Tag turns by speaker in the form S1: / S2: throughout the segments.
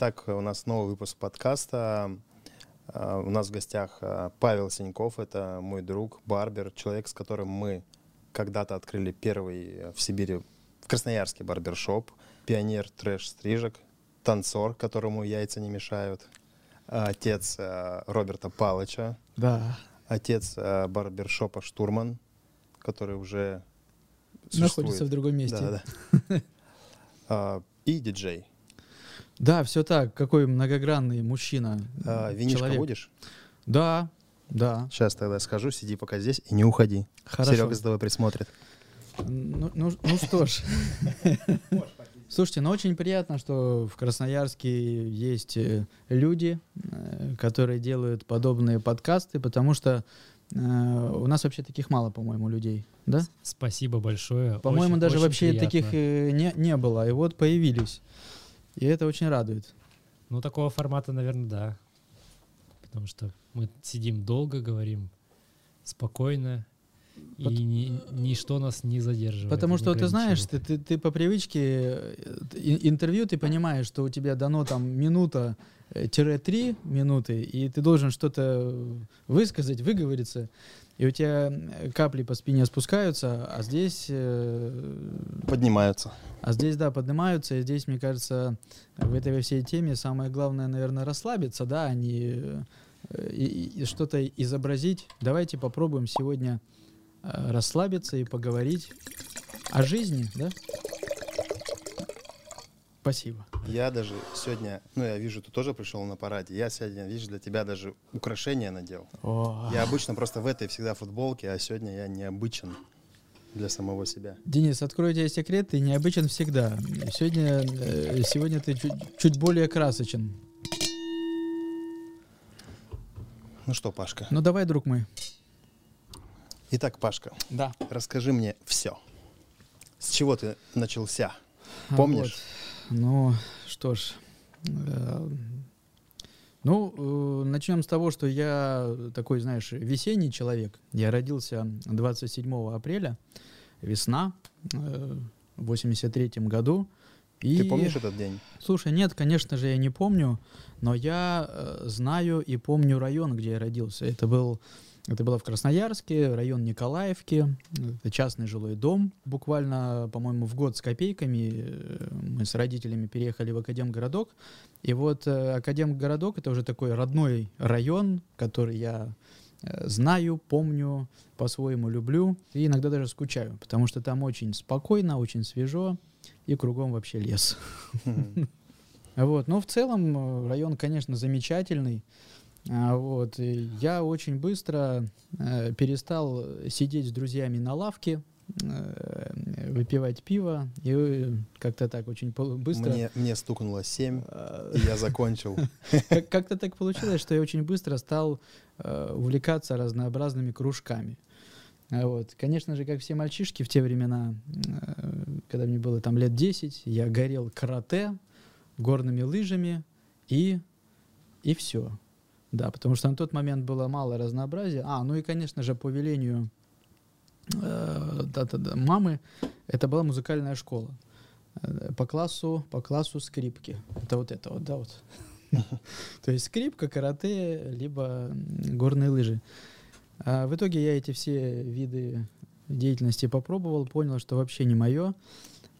S1: Итак, у нас новый выпуск подкаста. А, у нас в гостях а, Павел Синьков, это мой друг, барбер, человек, с которым мы когда-то открыли первый в Сибири, в Красноярске барбершоп, пионер трэш-стрижек, танцор, которому яйца не мешают, отец Роберта Палыча,
S2: да.
S1: отец барбершопа Штурман, который уже
S2: находится в другом месте.
S1: Да, да. И диджей.
S2: Да, все так. Какой многогранный мужчина.
S1: А, винишко человек. будешь?
S2: Да, да.
S1: Сейчас тогда скажу, сиди пока здесь и не уходи. Хорошо. Серега за тобой присмотрит.
S2: Ну, ну, ну что ж. Слушайте, ну очень приятно, что в Красноярске есть э, люди, э, которые делают подобные подкасты, потому что э, у нас вообще таких мало, по-моему, людей, да?
S3: Спасибо большое.
S2: По-моему, даже очень вообще приятно. таких не, не было, и вот появились. И это очень радует.
S3: Ну, такого формата, наверное, да. Потому что мы сидим долго, говорим спокойно, Пот... и ни, ничто нас не задерживает.
S2: Потому что ты знаешь, ты, ты, ты по привычке э, интервью, ты понимаешь, что у тебя дано там минута э, три минуты, и ты должен что-то высказать, выговориться и у тебя капли по спине спускаются, а здесь... Э,
S1: поднимаются.
S2: А здесь, да, поднимаются, и здесь, мне кажется, в этой всей теме самое главное, наверное, расслабиться, да, а не э, и, и что-то изобразить. Давайте попробуем сегодня э, расслабиться и поговорить о жизни, да? Спасибо.
S1: Я даже сегодня, ну я вижу, ты тоже пришел на параде. Я сегодня, видишь, для тебя даже украшения надел. О. Я обычно просто в этой всегда футболке, а сегодня я необычен для самого себя.
S2: Денис, открою тебе секрет, ты необычен всегда. Сегодня, э, сегодня ты чуть, чуть более красочен.
S1: Ну что, Пашка?
S2: Ну давай, друг мой.
S1: Итак, Пашка.
S2: Да.
S1: Расскажи мне все. С чего ты начался? Помнишь?
S2: Ну, что ж. Э, ну, э, начнем с того, что я такой, знаешь, весенний человек. Я родился 27 апреля, весна, э, в 83 году.
S1: И... Ты помнишь этот день?
S2: Слушай, нет, конечно же, я не помню, но я э, знаю и помню район, где я родился. Это был это было в Красноярске, район Николаевки, это частный жилой дом. Буквально, по-моему, в год с копейками э, мы с родителями переехали в Академгородок. И вот э, Академгородок — это уже такой родной район, который я э, знаю, помню, по-своему люблю и иногда даже скучаю, потому что там очень спокойно, очень свежо и кругом вообще лес. Вот. Но в целом район, конечно, замечательный. А, вот. И я очень быстро э, перестал сидеть с друзьями на лавке, э, выпивать пиво, и как-то так очень быстро...
S1: Мне, мне стукнуло 7, а, и я закончил.
S2: Как-то так получилось, что я очень быстро стал э, увлекаться разнообразными кружками. А вот. Конечно же, как все мальчишки в те времена, э, когда мне было там лет 10, я горел карате, горными лыжами и, и все. Да, потому что на тот момент было мало разнообразия. А, ну и, конечно же, по велению э, да, да, да, мамы, это была музыкальная школа. Э, по классу, по классу скрипки. Это вот это вот, да, вот. То есть скрипка, карате, либо горные лыжи. А в итоге я эти все виды деятельности попробовал, понял, что вообще не мое.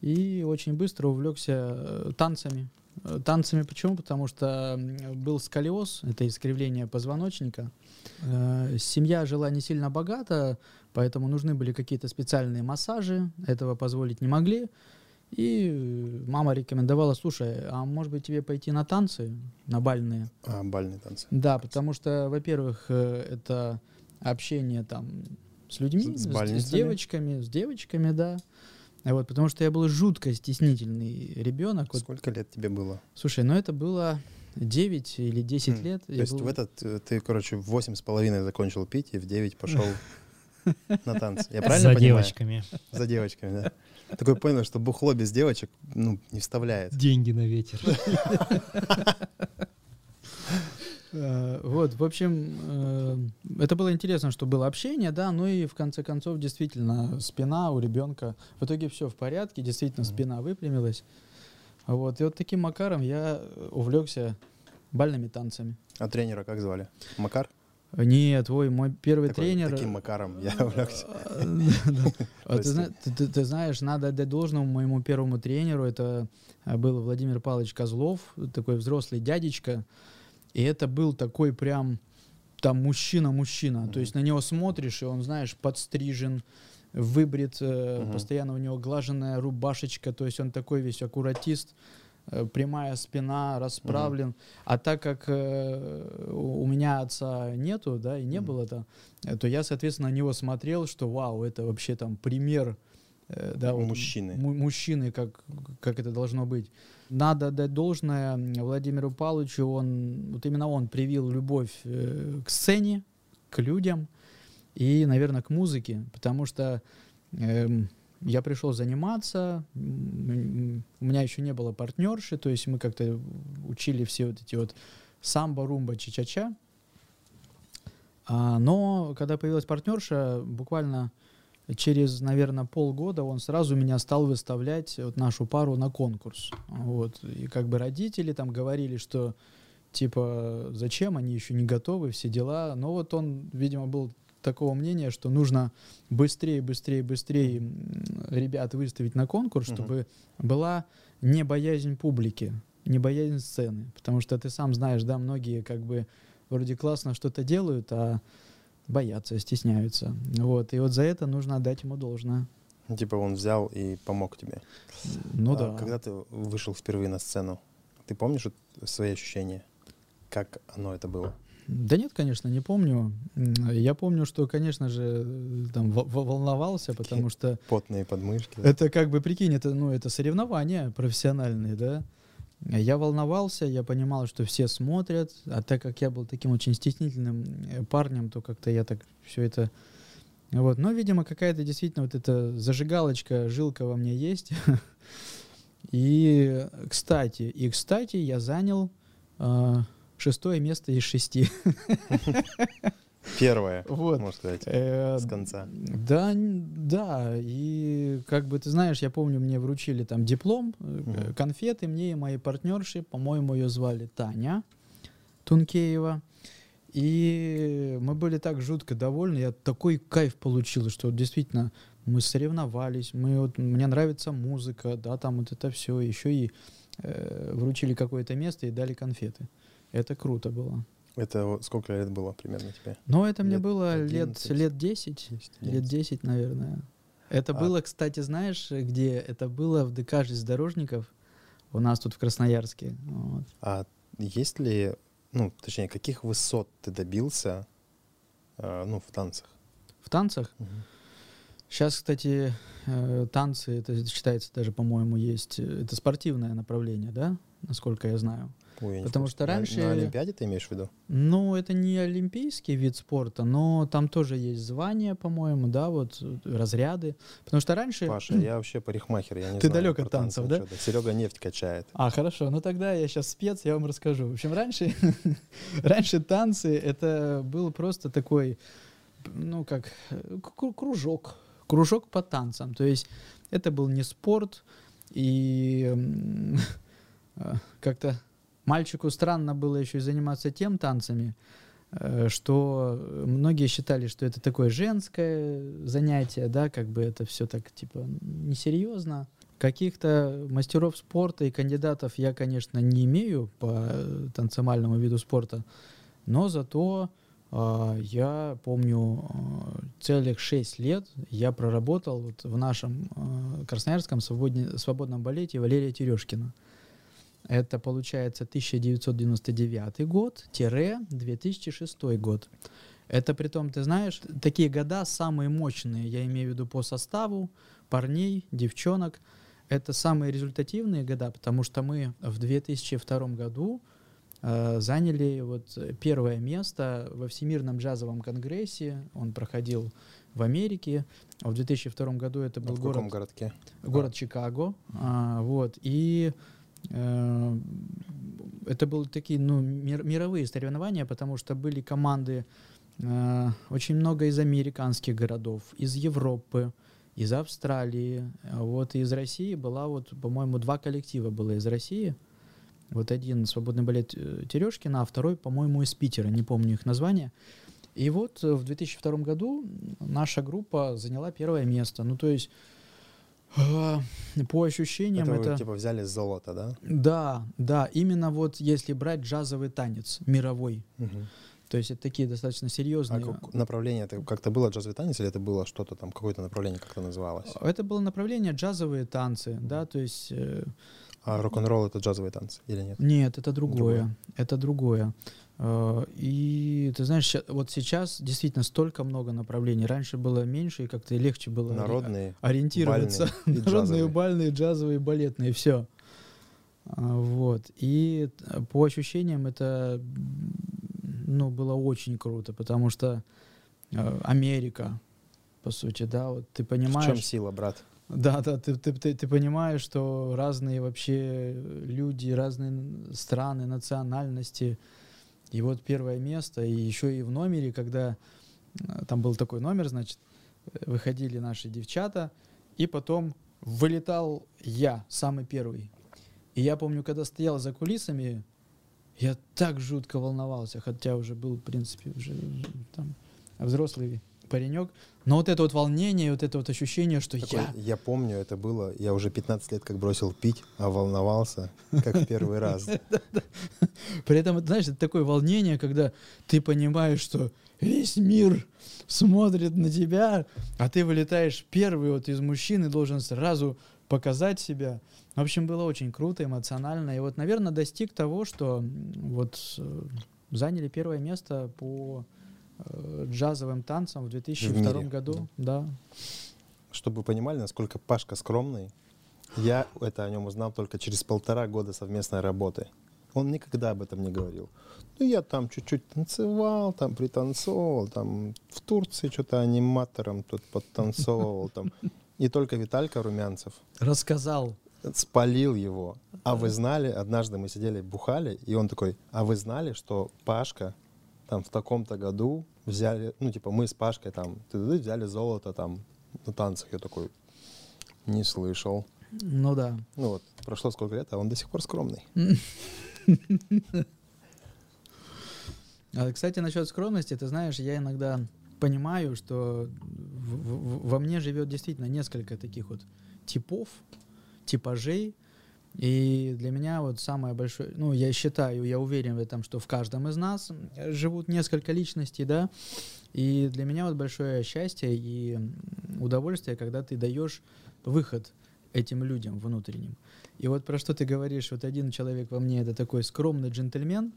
S2: И очень быстро увлекся э, танцами. Э, танцами почему? Потому что был сколиоз, это искривление позвоночника. Э, семья жила не сильно богато, поэтому нужны были какие-то специальные массажи, этого позволить не могли. И мама рекомендовала, слушай, а может быть тебе пойти на танцы, на бальные?
S1: А, бальные танцы.
S2: Да, потому что, во-первых, э, это общение там с людьми, с, с, с девочками, с девочками, да. Вот, потому что я был жутко стеснительный ребенок.
S1: Сколько лет тебе было?
S2: Слушай, ну это было 9 или 10 хм. лет.
S1: То есть был... в этот э, ты, короче, в 8 с половиной закончил пить и в 9 пошел на танцы. Я правильно
S3: За
S1: понимаю?
S3: девочками.
S1: За девочками, да. Такой понял, что бухло без девочек, ну, не вставляет.
S3: Деньги на ветер.
S2: Э, вот, в общем, э, это было интересно, что было общение, да, ну и в конце концов, действительно, спина у ребенка, в итоге все в порядке, действительно, спина выпрямилась. Вот. И вот таким макаром я увлекся бальными танцами.
S1: А тренера как звали? Макар?
S2: Нет, твой мой первый
S1: Такой-
S2: тренер.
S1: Таким макаром я увлекся.
S2: А, ты знаешь, надо отдать должному моему первому тренеру. Это был Владимир Павлович Козлов, такой взрослый дядечка. И это был такой прям там мужчина-мужчина. То есть на него смотришь, и он, знаешь, подстрижен, выбрит, э,
S1: Мгм.
S2: постоянно у него глаженная рубашечка. То есть он такой весь аккуратист, э, прямая спина, расправлен. А так как э, у меня отца нету, да, и не
S1: Мгм.
S2: было-то, э, то я, соответственно, на него смотрел, что вау, это вообще там пример э, да, вот
S1: Мужчины.
S2: му- мужчины, как, как это должно быть. Надо дать должное Владимиру Павловичу, он, вот именно он привил любовь э, к сцене, к людям и, наверное, к музыке, потому что эм, я пришел заниматься, у меня еще не было партнерши, то есть мы как-то учили все вот эти вот самбо, румба, ча-ча-ча. А, но когда появилась партнерша, буквально через, наверное, полгода он сразу меня стал выставлять, вот нашу пару, на конкурс. Вот. И как бы родители там говорили, что типа зачем, они еще не готовы, все дела. Но вот он, видимо, был такого мнения, что нужно быстрее, быстрее, быстрее ребят выставить на конкурс, чтобы была не боязнь публики, не боязнь сцены. Потому что ты сам знаешь, да, многие как бы вроде классно что-то делают, а боятся, стесняются. Вот. И вот за это нужно отдать ему должное.
S1: Типа он взял и помог тебе.
S2: Ну
S1: А
S2: да.
S1: Когда ты вышел впервые на сцену, ты помнишь свои ощущения? Как оно это было?
S2: Да нет, конечно, не помню. Я помню, что, конечно же, там во- во- волновался, потому что
S1: Потные подмышки.
S2: это как бы, прикинь, это, ну, это соревнования профессиональные, да. Я волновался, я понимал, что все смотрят, а так как я был таким очень стеснительным э, парнем, то как-то я так все это... Вот. Но, видимо, какая-то действительно вот эта зажигалочка, жилка во мне есть. И, кстати, и, кстати, я занял а, шестое место из шести.
S1: Первое,
S2: Вот.
S1: можно сказать,
S2: Э,
S1: с конца.
S2: Да, да, и как бы ты знаешь, я помню, мне вручили там диплом,
S1: Мгм.
S2: конфеты мне и моей партнерши, по-моему, ее звали Таня Тункеева. И мы были так жутко довольны, я такой кайф получил, что действительно мы соревновались, мы вот, мне нравится музыка, да, там вот это все, еще и э, вручили какое-то место и дали конфеты. Это круто было.
S1: Это сколько лет было примерно тебе?
S2: Но это мне
S1: Лет
S2: было лет,
S1: 11.
S2: лет 10.
S1: 10,
S2: Лет
S1: 11.
S2: 10, наверное. Это
S1: А-
S2: было, кстати, знаешь, где? Это было в ДК железнодорожников у нас тут в Красноярске. Вот.
S1: А есть ли, ну, точнее, каких высот ты добился, э, ну, в танцах?
S2: В танцах. Сейчас, кстати, э, танцы, это считается даже, по-моему, есть... э, Это спортивное направление, да? Насколько я знаю.
S1: Ой,
S2: Потому что
S1: На-
S2: раньше-
S1: На Олимпиаде ты имеешь в виду?
S2: Ну, это не олимпийский вид спорта, но там тоже есть звания, по-моему, да, вот разряды. Потому что раньше...
S1: Паша, я вообще парикмахер, я не
S2: Ты
S1: знаю
S2: далек от танцев,
S1: танцы ничего. Серега нефть качает.
S2: А, хорошо. Ну тогда я сейчас спец, я вам расскажу. В общем, раньше, раньше танцы это был просто такой, ну как, кру- кружок. Кружок по танцам. То есть это был не спорт, и э, как-то мальчику странно было еще и заниматься тем танцами, э, что многие считали, что это такое женское занятие, да, как бы это все так типа несерьезно. Каких-то мастеров спорта и кандидатов я, конечно, не имею по э, танцевальному виду спорта, но зато а, я помню а, целых 6 лет я проработал вот в нашем а, красноярском свободне- свободном балете Валерия Терешкина. Это получается 1999 год-2006 год. Это при том, ты знаешь, такие года самые мощные, я имею в виду по составу, парней, девчонок. Это самые результативные года, потому что мы в 2002 году э, заняли вот первое место во Всемирном джазовом конгрессе. Он проходил в Америке. В 2002 году это был
S1: в
S2: город
S1: городке?
S2: город Чикаго, а, вот, и э, это были такие, ну, мир- мировые соревнования, потому что были команды э, очень много из американских городов, из Европы, из Австралии, вот из России была вот, по-моему, два коллектива было из России. Вот один свободный балет э, Терешкина, а второй, по-моему, из Питера, не помню их название. И вот э, в 2002 году наша группа заняла первое место. Ну, то есть, по ощущениям
S1: Это,
S2: это...
S1: вы, типа взяли золото, да?
S2: Да, да, именно вот если брать джазовый танец мировой, то есть это такие достаточно
S1: А
S2: серьезные.
S1: как- направление это как-то было джазовый танец или это было что-то там, какое-то направление как-то называлось?
S2: Это было направление джазовые танцы, да, то есть э,
S1: А рок-н-ролл это джазовый танец или нет?
S2: нет, это другое,
S1: Другое.
S2: это другое. Э, И ты знаешь, вот сейчас действительно столько много направлений. Раньше было меньше и как-то легче было
S1: Народные,
S2: ориентироваться.
S1: бальные
S2: Народные, бальные, джазовые, балетные, все. Вот. И по ощущениям это ну, было очень круто, потому что э, Америка, по сути, да, вот ты
S1: В чем
S2: понимаешь...
S1: сила, брат?
S2: Да, да, ты, ты, ты, ты понимаешь, что разные вообще люди, разные страны, национальности. И вот первое место, и еще и в номере, когда э, там был такой номер, значит, э, выходили наши девчата, и потом вылетал я, самый первый. И я помню, когда стоял за кулисами, я так жутко волновался, хотя уже был, в принципе, уже м, там взрослый паренек. Но вот это вот волнение, вот это вот ощущение, что
S1: Такой,
S2: я
S1: я помню, это было, я уже 15 лет как бросил пить, а волновался, как в первый раз.
S2: При этом, это, знаешь, это такое волнение, когда ты понимаешь, что весь мир смотрит на тебя, а ты вылетаешь первый вот из мужчин и должен сразу показать себя. В общем, было очень круто, эмоционально. И вот, наверное, достиг того, что вот э, заняли первое место по джазовым танцам в 2002
S1: мире,
S2: году. Да.
S1: Чтобы вы понимали, насколько Пашка скромный, я это о нем узнал только через полтора года совместной работы. Он никогда об этом не говорил. Ну, я там чуть-чуть танцевал, там пританцовывал, там в Турции что-то аниматором тут подтанцовывал. Там. И только Виталька Румянцев
S2: Рассказал.
S1: спалил его. А вы знали, однажды мы сидели, бухали, и он такой, а вы знали, что Пашка там в таком-то году взяли, ну, типа, мы с Пашкой там ты-ты-ты, взяли золото там на танцах. Я такой, не слышал.
S2: Ну да.
S1: Ну вот, прошло сколько лет, а он до сих пор скромный.
S2: А, Кстати, насчет скромности, ты знаешь, я иногда понимаю, что во мне живет действительно несколько таких вот типов, типажей. И для меня вот самое большое, ну, я считаю, я уверен в этом, что в каждом из нас живут несколько личностей, да. И для меня вот большое счастье и удовольствие, когда ты даешь выход этим людям внутренним. И вот про что ты говоришь, вот один человек во мне это такой скромный джентльмен,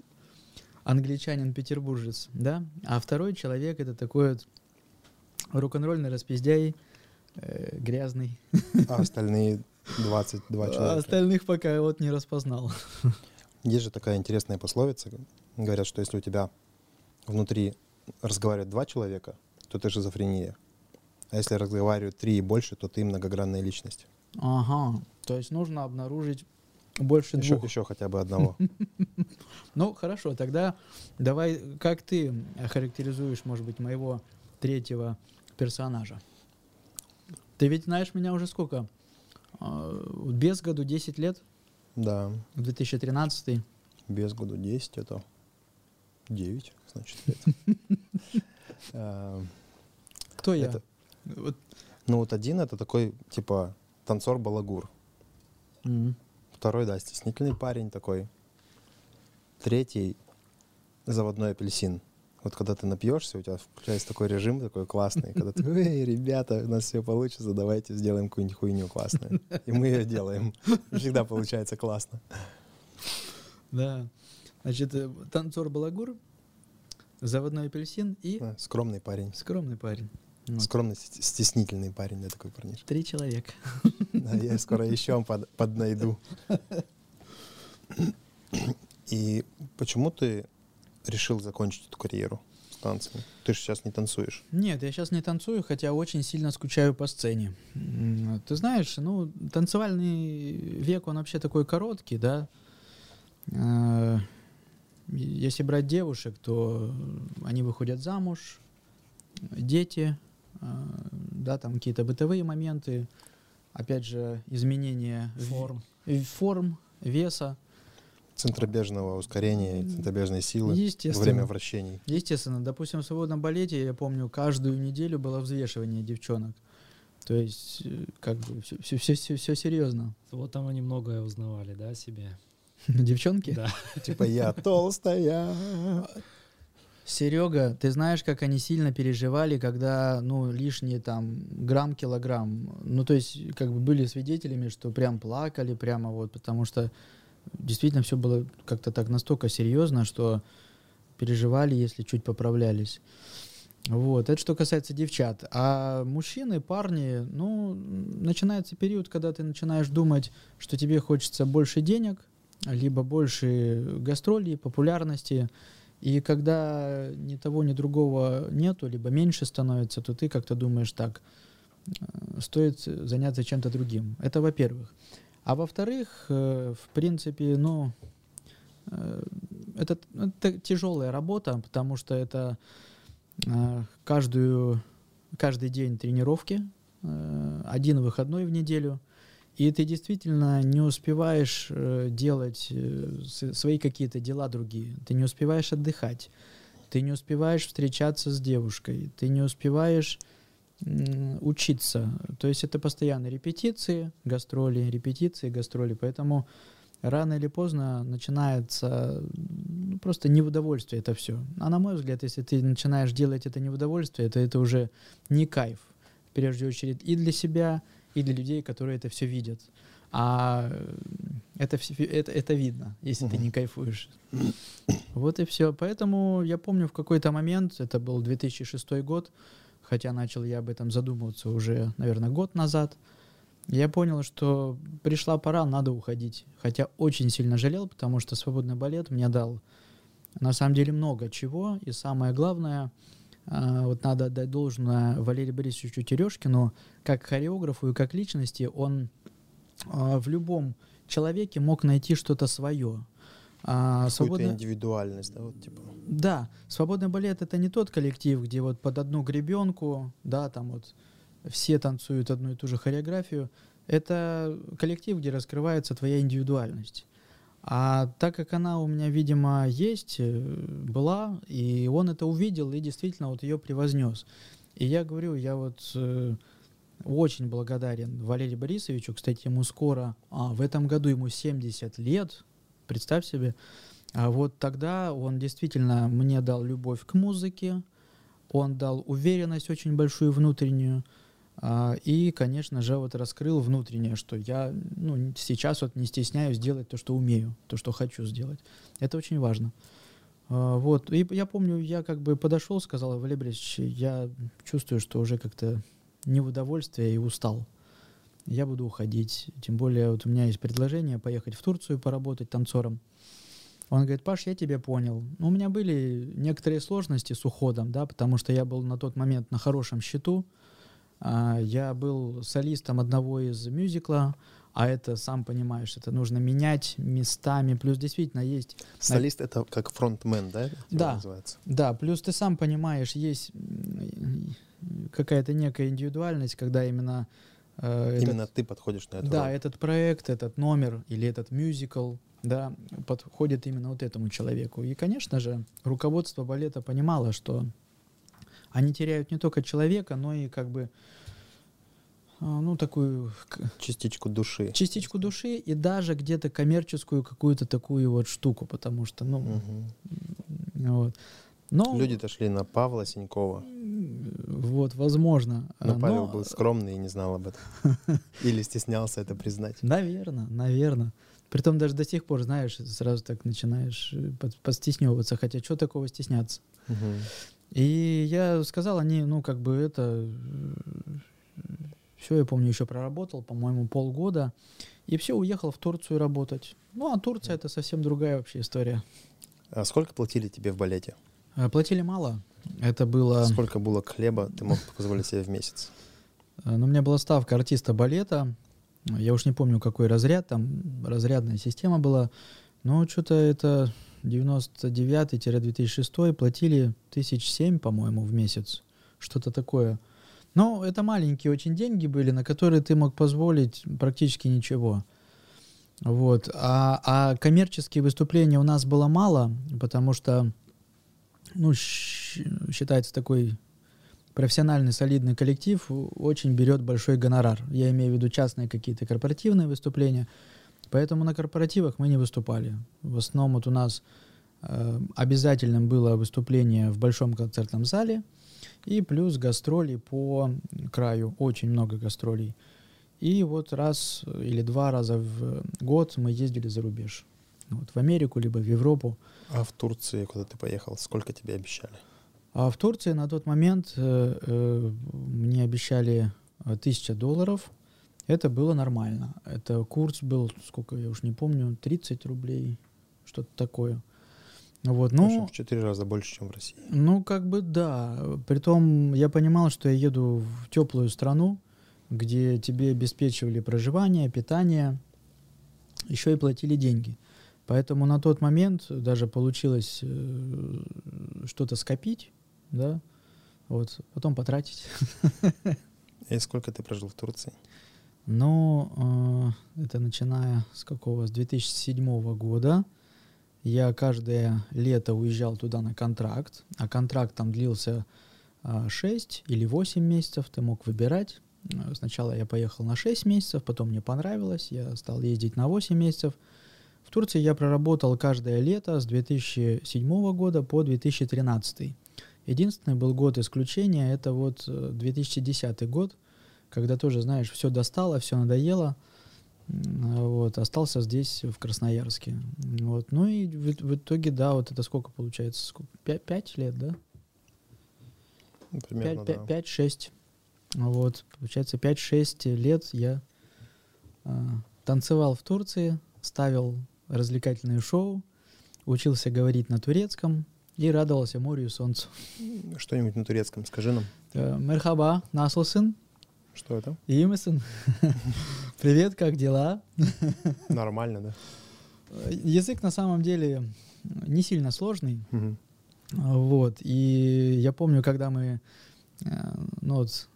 S2: англичанин-петербуржец, да, а второй человек это такой вот рок-н-ролльный распиздяй, э, грязный.
S1: А остальные 22
S2: А
S1: человека.
S2: остальных пока вот не распознал.
S1: Есть же такая интересная пословица. Говорят, что если у тебя внутри разговаривают два человека, то ты шизофрения. А если разговаривают три и больше, то ты многогранная личность.
S2: Ага, то есть нужно обнаружить больше
S1: Еще,
S2: двух.
S1: еще хотя бы одного.
S2: Ну, хорошо, тогда давай, как ты охарактеризуешь, может быть, моего третьего персонажа? Ты ведь знаешь меня уже сколько? А, Без году 10 лет,
S1: Да,
S2: 2013
S1: без году 10 это 9, значит, лет. А,
S2: Кто я?
S1: Ну вот один это такой, типа, танцор-балагур. Второй, да, стеснительный парень такой. Третий — заводной апельсин. Вот когда ты напьешься, у тебя включается такой режим такой классный, когда ты, эй, ребята, у нас все получится, давайте сделаем какую-нибудь хуйню классную. И мы ее делаем. Всегда получается классно.
S2: Да. Значит, э, танцор Балагур, заводной апельсин и
S1: А, Скромный парень.
S2: скромный парень. Вот.
S1: Скромный, стеснительный парень, да, такой парниш.
S2: Три человека.
S1: Да, я скоро еще под, поднайду. И почему ты решил закончить эту карьеру с танцами? Ты же сейчас не танцуешь.
S2: Нет, я сейчас не танцую, хотя очень сильно скучаю по сцене. М, Ты знаешь, ну, танцевальный век, он вообще такой короткий, да. Э, Если брать девушек, то они выходят замуж, дети, а, да, там какие-то бытовые моменты, опять же, изменение
S3: Форм.
S2: в- форм, веса.
S1: Центробежного ускорения и центробежной силы во время вращений.
S2: Естественно, допустим, в свободном балете, я помню, каждую неделю было взвешивание девчонок. То есть, э, как бы, все, все, все, все серьезно.
S3: Вот там они многое узнавали, да, о себе.
S2: Девчонки?
S3: Да.
S1: Типа я толстая.
S2: Серега, ты знаешь, как они сильно переживали, когда, ну, лишние там грамм, килограмм. Ну, то есть, как бы были свидетелями, что прям плакали, прямо вот, потому что действительно все было как-то так настолько серьезно, что переживали, если чуть поправлялись. Вот, это что касается девчат. А мужчины, парни, ну, начинается период, когда ты начинаешь думать, что тебе хочется больше денег, либо больше гастролей, популярности. И когда ни того, ни другого нету, либо меньше становится, то ты как-то думаешь так, э, стоит заняться чем-то другим. Это во-первых. А во-вторых, э, в принципе, ну, э, это, это тяжелая работа, потому что это э, каждую, каждый день тренировки, один выходной в неделю, и ты действительно не успеваешь делать свои какие-то дела другие, ты не успеваешь отдыхать, ты не успеваешь встречаться с девушкой, ты не успеваешь учиться. То есть это постоянные репетиции, гастроли, репетиции, гастроли. Поэтому рано или поздно начинается ну, просто не в удовольствие это все. А на мой взгляд, если ты начинаешь делать это не в удовольствие, то это уже не кайф, в первую очередь, и для себя, и для людей, которые это все видят. А э, это, всё- это, это видно, если ты не кайфуешь. Вот и все. Поэтому я помню в какой-то момент, это был 2006 год, хотя начал я об этом задумываться уже, наверное, год назад, я понял, что пришла пора, надо уходить. Хотя очень сильно жалел, потому что свободный балет мне дал на самом деле много чего. И самое главное, а, вот надо отдать должное Валерию Борисовичу Терешкину, как хореографу и как личности, он а, в любом человеке мог найти что-то свое. А, свободный-
S1: индивидуальность, да, вот типа.
S2: да, свободный балет это не тот коллектив, где вот под одну гребенку, да, там вот все танцуют одну и ту же хореографию. Это коллектив, где раскрывается твоя индивидуальность. А так как она у меня, видимо, есть, э, была, и он это увидел и действительно вот ее превознес. И я говорю, я вот э, очень благодарен Валерию Борисовичу. Кстати, ему скоро, а, в этом году ему 70 лет, представь себе. А вот тогда он действительно мне дал любовь к музыке, он дал уверенность очень большую внутреннюю, а, и, конечно же, вот раскрыл внутреннее, что я ну, сейчас вот не стесняюсь делать то, что умею, то, что хочу сделать. Это очень важно. А, Вот. И я помню, я как бы подошел, сказал, Валерий я чувствую, что уже как-то не в удовольствие и устал. Я буду уходить. Тем более вот у меня есть предложение поехать в Турцию поработать танцором. Он говорит, Паш, я тебя понял. Ну, У меня были некоторые сложности с уходом, да, потому что я был на тот момент на хорошем счету. А, Я был солистом одного из мюзикла, а это, сам понимаешь, это нужно менять местами. Плюс действительно есть
S1: Солист это как фронтмен, да?
S2: Да.
S1: Называется?
S2: да, плюс ты сам понимаешь, есть какая-то некая индивидуальность, когда именно э, этот-
S1: Именно ты подходишь на эту
S2: да,
S1: роль.
S2: этот проект, этот номер или этот мюзикл, да, подходит именно вот этому человеку. И, конечно же, руководство балета понимало, что они теряют не только человека, но и как бы а, ну, такую
S1: Частичку души.
S2: частичку души и даже где-то коммерческую какую-то такую вот штуку, потому что, ну,
S1: Мгм.
S2: вот. Но,
S1: Люди-то шли на Павла Синькова.
S2: вот, возможно.
S1: Но
S2: а,
S1: Павел
S2: но-
S1: был скромный и не знал об этом. Или стеснялся это признать.
S2: Наверное, наверное. Притом даже до сих пор, знаешь, сразу так начинаешь э, под- подстесневываться, хотя что такого стесняться. И я сказал, они, ну, как бы это... Все, я помню, еще проработал, по-моему, полгода. И все, уехал в Турцию работать. Ну, а Турция — это совсем другая вообще история.
S1: А сколько платили тебе в балете?
S2: Э, Платили мало. Это было...
S1: Сколько булок хлеба ты мог позволить себе в месяц?
S2: Э, Ну, у меня была ставка артиста балета. Я уж не помню, какой разряд, там разрядная система была. Но что-то это 99-2006 платили тысяч семь, по-моему, в месяц. Что-то такое. Но это маленькие очень деньги были, на которые ты мог позволить практически ничего. Вот. А, а коммерческие выступления у нас было мало, потому что ну, считается такой профессиональный солидный коллектив очень берет большой гонорар. Я имею в виду частные какие-то корпоративные выступления. Поэтому на корпоративах мы не выступали. В основном вот у нас э, обязательным было выступление в большом концертном зале и плюс гастроли по краю, очень много гастролей. И вот раз или два раза в год мы ездили за рубеж. Вот, в Америку, либо в Европу.
S1: А в Турции, куда ты поехал, сколько тебе обещали?
S2: А в Турции на тот момент э, э, мне обещали э, тысяча долларов – это было нормально. Это курс был, сколько я уж не помню, 30 рублей, что-то такое. Вот, ну,
S1: в четыре раза больше, чем в России.
S2: Ну, как бы да. Притом я понимал, что я еду в теплую страну, где тебе обеспечивали проживание, питание, еще и платили деньги. Поэтому на тот момент даже получилось э, что-то скопить, да, вот, потом потратить.
S1: И сколько ты прожил в Турции?
S2: Но э, это начиная с какого? С 2007 года. Я каждое лето уезжал туда на контракт, а контракт там длился э, 6 или 8 месяцев, ты мог выбирать. Э, сначала я поехал на 6 месяцев, потом мне понравилось, я стал ездить на 8 месяцев. В Турции я проработал каждое лето с 2007 года по 2013. Единственный был год исключения, это вот 2010 э, год, когда тоже, знаешь, все достало, все надоело, вот, остался здесь, в Красноярске. Вот. Ну и в, в итоге, да, вот это сколько получается? Сколько? Пять, пять лет, да?
S1: Ну, примерно, пять,
S2: да. Пять, шесть. Вот, получается, пять-шесть лет я а, танцевал в Турции, ставил развлекательные шоу, учился говорить на турецком и радовался морю и солнцу.
S1: Что-нибудь на турецком скажи нам.
S2: Э, Мерхаба, наслсын.
S1: Что это?
S2: Имисон. Привет, как дела?
S1: Нормально, да.
S2: Язык на самом деле не сильно сложный. Вот. И я помню, когда мы, э, ну вот,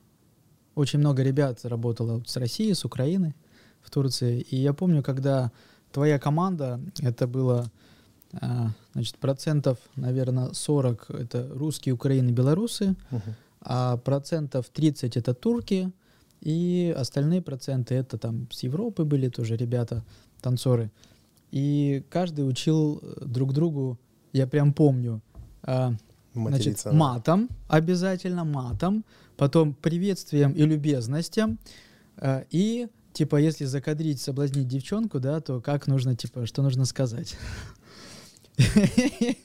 S2: очень много ребят работало с России, с Украины в Турции. И я помню, когда твоя команда, это было, э, значит, процентов, наверное, 40 это русские, Украины, белорусы, а процентов 30 это турки, и остальные проценты это там с Европы были тоже ребята, танцоры. И каждый учил э, друг другу, я прям помню, а, значит, матом, обязательно матом, потом приветствием и любезностям, и типа, если закадрить, соблазнить девчонку, да, то как нужно, типа, что нужно сказать?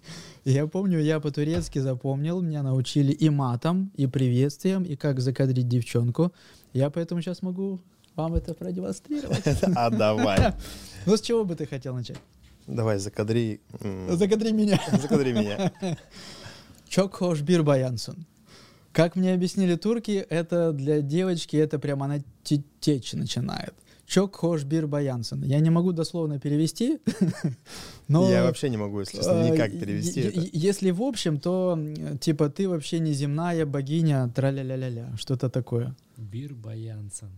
S2: Я помню, я по-турецки запомнил, меня научили и матом, и приветствием, и как закадрить девчонку. Я поэтому сейчас могу вам это продемонстрировать.
S1: А давай.
S2: Ну, с чего бы ты хотел начать?
S1: Давай, закадри.
S2: Закадри меня.
S1: Закадри меня.
S2: Чок хош бир баянсон. Как мне объяснили турки, это для девочки, это прямо она течь начинает. Чок хош бир баянсон. Я не могу дословно перевести, но...
S1: Я вообще не могу, если честно, никак перевести это.
S2: Если в общем, то типа ты вообще не земная богиня, траля-ля-ля-ля, что-то такое.
S3: Бир баянсон.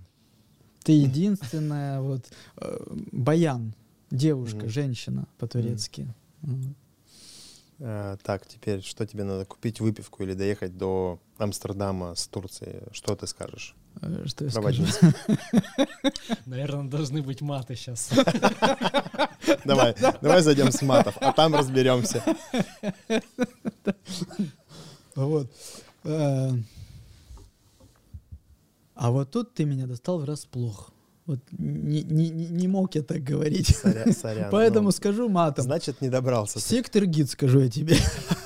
S2: Ты единственная, вот, э, баян, девушка, женщина по-турецки.
S1: Так, теперь что тебе надо купить выпивку или доехать до Амстердама с Турции? Что ты скажешь?
S2: Э, что я скажу?
S3: Наверное, должны быть маты сейчас.
S1: Давай, давай зайдем с матов, а там разберемся.
S2: Вот. Э, а вот тут ты меня достал врасплох. Вот не, не, не мог я так говорить. Сорян, сорян, Поэтому ну, скажу матом.
S1: Значит, не добрался.
S2: Сектор гид, скажу я тебе.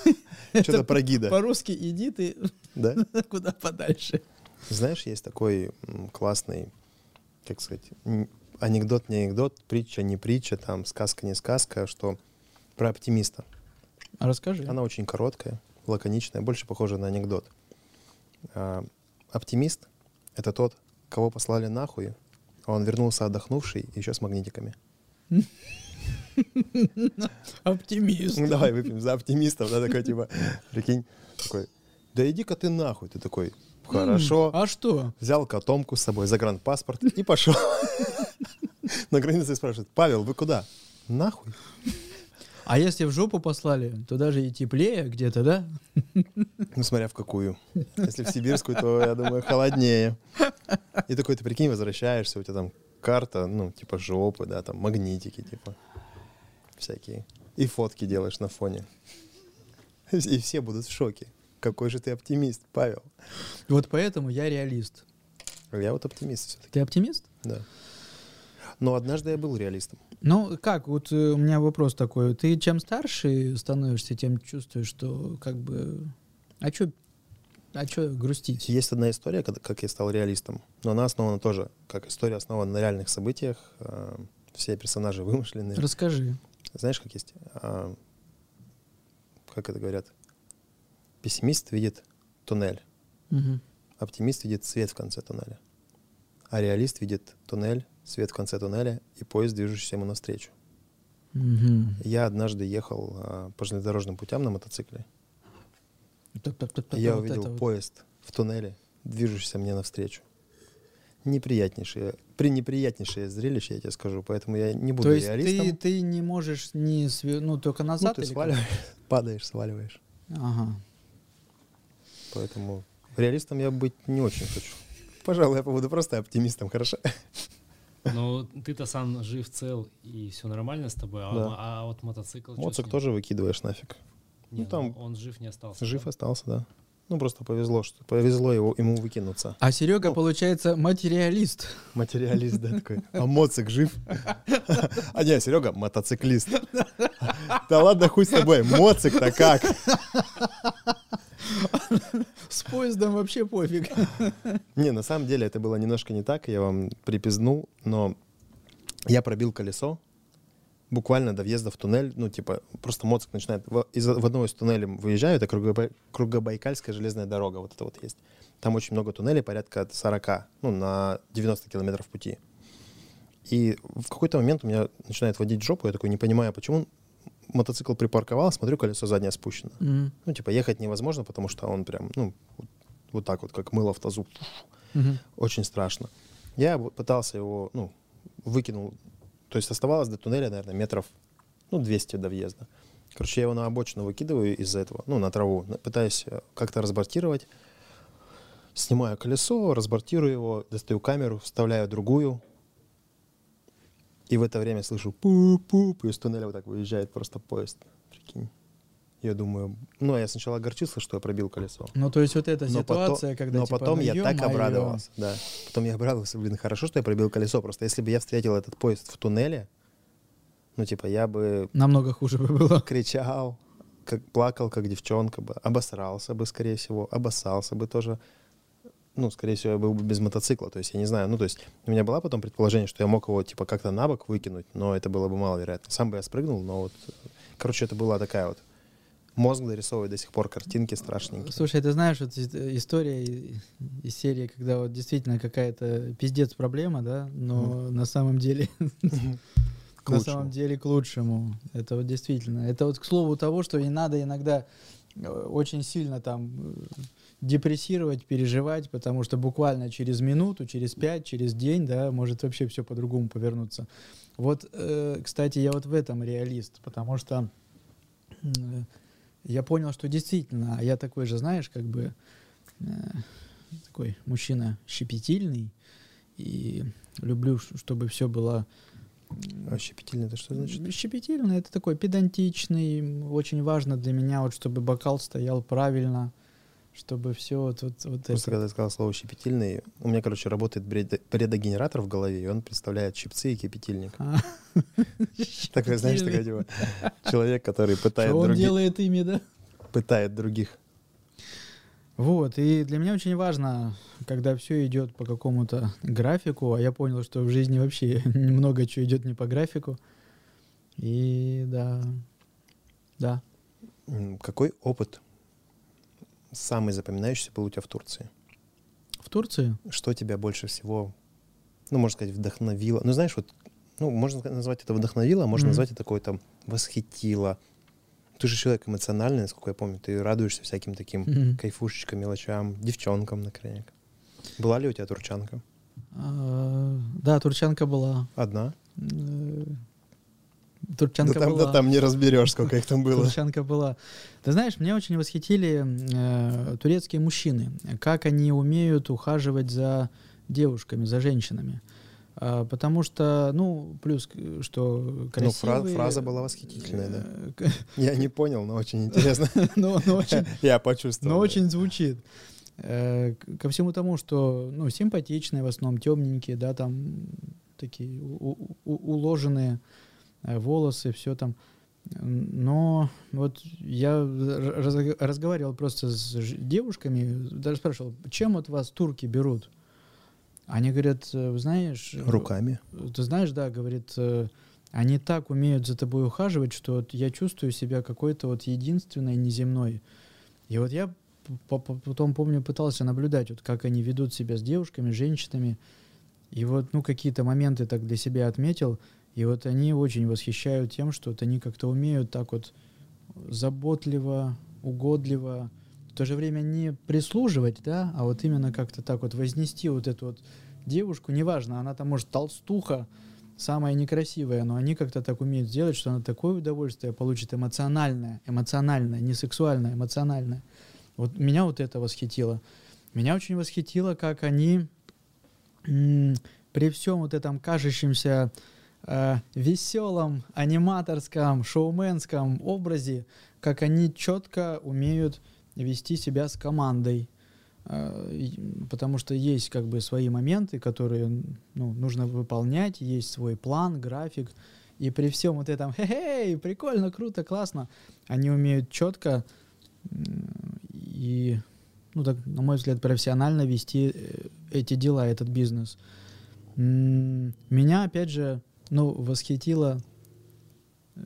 S1: Что-то про гида.
S2: По-русски иди ты да? куда подальше.
S1: Знаешь, есть такой классный, как сказать, анекдот, не анекдот, притча, не притча, там, сказка, не сказка, что про оптимиста.
S2: А расскажи.
S1: Она очень короткая, лаконичная, больше похожа на анекдот. А, оптимист — это тот, кого послали нахуй, он вернулся отдохнувший, еще с магнитиками.
S2: Оптимист.
S1: Ну, давай выпьем за оптимистов, да, такой, типа, прикинь, такой, да иди-ка ты нахуй, ты такой, Хорошо.
S2: А что?
S1: Взял котомку с собой, загранпаспорт и пошел. На границе спрашивает, Павел, вы куда? Нахуй.
S2: А если в жопу послали, то даже и теплее где-то, да?
S1: Ну, смотря в какую. Если в сибирскую, то, я думаю, холоднее. И такой, ты прикинь, возвращаешься, у тебя там карта, ну, типа жопы, да, там магнитики, типа, всякие. И фотки делаешь на фоне. И все будут в шоке. Какой же ты оптимист, Павел.
S2: Вот поэтому я реалист.
S1: Я вот оптимист все-таки,
S2: Ты оптимист?
S1: да. Но однажды я был реалистом.
S2: Ну, как, вот э, у меня вопрос такой. Ты чем старше становишься, тем чувствуешь, что как бы... А чё, а чё грустить?
S1: Есть одна история, когда- как я стал реалистом, но она основана тоже, как история основана на реальных событиях. э, Все персонажи вымышленные.
S2: Расскажи.
S1: Знаешь, как есть? а, Как это говорят? Пессимист видит туннель,
S2: Мгм.
S1: оптимист видит свет в конце туннеля, а реалист видит туннель, свет в конце туннеля и поезд, движущийся ему навстречу.
S2: Мгм.
S1: Я однажды ехал а, по железнодорожным путям на мотоцикле, я увидел поезд в туннеле, движущийся мне навстречу. Неприятнейшее, пренеприятнейшее зрелище, я тебе скажу, поэтому я не буду
S2: То есть
S1: реалистом.
S2: ты, ты не можешь не све- ну только
S1: Ну,
S2: назад
S1: ты
S2: или как?
S1: сваливаешь, падаешь, сваливаешь.
S2: Ага.
S1: Поэтому реалистом я быть не очень хочу. Пожалуй, я побуду просто оптимистом, хорошо?
S3: Ну, ты-то сам жив, цел, и все нормально с тобой, а,
S1: Да.
S3: а вот мотоцикл...
S1: Моцик тоже выкидываешь нафиг.
S3: Не,
S1: ну, там
S3: он жив не остался.
S1: Жив
S3: да?
S1: остался, да. Ну, просто повезло, что повезло его, ему выкинуться.
S2: А Серега,
S1: Ну.
S2: получается, материалист.
S1: Материалист, да, такой. А Моцик жив? А не, Серега, мотоциклист. Да ладно, хуй с тобой. Моцик-то как?
S2: С поездом вообще пофиг.
S1: Не, на самом деле это было немножко не так, я вам припизнул, но я пробил колесо буквально до въезда в туннель, ну, типа, просто моцик начинает... В, из, в одного из туннелей выезжаю, это Кругобай- Кругобайкальская железная дорога, вот это вот есть. Там очень много туннелей, порядка от 40, ну, на 90 километров пути. И в какой-то момент у меня начинает водить жопу, я такой не понимаю, почему мотоцикл припарковал, смотрю, колесо заднее спущено.
S2: Мгм.
S1: Ну, типа, ехать невозможно, потому что он прям, ну, вот, вот так вот, как мыло в тазу.
S2: Мгм.
S1: Очень страшно. Я пытался его, ну, выкинул. То есть оставалось до туннеля, наверное, метров, ну, 200 до въезда. Короче, я его на обочину выкидываю из-за этого, ну, на траву. Пытаюсь э, как-то разбортировать. Снимаю колесо, разбортирую его, достаю камеру, вставляю другую. И в это время слышу пуп-пуп, и из туннеля вот так выезжает просто поезд. Прикинь. Я думаю, ну, я сначала огорчился, что я пробил колесо.
S2: Ну, то есть вот эта
S1: Но
S2: ситуация,
S1: потом,
S2: когда
S1: но
S2: типа,
S1: потом
S2: ну,
S1: я так
S2: ё-моё.
S1: обрадовался, да. Потом я обрадовался, блин, хорошо, что я пробил колесо. Просто если бы я встретил этот поезд в туннеле, ну, типа, я бы
S2: Намного хуже бы было.
S1: кричал, как плакал, как девчонка бы, обосрался бы, скорее всего, обоссался бы тоже. Ну, скорее всего, я был бы без мотоцикла. То есть, я не знаю, ну, то есть, у меня было потом предположение, что я мог его, типа, как-то на бок выкинуть, но это было бы маловероятно. Сам бы я спрыгнул, но вот, короче, это была такая вот Мозг дорисовывает до сих пор картинки страшненькие.
S2: Слушай, ты знаешь, вот история из серии, когда вот действительно какая-то пиздец проблема, да, но на самом деле на самом деле к лучшему. Это вот действительно. Это вот к слову того, что не надо иногда э, очень сильно там э, депрессировать, переживать, потому что буквально через минуту, через пять, через день, да, может вообще все по-другому повернуться. Вот, э, кстати, я вот в этом реалист, потому что э, я понял, что действительно, а я такой же, знаешь, как бы э, такой мужчина щепетильный и люблю, чтобы все было
S1: А щепетильный это что значит?
S2: Щепетильный, это такой педантичный. Очень важно для меня, вот, чтобы бокал стоял правильно, чтобы все вот, вот, вот
S1: Просто
S2: это.
S1: когда я сказал слово щепетильный, у меня, короче, работает предогенератор в голове, и он представляет щипцы и кипятильник.
S2: А,
S1: Такой, знаешь, такой типа, человек, который пытает,
S2: Что он делает ими, да?
S1: пытает других.
S2: Вот, и для меня очень важно, когда все идет по какому-то графику, а я понял, что в жизни вообще много чего идет не по графику. И да, да.
S1: Какой опыт самый запоминающийся был у тебя в Турции?
S2: В Турции
S1: Что тебя больше всего, ну, можно сказать, вдохновило? Ну, знаешь, вот, ну, можно назвать это вдохновило, а можно
S2: Мгм.
S1: назвать это какое-то восхитило, Ты же человек эмоциональный, насколько я помню. Ты радуешься всяким таким
S2: Мгм.
S1: кайфушечкам, мелочам, девчонкам, например. Была ли у тебя турчанка?
S2: А, Да, турчанка была.
S1: Одна?
S2: Э, Турчанка
S1: да, там,
S2: была.
S1: да там не разберешь, сколько их там было.
S2: Турчанка была. Ты знаешь, меня очень восхитили э, турецкие мужчины, как они умеют ухаживать за девушками, за женщинами. А, потому что, ну, плюс, что
S1: Ну,
S2: красивые...
S1: фра- фраза была восхитительная, да.
S2: э,
S1: Я не понял, но очень интересно.
S2: но, но очень,
S1: Я почувствовал.
S2: но
S1: да.
S2: очень звучит. Э, Ко всему тому, что, ну, симпатичные в основном, темненькие, да, там такие у- у- у- уложенные э, волосы, все там. Но вот я раз- разговаривал просто с девушками, даже спрашивал, чем вот вас турки берут? Они говорят, э, знаешь... э,
S1: Руками.
S2: Ты знаешь, да, говорит, э, они так умеют за тобой ухаживать, что вот я чувствую себя какой-то вот единственной, неземной. И вот я по- по- потом, помню, пытался наблюдать, вот как они ведут себя с девушками, женщинами. И вот, ну, какие-то моменты так для себя отметил. И вот они очень восхищают тем, что вот они как-то умеют так вот заботливо, угодливо, в то же время не прислуживать, да, а вот именно как-то так вот вознести вот эту вот девушку, неважно, она там может толстуха, самая некрасивая, но они как-то так умеют сделать, что она такое удовольствие получит эмоциональное, эмоциональное, не сексуальное, эмоциональное. Вот меня вот это восхитило. Меня очень восхитило, как они при всем вот этом кажущемся э, веселом, аниматорском, шоуменском образе, как они четко умеют вести себя с командой. Э, Потому что есть как бы свои моменты, которые ну, нужно выполнять, есть свой план, график. И при всем вот этом хе-хей, прикольно, круто, классно, они умеют четко и, ну так, на мой взгляд, профессионально вести э, эти дела, этот бизнес. Меня, опять же, ну, восхитило э,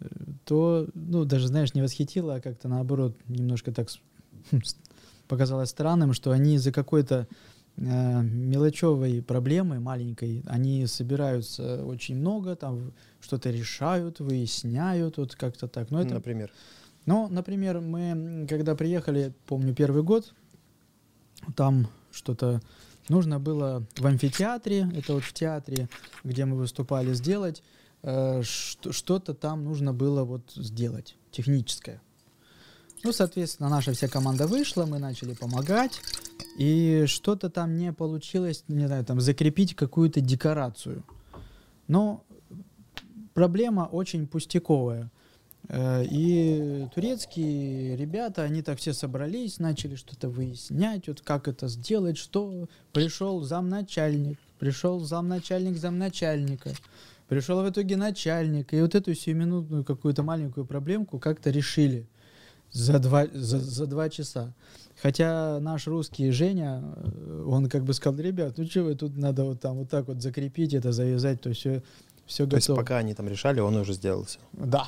S2: то, ну, даже, знаешь, не восхитило, а как-то наоборот, немножко так с- показалось странным, что они из-за какой-то э, мелочевой проблемы маленькой, они собираются очень много, там что-то решают, выясняют, вот как-то так. Но это
S1: Например.
S2: ну, например, мы, когда приехали, помню, первый год, там что-то нужно было в амфитеатре, это вот в театре, где мы выступали, сделать, э, что- что-то там нужно было вот сделать, техническое. Ну, соответственно, наша вся команда вышла, мы начали помогать, и что-то там не получилось, не знаю, там закрепить какую-то декорацию. Но проблема очень пустяковая. Э, И турецкие ребята, они так все собрались, начали что-то выяснять, вот как это сделать, что пришел замначальник, пришел замначальник замначальника, пришел в итоге начальник, и вот эту сиюминутную какую-то маленькую проблемку как-то решили за два, за, за два часа. Хотя наш русский Женя, э, он как бы сказал, ребят, ну что вы тут надо вот там вот так вот закрепить это, завязать, то все, все
S1: То есть
S2: готово.
S1: пока они там решали, он уже сделал все.
S2: Да.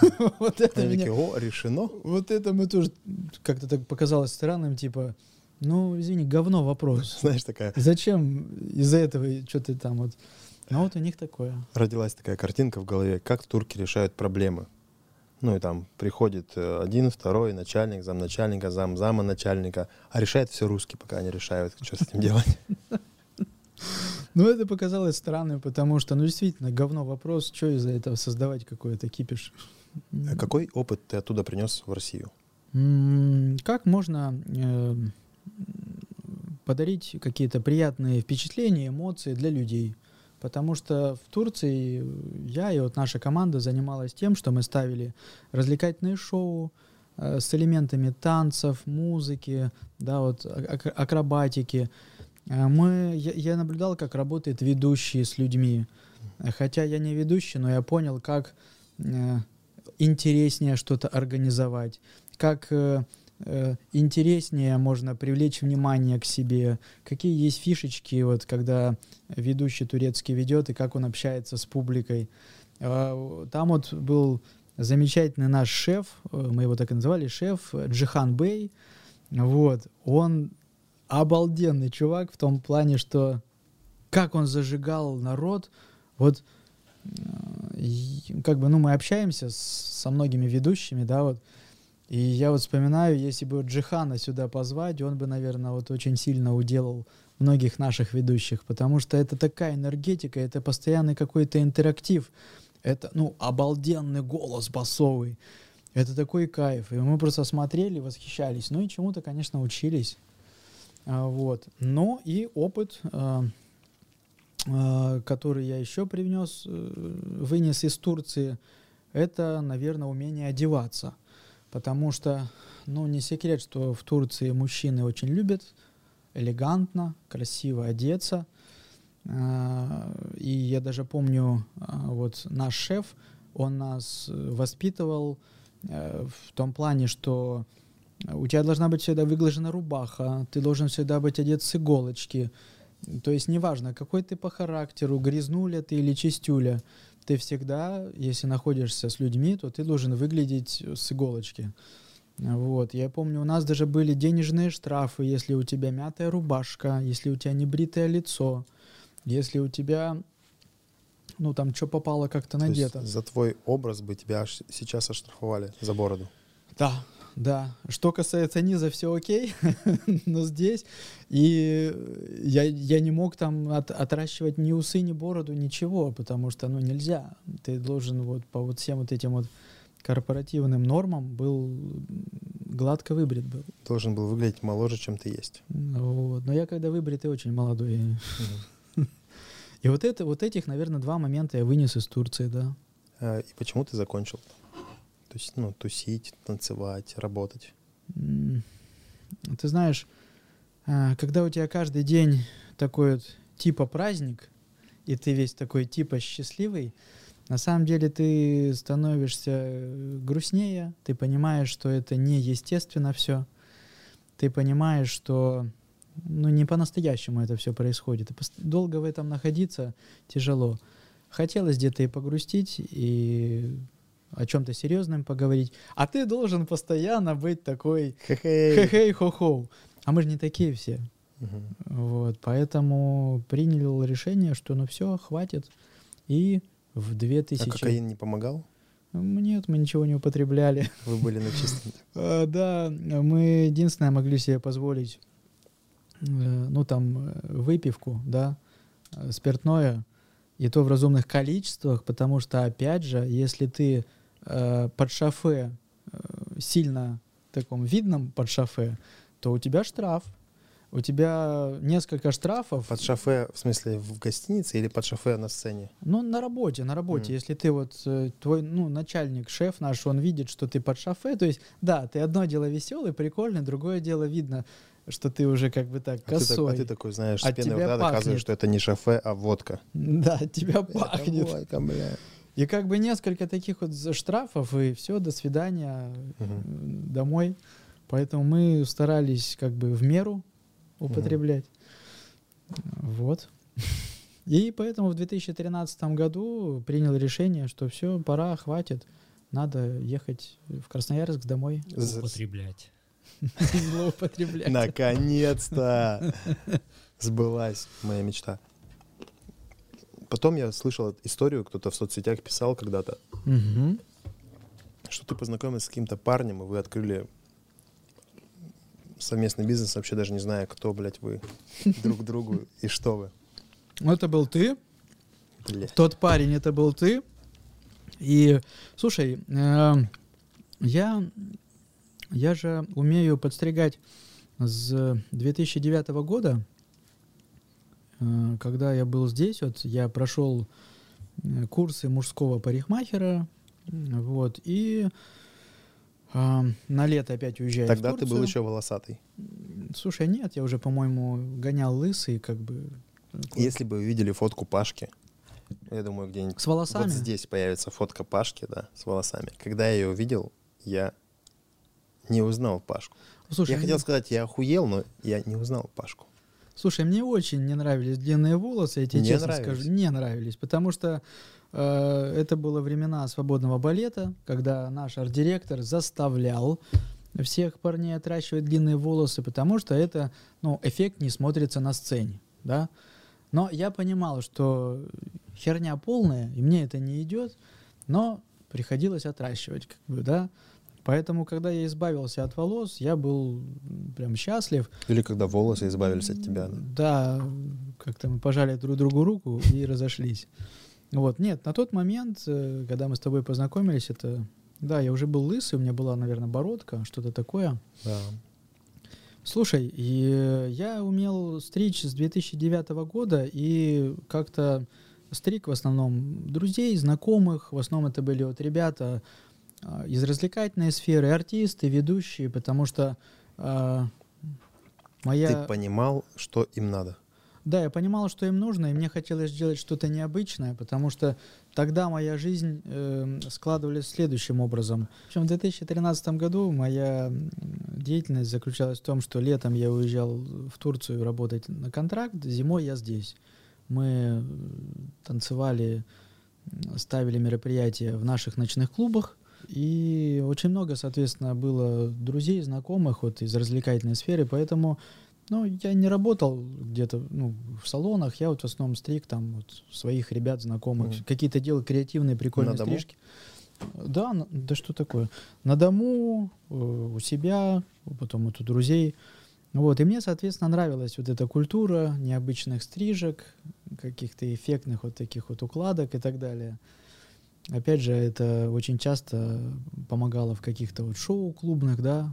S2: Вот это меня...
S1: о, решено.
S2: Вот это мы тоже как-то так показалось странным, типа, ну, извини, говно вопрос.
S1: Знаешь, такая
S2: Зачем из-за этого что-то там вот... Ну, вот у них такое.
S1: родилась такая картинка в голове, как турки решают проблемы. Ну и там приходит э, один, второй, начальник, замначальника, зам, зама начальника, а решает все русский, пока они решают, что с этим делать.
S2: Ну, это показалось странным, потому что, ну, действительно, говно вопрос, что из-за этого создавать какой-то кипиш.
S1: А какой опыт ты оттуда принес в Россию?
S2: Как можно э, подарить какие-то приятные впечатления, эмоции для людей? Потому что в Турции я и вот наша команда занималась тем, что мы ставили развлекательные шоу э, с элементами танцев, музыки, да, вот ак- акробатики. Э, Мы, я, я наблюдал, как работает ведущий с людьми. Э, Хотя я не ведущий, но я понял, как э, интереснее что-то организовать, как э, э, интереснее можно привлечь внимание к себе, какие есть фишечки, вот когда ведущий турецкий ведет и как он общается с публикой. А, Там вот был замечательный наш шеф, э, мы его так и называли, шеф э, Джихан Бей. Вот, он обалденный чувак в том плане, что как он зажигал народ, вот э, как бы, ну, мы общаемся с, со многими ведущими, да, вот, и я вот вспоминаю, если бы Джихана сюда позвать, он бы, наверное, вот очень сильно уделал многих наших ведущих, потому что это такая энергетика, это постоянный какой-то интерактив, это, ну, обалденный голос басовый, это такой кайф. И мы просто смотрели, восхищались, ну и чему-то, конечно, учились. А, вот. Но и опыт, а, а, который я еще привнес, э, вынес из Турции, это, наверное, умение одеваться. Потому что, ну, не секрет, что в Турции мужчины очень любят элегантно, красиво одеться. И я даже помню, вот наш шеф, он нас воспитывал э, в том плане, что у тебя должна быть всегда выглажена рубаха, ты должен всегда быть одет с иголочки. То есть неважно, какой ты по характеру, грязнуля ты или чистюля, ты всегда, если находишься с людьми, то ты должен выглядеть с иголочки. Вот. Я помню, у нас даже были денежные штрафы, если у тебя мятая рубашка, если у тебя небритое лицо, если у тебя, ну, там, что попало как-то надето.
S1: за твой образ бы тебя сейчас оштрафовали за бороду.
S2: Да, да. Что касается низа, все окей, но здесь и я, я не мог там от, отращивать ни усы, ни бороду, ничего, потому что, ну, нельзя. Ты должен вот по вот всем вот этим вот корпоративным нормам был гладко выбрит был.
S1: Должен был выглядеть моложе, чем ты есть.
S2: Вот. Но я когда выбритый очень молодой. И вот это, вот этих, наверное, два момента я вынес из Турции, да.
S1: А, и почему ты закончил? То есть, ну, тусить, танцевать, работать.
S2: Ты знаешь, а, когда у тебя каждый день такой вот типа праздник, и ты весь такой типа счастливый, на самом деле ты становишься грустнее, ты понимаешь, что это неестественно все, ты понимаешь, что ну, не по-настоящему это все происходит. И долго в этом находиться тяжело. Хотелось где-то и погрустить, и о чем-то серьезном поговорить, а ты должен постоянно быть такой хе-хей, хо-хо. А мы же не такие все. Угу. Вот, поэтому принял решение, что ну все, хватит. И в 2000... А
S1: кокаин не помогал?
S2: Нет, мы ничего не употребляли.
S1: Вы были на чистом.
S2: А, да, мы единственное могли себе позволить, э, ну там, э, выпивку, да, э, спиртное, и то в разумных количествах, потому что, опять же, если ты э, под шофе э, сильно таком видном под шофе, то у тебя штраф. У тебя несколько штрафов.
S1: Под шофе, в смысле, в гостинице или под шофе на сцене?
S2: Ну, на работе, на работе. Mm. Если ты вот, э, твой, ну, начальник, шеф наш, он видит, что ты под шофе, то есть, да, ты одно дело веселый, прикольный, другое дело видно, что ты уже как бы так косой.
S1: А ты, а ты такой, знаешь, с пеной рта доказываешь, что это не шофе, а водка.
S2: Да, тебя пахнет. Водка, бля. И как бы несколько таких вот штрафов, и все, до свидания, угу. домой. Поэтому мы старались как бы в меру употреблять. Угу. Вот. И поэтому в 2013 году принял решение, что все, пора, хватит, надо ехать в Красноярск домой.
S3: Употреблять.
S2: Злоупотреблять.
S1: Наконец-то сбылась моя мечта. Потом я слышал историю, кто-то в соцсетях писал когда-то, угу. что ты познакомился с каким-то парнем, и вы открыли совместный бизнес, вообще даже не зная, кто, блядь, вы друг другу и что вы.
S2: Это был ты. Блядь. Тот парень, это был ты. И, слушай, э, я, я же умею подстригать с 2009 года. Э, когда я был здесь, вот я прошел э, курсы мужского парикмахера, вот, и а, на лето опять уезжаю
S1: Тогда ты был еще волосатый.
S2: Слушай, нет, я уже, по-моему, гонял лысый, как бы.
S1: Если бы вы видели фотку Пашки, я думаю, где-нибудь...
S2: С волосами? Вот
S1: здесь появится фотка Пашки, да, с волосами. Когда я ее увидел, я не узнал Пашку. Слушай, я хотел сказать, я охуел, но я не узнал Пашку.
S2: Слушай, мне очень не нравились длинные волосы, я тебе не честно нравились. скажу. Не нравились, потому что э, это было времена свободного балета, когда наш арт-директор заставлял всех парней отращивать длинные волосы, потому что это, ну, эффект не смотрится на сцене, да. Но я понимал, что херня полная, и мне это не идет, но приходилось отращивать, как бы, да. Поэтому, когда я избавился от волос, я был прям счастлив.
S1: Или когда волосы избавились от тебя. Да,
S2: да как-то мы пожали друг другу руку и разошлись. Вот, нет, на тот момент, э, когда мы с тобой познакомились, это, да, я уже был лысый, у меня была, наверное, бородка, что-то такое.
S1: Да.
S2: Слушай, и я умел стричь с 2009 года, и как-то стриг в основном друзей, знакомых, в основном это были вот ребята из развлекательной сферы, артисты, ведущие, потому что э, моя...
S1: Ты понимал, что им надо?
S2: Да, я понимал, что им нужно, и мне хотелось сделать что-то необычное, потому что тогда моя жизнь э, складывалась следующим образом. В общем, в 2013 году моя деятельность заключалась в том, что летом я уезжал в Турцию работать на контракт, зимой я здесь. Мы танцевали, ставили мероприятия в наших ночных клубах, и очень много, соответственно, было друзей, знакомых вот из развлекательной сферы, поэтому ну, я не работал где-то ну, в салонах, я вот в основном стриг там вот своих ребят, знакомых, mm. какие-то делал креативные, прикольные На стрижки. Да, на, да что такое? На дому, э, у себя, потом вот у друзей. Вот, и мне, соответственно, нравилась вот эта культура необычных стрижек, каких-то эффектных вот таких вот укладок и так далее. Опять же, это очень часто помогало в каких-то вот шоу клубных, да,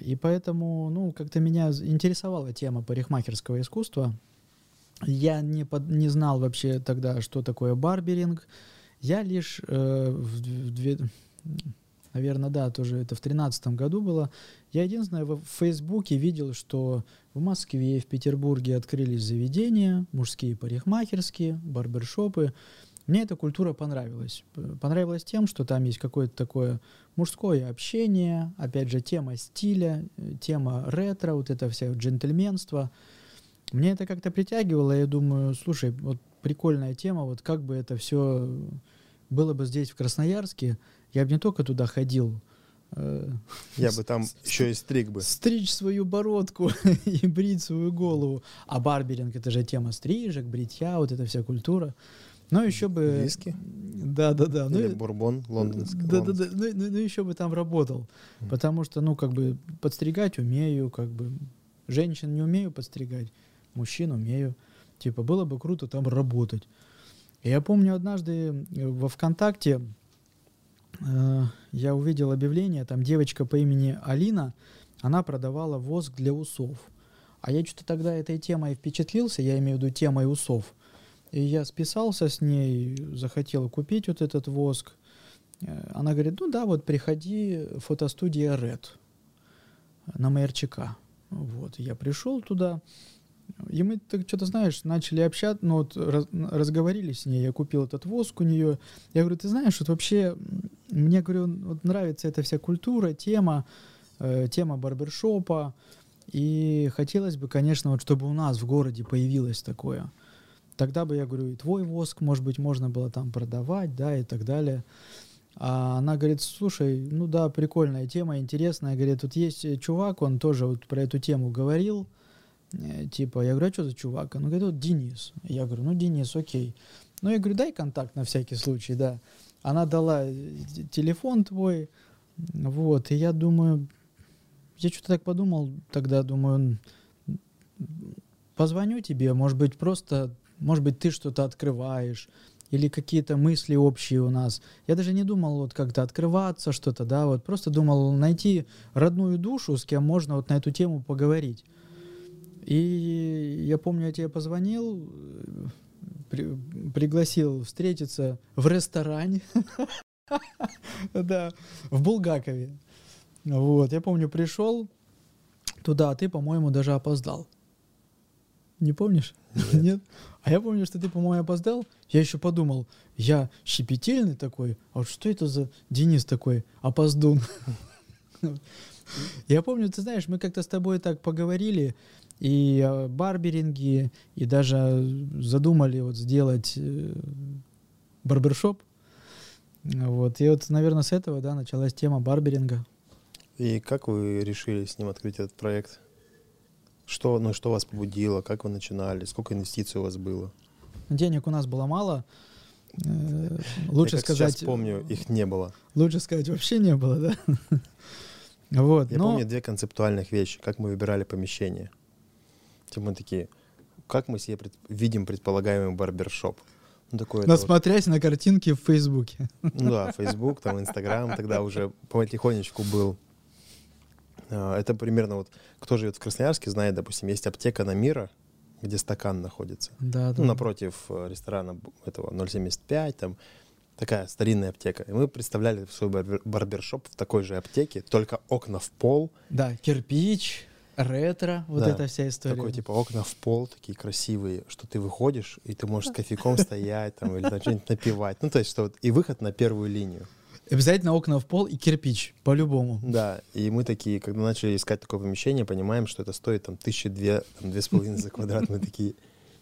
S2: и поэтому, ну, как-то меня интересовала тема парикмахерского искусства. Я не, под, не знал вообще тогда, что такое барберинг. Я лишь э, в, в две, наверное, да, тоже это в тринадцатом году было. Я единственное в Фейсбуке видел, что в Москве и в Петербурге открылись заведения, мужские парикмахерские, барбершопы. Мне эта культура понравилась. Понравилась тем, что там есть какое-то такое мужское общение, опять же, тема стиля, э, тема ретро, вот это все джентльменство. Мне это как-то притягивало, я думаю, слушай, вот прикольная тема, вот как бы это все было бы здесь, в Красноярске, я бы не только туда ходил,
S1: э, я бы там еще и стриг бы.
S2: Стричь свою бородку и брить свою голову. А барберинг — это же тема стрижек, бритья, вот эта вся культура. Ну, еще бы...
S1: Виски?
S2: Да, да, да.
S1: Или ну, бурбон лондонский.
S2: Да, да, да. Ну, ну, ну, еще бы там работал. Потому что, ну, как бы, подстригать умею, как бы, женщин не умею подстригать, мужчин умею. Типа, было бы круто там работать. Я помню однажды э, во ВКонтакте э, я увидел объявление, там девочка по имени Алина, она продавала воск для усов. А я что-то тогда этой темой впечатлился, я имею в виду темой усов. И я списался с ней, захотел купить вот этот воск. Э, она говорит, ну да, вот приходи, фотостудия Red на МРЧК. Вот, я пришел туда, и мы, так что-то знаешь, начали общаться, ну вот раз, разговорили с ней, я купил этот воск у нее. Я говорю, ты знаешь, вот вообще, мне, говорю, вот нравится эта вся культура, тема, э, тема барбершопа, и хотелось бы, конечно, вот чтобы у нас в городе появилось такое тогда бы, я говорю, и твой воск, может быть, можно было там продавать, да, и так далее. А она говорит, слушай, ну да, прикольная тема, интересная. Говорит, тут есть э, чувак, он тоже вот про эту тему говорил. Э, типа, я говорю, а что за чувак? Он говорит, вот Денис. Я говорю, ну Денис, окей. Ну, я говорю, дай контакт на всякий случай, да. Она дала э, телефон твой, вот, и я думаю, я что-то так подумал тогда, думаю, позвоню тебе, может быть, просто может быть, ты что-то открываешь, или какие-то мысли общие у нас. Я даже не думал вот как-то открываться что-то, да, вот просто думал найти родную душу, с кем можно вот на эту тему поговорить. И я помню, я тебе позвонил, при, пригласил встретиться в ресторане, да, в Булгакове. Вот, я помню, пришел туда, а ты, по-моему, даже опоздал. Не помнишь?
S1: Нет. Нет?
S2: А я помню, что ты, по-моему, опоздал. Я еще подумал, я щепетильный такой, а вот что это за Денис такой, опоздун? Я помню, ты знаешь, мы как-то с тобой так поговорили, и о барберинге, и даже задумали вот сделать э, барбершоп. Вот, и вот, наверное, с этого, да, началась тема барберинга.
S1: И как вы решили с ним открыть этот проект? Что, ну, что вас побудило, как вы начинали, сколько инвестиций у вас было?
S2: денег у нас было мало. Э, Лучше
S1: Я
S2: сказать,
S1: Сейчас помню, их не было.
S2: лучше сказать вообще не было, да. Вот,
S1: Я
S2: но
S1: помню две концептуальных вещи, как мы выбирали помещение. Типа мы такие, как мы себе пред- видим предполагаемый барбершоп? Ну, такой это вот-
S2: насмотрясь на картинки в Фейсбуке.
S1: Ну да, Facebook, там, Instagram тогда уже потихонечку был. А, Это примерно вот, кто живет в Красноярске, знает, допустим, есть аптека на Мира, где стакан находится.
S2: Да, да.
S1: Ну, напротив э, ресторана этого 075, там такая старинная аптека. И мы представляли свой барбер- барбершоп в такой же аптеке, только окна в пол,
S2: Да, кирпич, ретро, вот
S1: Да,
S2: эта вся история.
S1: такой типа окна в пол, такие красивые, что ты выходишь, и ты можешь с кофейком стоять там или что-нибудь напивать. Ну, то есть, что вот, и выход на первую линию.
S2: Обязательно окна в пол и кирпич, по-любому.
S1: Да, и мы такие, когда начали искать такое помещение, понимаем, что это стоит там тысячи две, там две с половиной за квадрат. Мы такие,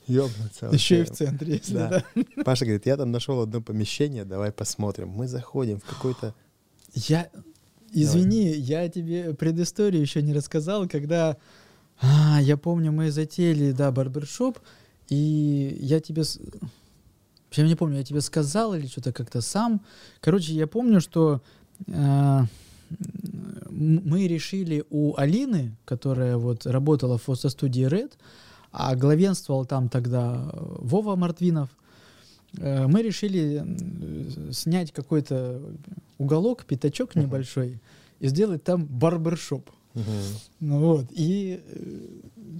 S1: ёбнуться.
S2: Еще и в
S1: вообще».
S2: центре, если
S1: Да.
S2: да.
S1: Паша говорит, я там нашел одно помещение, давай посмотрим. Мы заходим в какой-то...
S2: Я, извини, я тебе предысторию еще не рассказал, когда, а, я помню, мы затеяли, да, барбершоп, и я тебе, я не помню, я тебе сказал или что-то как-то сам. Короче, я помню, что э, мы решили у Алины, которая вот работала в фотостудии Red, а главенствовал там тогда Вова Мартвинов, э, мы решили снять какой-то уголок, пятачок небольшой, и сделать там барбершоп. Ну вот, и э,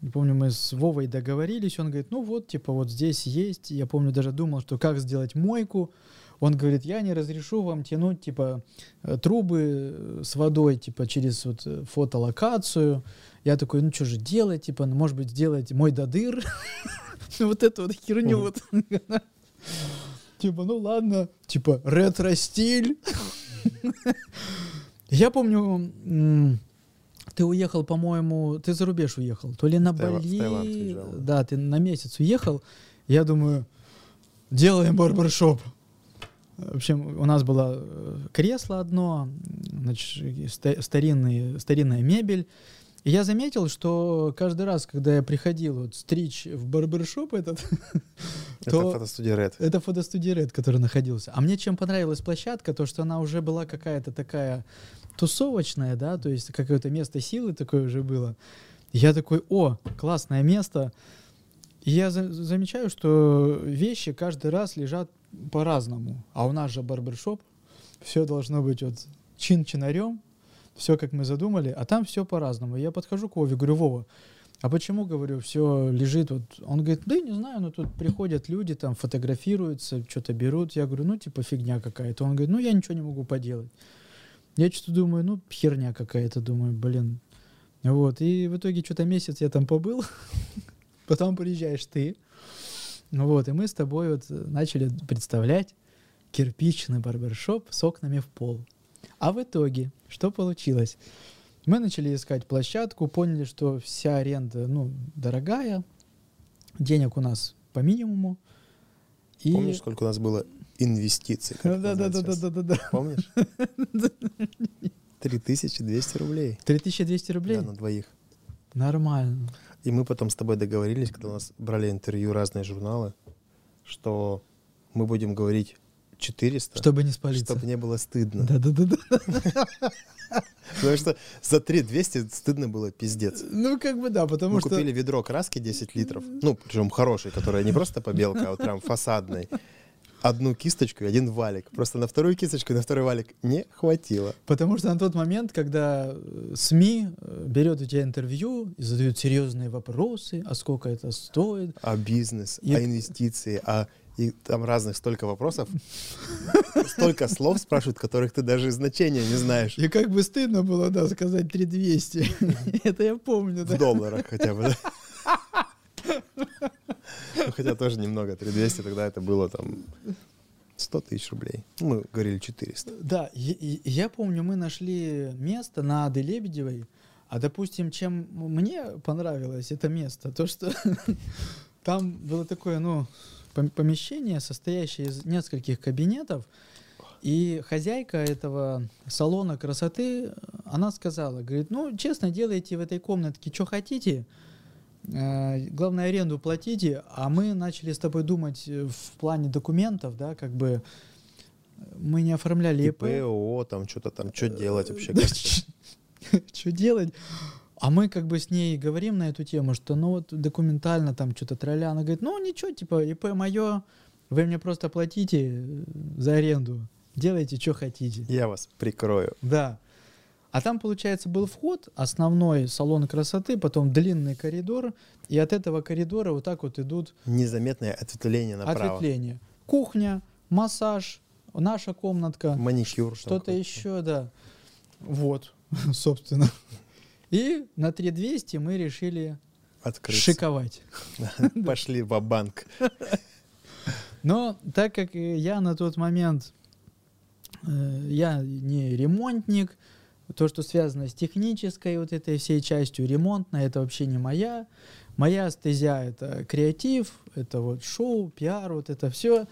S2: не помню, мы с Вовой договорились, он говорит, ну вот, типа, вот здесь есть, я помню, даже думал, что как сделать мойку, он говорит, я не разрешу вам тянуть, типа, э, трубы э, с водой, типа, через вот э, фотолокацию. Я такой, ну что же делать, типа, ну, может быть, сделать мой додыр, вот эту вот херню вот. Типа, ну ладно, типа, ретро-стиль. Я помню, ты уехал, по-моему, ты за рубеж уехал, то ли на Бали,
S1: Таиланд да.
S2: ты на месяц уехал. Я думаю, делаем барбершоп. В общем, у нас было э, кресло одно, значит, старинный, старинная мебель. И я заметил, что каждый раз, когда я приходил вот стричь в барбершоп этот,
S1: Это
S2: то
S1: фотостудия Red.
S2: это фотостудия Red, который находился. А мне чем понравилась площадка, то что она уже была какая-то такая тусовочная, да, то есть какое-то место силы такое уже было. Я такой, о, классное место. И я за- замечаю, что вещи каждый раз лежат по-разному. А у нас же барбершоп, все должно быть вот чин-чинарем, все как мы задумали, а там все по-разному. Я подхожу к Вове, говорю, Вова, а почему, говорю, все лежит вот... Он говорит, да не знаю, ну тут приходят люди, там фотографируются, что-то берут. Я говорю, ну типа фигня какая-то. Он говорит, ну я ничего не могу поделать. Я что-то думаю, ну херня какая-то, думаю, блин. Вот, и в итоге что-то месяц я там побыл, потом приезжаешь ты, вот, и мы с тобой вот начали представлять кирпичный барбершоп с окнами в пол. А в итоге, что получилось? Мы начали искать площадку, поняли, что вся аренда, ну, дорогая, денег у нас по минимуму. И...
S1: Помнишь, сколько у нас было инвестиций? как это
S2: Да, да, да,
S1: называется
S2: да, да, да, да.
S1: Помнишь? 3200 рублей.
S2: 3200 рублей?
S1: Да, на двоих.
S2: Нормально.
S1: И мы потом с тобой договорились, когда у нас брали интервью разные журналы, что мы будем говорить 400,
S2: Чтобы не спалиться.
S1: чтобы не было стыдно.
S2: Да, да, да, да.
S1: Потому что за 3200 стыдно было пиздец.
S2: Ну, как бы да, потому
S1: Мы
S2: что.
S1: купили ведро краски 10 литров, ну, причем хороший, которая не просто побелка, а вот прям фасадной. Одну кисточку и один валик. Просто на вторую кисточку и на второй валик не хватило.
S2: Потому что на тот момент, когда э, СМИ э, берет у тебя интервью и задают серьезные вопросы, а сколько это стоит,
S1: А бизнес,
S2: И-
S1: а инвестиции, а и там разных столько вопросов, столько слов спрашивают, которых ты даже значения не знаешь.
S2: и как бы стыдно было, да, сказать 3200. Это я помню,
S1: В
S2: да.
S1: долларах хотя бы, да? Ну, хотя тоже немного, 3200 тогда это было там 100 тысяч рублей. Мы говорили 400.
S2: Да, и- и- я помню, мы нашли место на Ады Лебедевой, а, допустим, чем мне понравилось это место, то, что там было такое, ну, помещение, состоящее из нескольких кабинетов, и хозяйка этого салона красоты, она сказала, говорит, ну, честно, делайте в этой комнатке, что хотите, э, главное, аренду платите, а мы начали с тобой думать э, в плане документов, да, как бы э, мы не оформляли ИП.
S1: ИП, ООО, там что-то там, что делать вообще?
S2: Что делать? А мы как бы с ней говорим на эту тему, что ну вот документально там что-то тролля. Она говорит, ну ничего, типа ИП мое, вы мне просто платите э, за аренду, делайте, что хотите.
S1: Я вас прикрою.
S2: Да. А там, получается, был вход, основной салон красоты, потом длинный коридор, и от этого коридора вот так вот идут
S1: Незаметное ответвление направо.
S2: ответвления. Кухня, массаж, наша комнатка,
S1: Маникюр.
S2: что-то еще, да. Вот, собственно. И на 3200 мы решили
S1: Открыться.
S2: шиковать.
S1: Пошли в банк
S2: Но так как я на тот момент, э, я не ремонтник, то, что связано с технической вот этой всей частью ремонтной, это вообще не моя. Моя стезя — это креатив, это вот шоу, пиар, вот это все.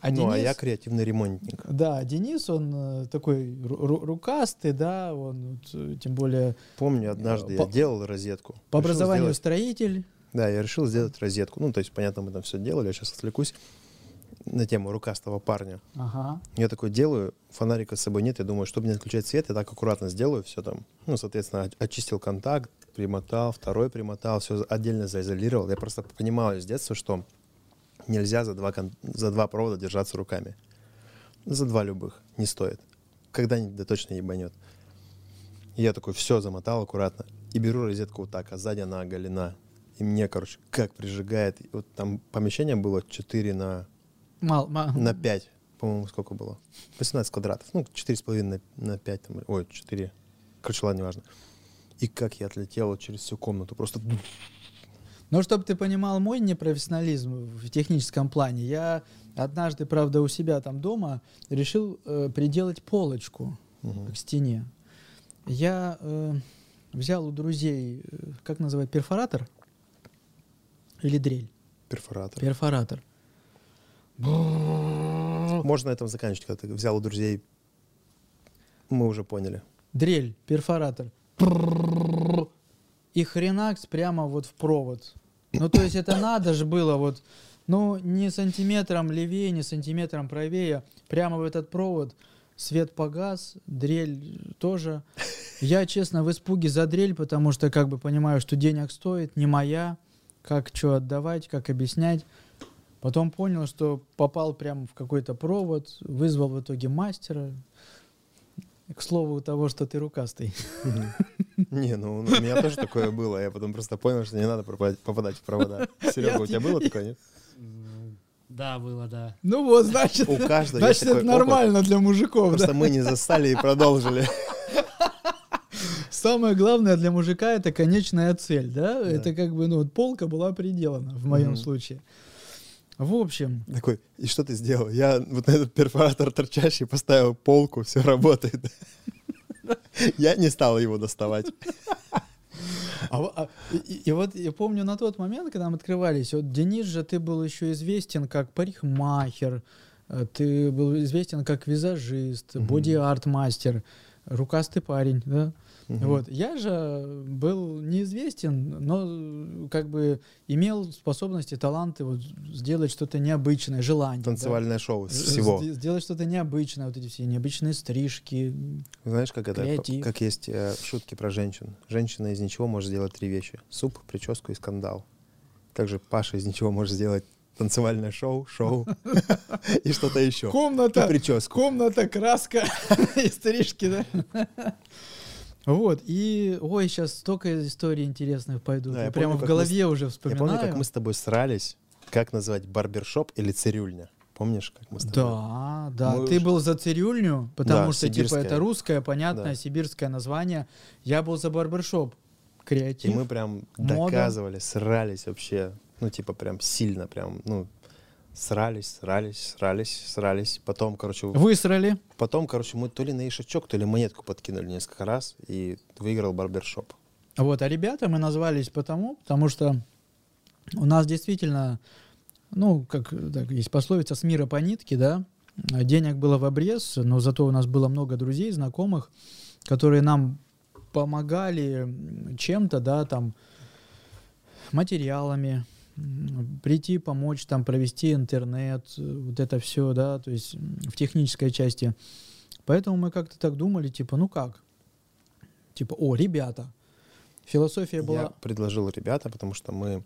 S2: А
S1: ну, а я креативный ремонтник.
S2: Да, Денис, он э, такой ру- ру- рукастый, да, он э, тем более
S1: Помню, однажды
S2: По-
S1: я делал розетку.
S2: по
S1: Решил
S2: образованию
S1: сделать-
S2: строитель.
S1: Да, я решил сделать розетку. Ну, то есть, понятно, мы там все делали. Я сейчас отвлекусь на тему рукастого парня.
S2: Ага.
S1: Я такой делаю, фонарика с собой нет. Я думаю, чтобы не отключать свет, я так аккуратно сделаю все там. Ну, соответственно, очистил контакт, примотал, второй примотал, все отдельно заизолировал. Я просто понимал с детства, что нельзя за два, за два провода держаться руками. За два любых. Не стоит. Когда-нибудь да точно ебанет. И я такой, все, замотал аккуратно. И беру розетку вот так, а сзади она оголена. И мне, короче, как прижигает. И Вот там помещение было 4 на,
S2: Мал, ма-
S1: на 5. По-моему, сколько было? 18 квадратов. Ну, 4,5 на, на 5. Там, ой, 4. Короче, ладно, неважно. И как я отлетел через всю комнату. Просто
S2: Но чтобы ты понимал мой непрофессионализм в техническом плане, я однажды, правда, у себя там дома решил э, приделать полочку
S1: мгм.
S2: к стене. Я э, взял у друзей, э, как называют, перфоратор или дрель?
S1: перфоратор.
S2: Перфоратор.
S1: Можно на этом заканчивать, когда ты взял у друзей. Мы уже поняли.
S2: Дрель, перфоратор. И хренакс прямо вот в провод. Ну, то есть это надо же было вот, ну, не сантиметром левее, не сантиметром правее, прямо в этот провод. Свет погас, дрель тоже. Я, честно, в испуге за дрель, потому что как бы понимаю, что денег стоит, не моя. Как что отдавать, как объяснять. Потом понял, что попал прямо в какой-то провод, вызвал в итоге мастера. К слову того, что ты рукастый.
S1: Не, ну у меня тоже такое было. Я потом просто понял, что не надо попадать, в провода. Серега, у тебя было такое, нет?
S3: Да, было, да.
S2: Ну вот, значит,
S1: У каждого
S2: значит это
S1: опыт.
S2: нормально для мужиков.
S1: Просто
S2: да?
S1: мы не застали и продолжили.
S2: Самое главное для мужика это конечная цель, да? Это как бы, ну, вот полка была приделана в моем
S1: Мгм.
S2: случае. В общем,
S1: Такой, и что ты сделал? Я вот на этот перфоратор торчащий поставил полку, все работает. Я не стал его доставать.
S2: а а, и, вот я помню на тот момент, когда мы открывались, вот Денис же ты был еще известен как парикмахер, э, ты был известен как визажист, боди-арт-мастер, рукастый парень, да?
S1: Мгм.
S2: Вот. Я же был неизвестен, но э, как бы имел способности, таланты вот, сделать что-то необычное, желание. да.
S1: Танцевальное шоу с
S2: З-
S1: всего.
S2: сде- Сделать что-то необычное, вот эти все необычные стрижки.
S1: Знаешь, как это?
S2: Креатив.
S1: Как есть э, шутки про женщин. Женщина из ничего может сделать три вещи. Суп, прическу и скандал. Также Паша из ничего может сделать танцевальное шоу, шоу и что-то еще. И
S2: Комната,
S1: прическу.
S2: комната, краска и стрижки, да? Вот, и, ой, сейчас столько историй интересных пойдут.
S1: Да,
S2: я
S1: я
S2: прямо
S1: помню,
S2: в
S1: как мы
S2: голове уже
S1: Я
S2: вспоминаю.
S1: помню, как мы с тобой срались, как назвать барбершоп или цирюльня. Помнишь, как мы с тобой?
S2: Да, да.
S1: Мы
S2: Ты
S1: уж-
S2: был за цирюльню, потому
S1: Да,
S2: что типа
S1: сибирская.
S2: это русское, понятное,
S1: Да.
S2: сибирское название. Я был за барбершоп.
S1: И
S2: Креатив.
S1: мы прям
S2: мода.
S1: доказывали, срались вообще. Ну, типа, прям сильно, прям, ну, срались, срались, срались, срались. Потом, короче,
S2: Высрали.
S1: потом, короче, мы то ли на ишачок, то ли монетку подкинули несколько раз и выиграл барбершоп.
S2: Вот, а ребята мы назвались потому, потому что у нас действительно, ну, как так, есть пословица «с мира по нитке», да, денег было в обрез, но зато у нас было много друзей, знакомых, которые нам помогали чем-то, да, там, материалами, прийти, помочь, там, провести интернет, э, вот это все, да, то есть в технической части. Поэтому мы как-то так думали, типа, ну как? Типа, о, ребята. Философия была...
S1: Я предложил ребята, потому что мы...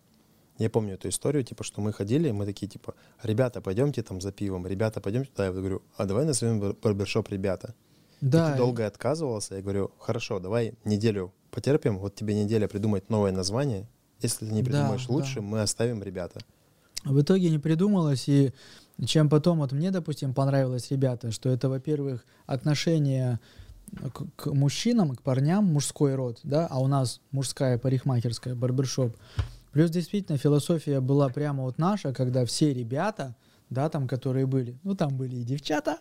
S1: Я помню эту историю, типа, что мы ходили, мы такие, типа, ребята, пойдемте там за пивом, ребята, пойдемте туда. Я говорю, а давай назовем бар- барбершоп ребята. И
S2: Да,
S1: ты долго отказывался, я говорю, хорошо, давай неделю потерпим, вот тебе неделя придумать новое название. Если ты не
S2: Да,
S1: придумаешь
S2: да.
S1: лучше, мы оставим ребята.
S2: В итоге не придумалось, и чем потом, вот мне, допустим, понравилось, ребята, что это, во-первых, отношение к, к мужчинам, к парням, мужской род, да, а у нас мужская парикмахерская, барбершоп. Плюс действительно философия была прямо вот наша, когда все ребята, да, там, которые были, ну, там были и девчата,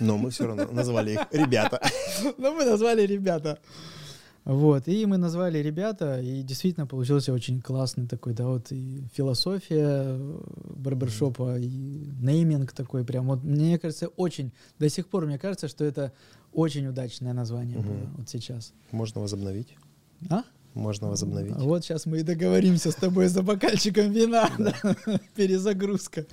S1: Но мы все равно назвали их ребята.
S2: но мы назвали ребята. Вот, и мы назвали ребята, и действительно получился очень классный такой, да, вот и философия э, барбершопа, и нейминг такой прям. Вот мне кажется, очень, до сих пор мне кажется, что это очень удачное название
S1: Мгм.
S2: было вот сейчас.
S1: Можно возобновить.
S2: А?
S1: Можно возобновить.
S2: Вот сейчас мы и договоримся с тобой за бокальчиком вина. Перезагрузка.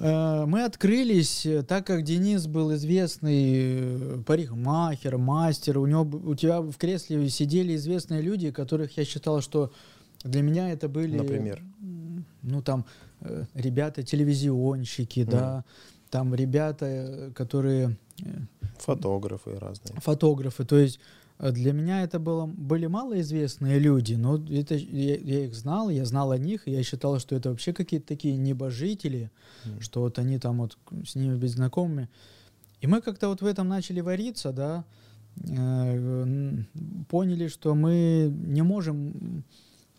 S2: Э, Мы открылись, э, так как Денис был известный э, парикмахер, мастер, у него у тебя в кресле сидели известные люди, которых я считал, что для меня это были,
S1: Например?
S2: ну там ребята телевизионщики, да, там ребята, которые
S1: Фотографы разные.
S2: фотографы. То есть для меня это было, были малоизвестные люди, но это, я, я их знал, я знал о них, и я считал, что это вообще какие-то такие небожители,
S1: М.
S2: что вот они там вот с ними быть знакомыми. И мы как-то вот в этом начали вариться, да, э, поняли, что мы не можем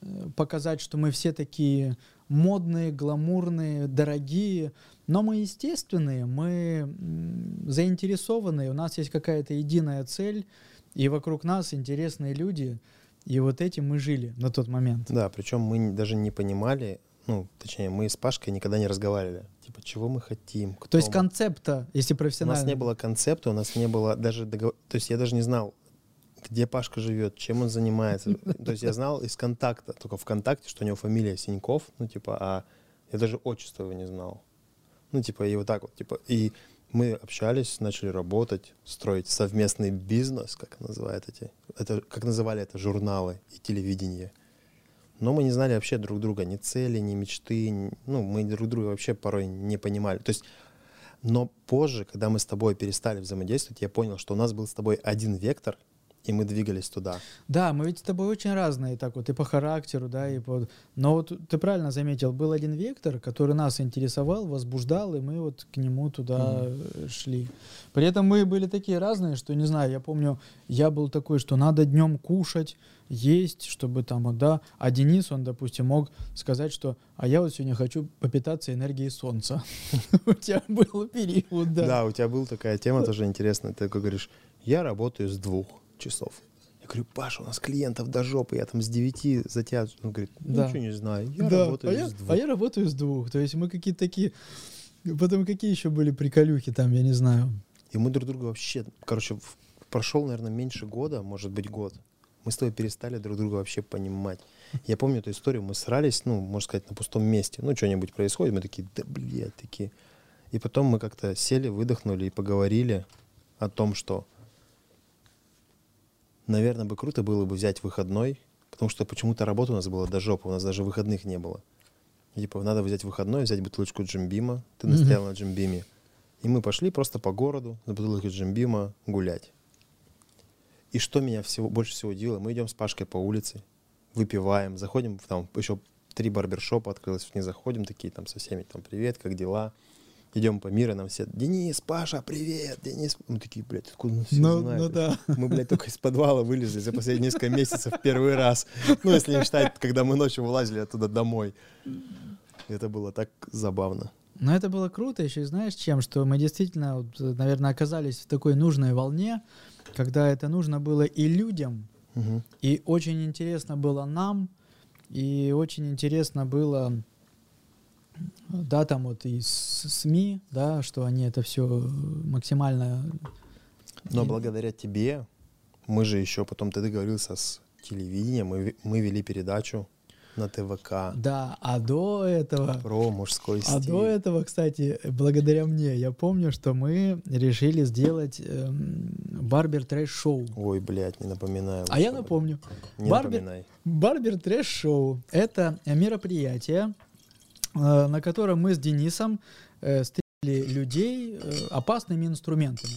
S2: э, показать, что мы все такие модные, гламурные, дорогие, но мы естественные, мы заинтересованные, у нас есть какая-то единая цель, и вокруг нас интересные люди, и вот этим мы жили на тот момент.
S1: Да, причем мы даже не понимали, ну, точнее, мы с Пашкой никогда не разговаривали. Типа, чего мы хотим?
S2: То есть
S1: кто мы.
S2: концепта, если
S1: У
S2: профессионально...
S1: нас не было концепта, у нас не было даже договор... То есть я даже не знал, где Пашка живет, чем он занимается. То есть я знал из контакта, только ВКонтакте, что у него фамилия Синьков, ну, типа, а я даже отчество его не знал. Ну, типа, и вот так вот, типа, и мы общались, начали работать, строить совместный бизнес, как называют эти, это, как называли это журналы и телевидение. Но мы не знали вообще друг друга, ни цели, ни мечты, ни- ну, мы друг друга вообще порой не понимали. То есть но позже, когда мы с тобой перестали взаимодействовать, я понял, что у нас был с тобой один вектор, и мы двигались туда.
S2: Да, мы ведь с тобой очень разные, так вот, и по характеру, да, и по... Но вот ты правильно заметил, был один вектор, который нас интересовал, возбуждал, и мы вот к нему туда э, шли. При этом мы были такие разные, что, не знаю, я помню, я был такой, что надо днем кушать, есть, чтобы там, вот, да, а Денис, он, допустим, мог сказать, что, а я вот сегодня хочу попитаться энергией солнца. У тебя был период,
S1: Да.
S2: да.
S1: у тебя была такая тема тоже интересная. Ты говоришь, я работаю с двух часов. Я говорю, Паша, у нас клиентов до жопы, я там с 9 за тебя. Он говорит,
S2: Да.
S1: ничего не знаю, я
S2: Да,
S1: работаю
S2: а я,
S1: с двух.
S2: а я работаю с двух. То есть мы какие-то такие... Потом какие еще были приколюхи там, я не знаю.
S1: И мы друг друга вообще, короче, прошел, наверное, меньше года, может быть, год. Мы с тобой перестали друг друга вообще понимать. Я помню эту историю, мы срались, ну, можно сказать, на пустом месте. Ну, что-нибудь происходит, мы такие, да, блядь, такие. И потом мы как-то сели, выдохнули и поговорили о том, что, наверное, бы круто было бы взять выходной, потому что почему-то работа у нас была до жопы, у нас даже выходных не было. И, Типа, надо взять выходной, взять бутылочку джимбима. Ты
S2: Мгм.
S1: настоял на джимбиме. И мы пошли просто по городу за бутылкой джимбима гулять. И что меня всего, больше всего удивило, мы идем с Пашкой по улице, выпиваем, заходим, там еще три барбершопа открылось, в них заходим, такие там со всеми, там, привет, как дела? Идем по миру, нам все, Денис, Паша, привет, Денис. Мы такие, блядь, откуда мы все
S2: Ну,
S1: знают?
S2: ну да.
S1: Мы, блядь, только из подвала вылезли за последние несколько месяцев первый раз. Ну, если не считать, когда мы ночью вылазили оттуда домой. Это было так забавно.
S2: Но это было круто еще, знаешь, чем? Что мы действительно, вот, наверное, оказались в такой нужной волне, когда это нужно было и людям,
S1: Мгм.
S2: и очень интересно было нам, и очень интересно было, да, там вот и СМИ, да, что они это все максимально...
S1: Но
S2: И-
S1: благодаря тебе, мы же еще потом, ты договорился с телевидением, мы, мы вели передачу. на ТВК.
S2: Да, а до этого...
S1: Про мужской стиль.
S2: А до этого, кстати, благодаря мне, я помню, что мы решили сделать эм, барбер трэш-шоу.
S1: Ой, блядь, не напоминаю.
S2: А я напомню.
S1: Не
S2: Барбер-
S1: напоминай.
S2: Барбер трэш-шоу — это мероприятие, э, на котором мы с Денисом э, стрелили людей э, опасными инструментами.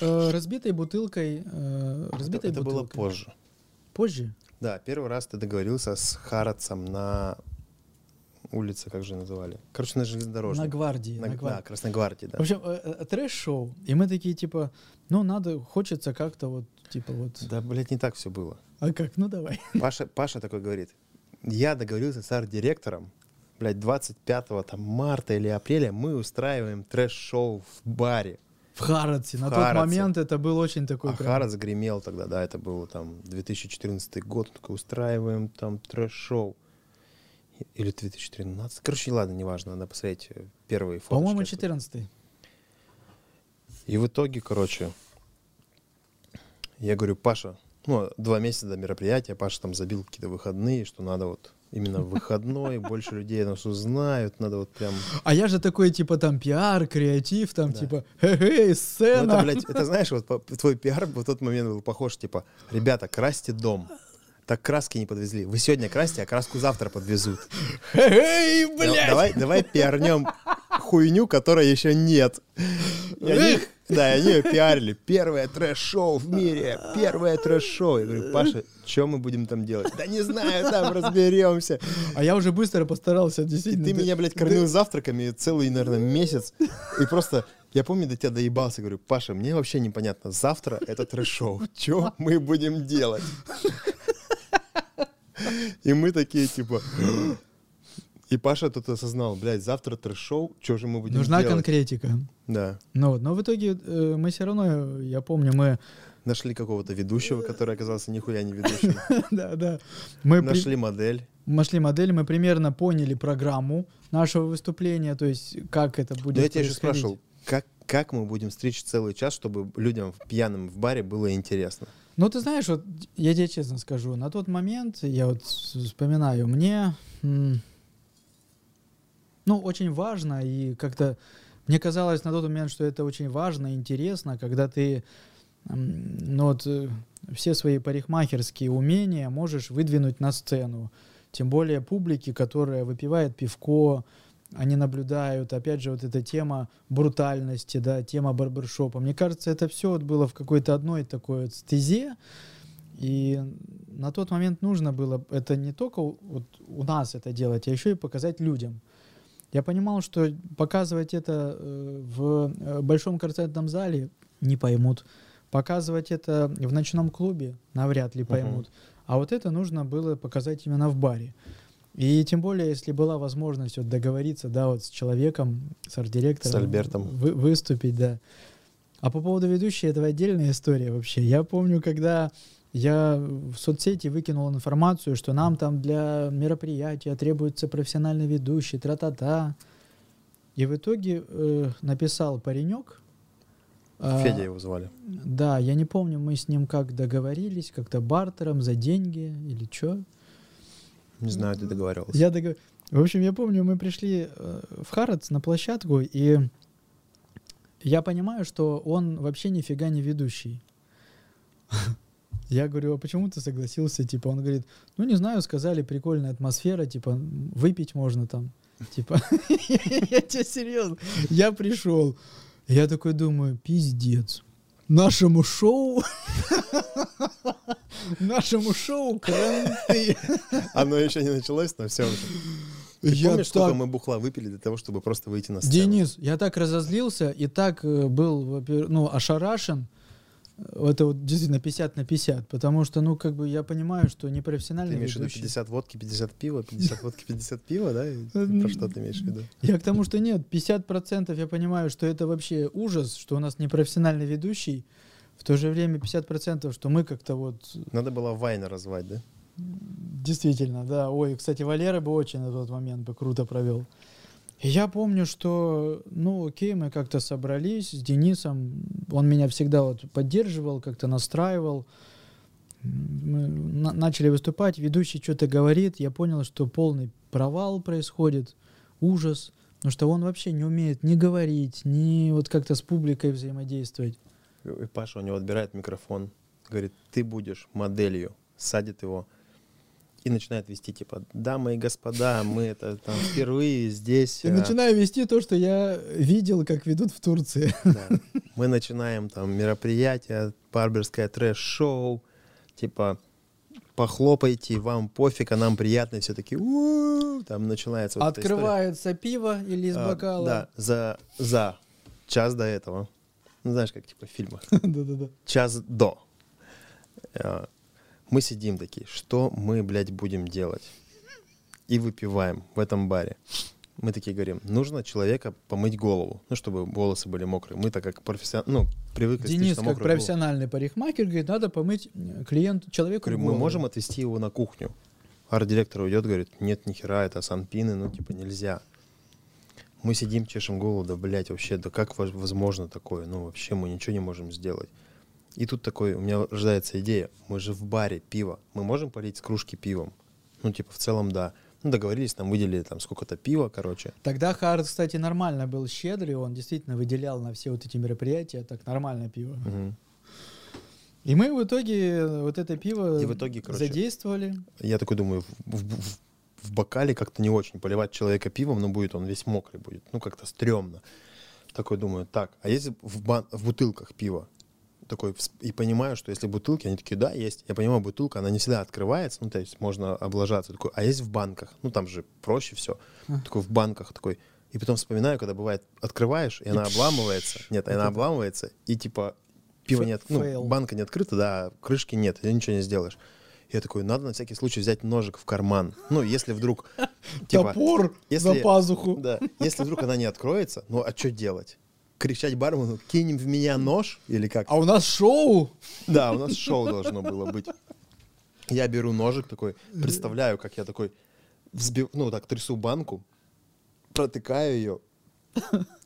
S2: Э, Разбитой бутылкой. э,
S1: Это,
S2: Разбитой
S1: это было
S2: бутылкой.
S1: позже.
S2: Позже?
S1: Да, первый раз ты договорился с Харатцем на улице, как же называли? Короче, на железнодорожной.
S2: На гвардии.
S1: На-
S2: на гвардии.
S1: да, Красногвардии, да.
S2: В общем, э, э, трэш-шоу. И мы такие, типа, ну, надо, хочется как-то вот, типа, вот.
S1: Да, блядь, не так все было.
S2: А как? Ну, давай.
S1: Паша, Паша такой говорит, я договорился с арт-директором, блядь, 25 там, марта или апреля мы устраиваем трэш-шоу в баре.
S2: В Харадсе.
S1: В
S2: На
S1: Харадсе.
S2: тот момент это был очень такой
S1: а
S2: прям-
S1: Харадс гремел тогда, да, это был там 2014 год, он такой, устраиваем там трэш-шоу. Или 2013. Короче, ладно, неважно, надо посмотреть э, первые фоточки.
S2: По-моему,
S1: оттуда.
S2: 14
S1: И в итоге, короче, я говорю, Паша, ну, два месяца до мероприятия, Паша там забил какие-то выходные, что надо вот именно выходной, больше людей нас узнают, надо вот прям...
S2: А я же такой, типа, там, пиар, креатив, там,
S1: Да.
S2: типа,
S1: Ну,
S2: сцена.
S1: это, блядь, это знаешь, вот твой пиар в тот момент был похож, типа, ребята, красьте дом. Так краски не подвезли. Вы сегодня красьте, а краску завтра подвезут.
S2: Хе-хей,
S1: Да-
S2: блядь.
S1: Давай, давай пиарнем хуйню, которой еще нет. И они, да, они ее пиарили. Первое трэш-шоу в мире. Первое трэш-шоу. Я говорю, Паша, что мы будем там делать? Да не знаю, там разберемся.
S2: А я уже быстро постарался, действительно.
S1: ты меня, блядь, кормил завтраками целый, наверное, месяц. И просто, я помню, до тебя доебался. Говорю, Паша, мне вообще непонятно. Завтра это трэш-шоу. Что мы будем делать? И мы такие, типа... И Паша тут осознал, блядь, завтра трэш-шоу, что же мы будем
S2: Нужна
S1: делать?
S2: конкретика.
S1: Да.
S2: Ну вот, но в итоге э, мы все равно, я помню, мы...
S1: Нашли какого-то ведущего, который оказался нихуя не ведущим.
S2: да, да. Мы
S1: Нашли модель.
S2: нашли модель, мы примерно поняли программу нашего выступления, то есть как это будет
S1: Да я тебя еще спрашивал, как, как мы будем стричь целый час, чтобы людям в- пьяным в баре было интересно?
S2: Ну, ты знаешь, вот я тебе честно скажу, на тот момент, я вот вспоминаю, мне, ну, очень важно, и как-то мне казалось на тот момент, что это очень важно, и интересно, когда ты, ну, вот, э, все свои парикмахерские умения можешь выдвинуть на сцену. Тем более публики, которая выпивает пивко, они наблюдают, опять же, вот эта тема брутальности, да, тема барбершопа. Мне кажется, это все вот было в какой-то одной такой вот стезе, и на тот момент нужно было это не только вот у нас это делать, а еще и показать людям. Я понимал, что показывать это э, в э, большом концертном зале не поймут. Показывать это в ночном клубе навряд ли поймут. А вот это нужно было показать именно в баре. И тем более, если была возможность вот договориться, да, вот с человеком, с арт-директором.
S1: С Альбертом.
S2: вы- выступить, да. А по поводу ведущей, это отдельная история вообще. Я помню, когда я в соцсети выкинул информацию, что нам там для мероприятия требуется профессиональный ведущий, тра-та-та. И в итоге э, написал паренек. а,
S1: Федя его звали.
S2: Да, я не помню, мы с ним как договорились, как-то бартером за деньги или что.
S1: Не знаю, ты договаривался.
S2: Я догов- В общем, я помню, мы пришли э, в Харадс на площадку, и я понимаю, что он вообще нифига не ведущий. Я говорю, а почему ты согласился? Типа, он говорит, ну не знаю, сказали, прикольная атмосфера, типа, выпить можно там. Типа, я тебе серьезно. Я пришел. Я такой думаю, пиздец. Нашему шоу, нашему шоу кранты.
S1: Оно еще не началось, но все уже. Ты
S2: Я
S1: помнишь, сколько
S2: так-
S1: мы бухла выпили для того, чтобы просто выйти на сцену?
S2: Денис, я так разозлился и так э, был, ну, ошарашен. Это вот действительно 50 на 50, потому что, ну, как бы я понимаю, что
S1: Ты
S2: непрофессиональный
S1: имеешь в виду
S2: ведущий.
S1: 50 водки, 50 пива, 50 водки, 50 пива, да?
S2: Э,
S1: Про что ты имеешь в виду?
S2: Я к тому, что нет, 50% я понимаю, что это вообще ужас, что у нас непрофессиональный ведущий, в то же время 50%, что мы как-то вот
S1: Надо было Вайна развать, да?
S2: Действительно, да. Ой, кстати, Валера бы очень на тот момент бы круто провел. Я помню, что, ну, окей, мы как-то собрались с Денисом. Он меня всегда вот поддерживал, как-то настраивал. Мы на- начали выступать, ведущий что-то говорит, я понял, что полный провал происходит, ужас, потому что он вообще не умеет ни говорить, ни вот как-то с публикой взаимодействовать.
S1: И Паша у него отбирает микрофон, говорит, ты будешь моделью, садит его и начинает вести, типа, дамы и господа, мы это там впервые здесь.
S2: И
S1: э,
S2: начинаю вести то, что я видел, как ведут в Турции.
S1: да. Мы начинаем там мероприятие, барберское трэш-шоу, типа, похлопайте, вам пофиг, а нам приятно, все такие, «У-у-у». там начинается вот.
S2: Открывается пиво или из
S1: А,
S2: бокала.
S1: Да, за, за час до этого. Ну, знаешь, как типа в фильмах.
S2: Да-да-да.
S1: час до. Мы сидим такие, что мы, блядь, будем делать? И выпиваем в этом баре. Мы такие говорим, нужно человека помыть голову, ну, чтобы волосы были мокрые. Мы так как профессионал, ну, привыкли
S2: Денис, как
S1: мокрую голову.
S2: профессиональный парикмахер, говорит, надо помыть э, клиенту, человеку
S1: Говорю, мы
S2: голову.
S1: можем отвезти его на кухню. Арт-директор уйдет, говорит, нет, нихера, это санпины, ну, типа, нельзя. Мы сидим, чешем голову, да, блядь, вообще, да как воз- возможно такое? Ну, вообще, мы ничего не можем сделать. И тут такой, у меня рождается идея, мы же в баре пиво, мы можем полить с кружки пивом? Ну, типа, в целом, да. Ну, договорились, нам выделили там сколько-то пива, короче.
S2: Тогда Хард, кстати, нормально был щедрый, он действительно выделял на все вот эти мероприятия так нормально пиво.
S1: Мгм.
S2: И мы в итоге вот это пиво
S1: И в итоге, короче,
S2: задействовали.
S1: Я такой думаю, в, в- в- в бокале как-то не очень поливать человека пивом, но будет он весь мокрый будет. Ну, как-то стрёмно. Такой думаю, так, а если в, бан- в бутылках пиво? Такой, и понимаю, что если бутылки, они такие, да, есть. Я понимаю, бутылка, она не всегда открывается, ну, то есть можно облажаться. Такой, а есть в банках? Ну, там же проще все.
S2: А.
S1: Такой, в банках такой. И потом вспоминаю, когда бывает, открываешь, и она обламывается. Нет,
S2: Вот
S1: она
S2: это.
S1: обламывается, и типа пиво
S2: Фе-
S1: нет, ну,
S2: fail.
S1: банка не открыта, да, крышки нет, и ничего не сделаешь. Я такой, надо на всякий случай взять ножик в карман. Ну, если вдруг, типа,
S2: Топор
S1: если-
S2: за пазуху.
S1: да, если вдруг она не откроется, ну, а что делать? Кричать бармену, кинем в меня нож или как?
S2: А у нас шоу.
S1: Да, у нас шоу должно было быть. Я беру ножик такой, представляю, как я такой, взбив, ну, так трясу банку, протыкаю ее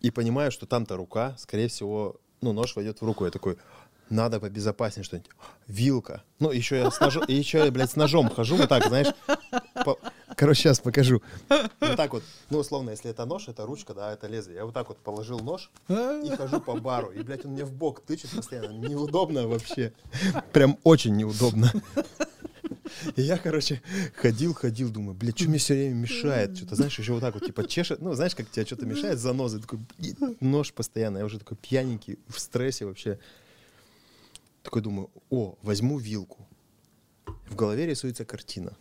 S1: и понимаю, что там-то рука, скорее всего, ну, нож войдет в руку. Я такой, надо побезопаснее что-нибудь. Вилка. Ну, еще я с ножом, еще я, блядь, с ножом хожу, вот так, знаешь. по- Короче, сейчас покажу. Вот так вот, ну, условно, если это нож, это ручка, да, это лезвие. Я вот так вот положил нож и хожу по бару. И, блядь, он мне в бок тычет постоянно. Неудобно вообще. Прям очень неудобно. И я, короче, ходил, ходил, думаю, блядь, что мне все время мешает? Что-то, знаешь, еще вот так вот, типа, чешет. Ну, знаешь, как тебе что-то мешает, занозы. Такой, нож постоянно. Я уже такой пьяненький, в стрессе вообще. Такой думаю, о, возьму вилку. В голове рисуется картина.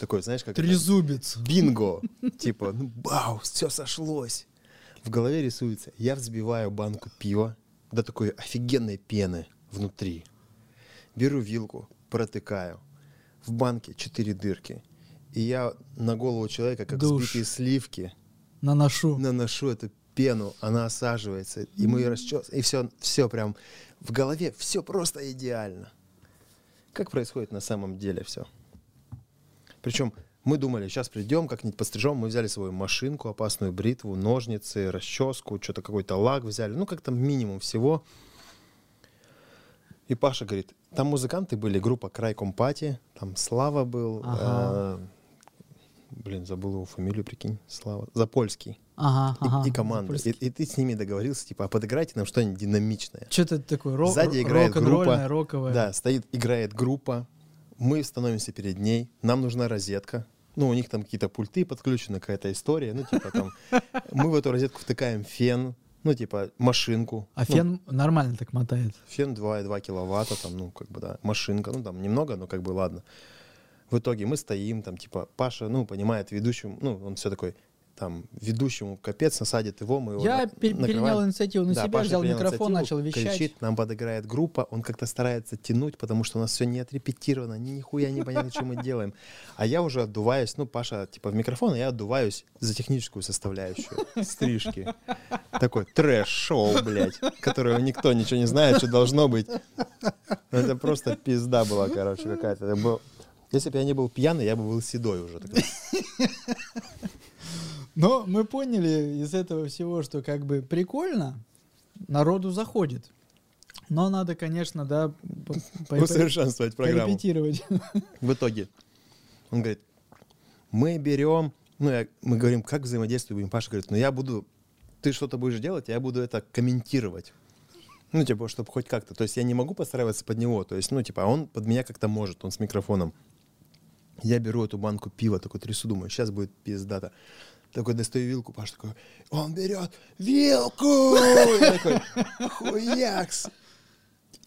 S1: Такой, знаешь, как... это-
S2: Трезубец.
S1: Бинго! Типа, ну, вау, все сошлось. В голове рисуется, я взбиваю банку пива до такой офигенной пены внутри. Беру вилку, протыкаю. В банке четыре дырки. И я на голову человека, как
S2: Душ.
S1: сбитые сливки,
S2: Наношу.
S1: наношу эту пену, она осаживается, и мы ее расчес, и все, все прям в голове, все просто идеально. Как происходит на самом деле все? Причем мы думали, сейчас придем, как-нибудь пострижем, мы взяли свою машинку, опасную бритву, ножницы, расческу, что-то какой-то лак взяли, ну как-то минимум всего. И Паша говорит, там музыканты были, группа Край Компати, там Слава был,
S2: Ага.
S1: э, блин, забыл его фамилию, прикинь, Слава, Запольский
S2: Ага,
S1: и,
S2: ага.
S1: и команда. И, и ты с ними договорился, типа, а подыграйте нам что-нибудь динамичное.
S2: Что-то это такое ро-
S1: Сзади играет
S2: рок-н-ролльное,
S1: группа.
S2: роковое.
S1: Да, стоит, играет группа, мы становимся перед ней, нам нужна розетка. Ну, у них там какие-то пульты подключены, какая-то история. Ну, типа там, мы в эту розетку втыкаем фен, ну, типа машинку.
S2: А
S1: Ну,
S2: фен нормально так мотает.
S1: Фен 2,2 киловатта, там, ну, как бы, да, машинка, ну, там, немного, но как бы, ладно. В итоге мы стоим, там, типа, Паша, ну, понимает ведущему, ну, он все такой, там, ведущему капец, насадит его, мы его
S2: Я
S1: на- накрываем.
S2: перенял инициативу на
S1: Да,
S2: себя,
S1: Паша
S2: взял микрофон, начал вещать.
S1: Кричит, нам подыграет группа, он как-то старается тянуть, потому что у нас все не отрепетировано, ни нихуя не понятно, что мы делаем. А я уже отдуваюсь, ну, Паша, типа, в микрофон, а я отдуваюсь за техническую составляющую стрижки. Такой трэш-шоу, блядь, которого никто ничего не знает, что должно быть. Это просто пизда была, короче, какая-то. Это был- Если бы я не был пьяный, я бы был седой уже. тогда.
S2: Но мы поняли из этого всего, что как бы прикольно, народу заходит. Но надо, конечно, да,
S1: Усовершенствовать программу.
S2: порепетировать.
S1: В итоге он говорит, мы берем, ну, я- мы говорим, как взаимодействовать будем. Паша говорит, ну, я буду, ты что-то будешь делать, а я буду это комментировать. Ну, типа, чтобы хоть как-то. То есть я не могу подстраиваться под него. То есть, ну, типа, а он под меня как-то может, он с микрофоном. Я беру эту банку пива, такой трясу, думаю, сейчас будет пиздата. Такой достаю вилку, Паша такой, он берет вилку! Я такой, хуякс!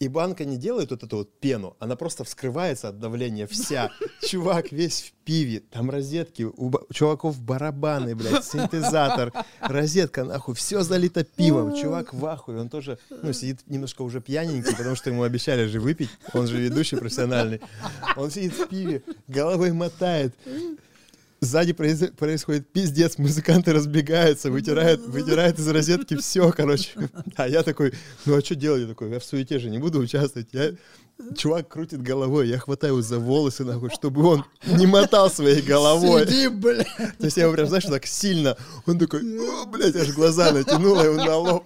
S1: И банка не делает вот эту вот пену, она просто вскрывается от давления вся. Чувак весь в пиве, там розетки, у, чуваков барабаны, блядь, синтезатор, розетка, нахуй, все залито пивом. Чувак в ахуе, он тоже, ну, сидит немножко уже пьяненький, потому что ему обещали же выпить, он же ведущий профессиональный. Он сидит в пиве, головой мотает, Сзади происходит пиздец, музыканты разбегаются, вытирают, вытирают из розетки все, короче. А я такой, ну а что делать? Я такой, я в суете же не буду участвовать. Я... Чувак крутит головой, я хватаю его за волосы, нахуй, чтобы он не мотал своей головой.
S2: Сиди, бля.
S1: То есть я его прям, знаешь, так сильно. Он такой, о, блядь, аж глаза натянула ему на лоб.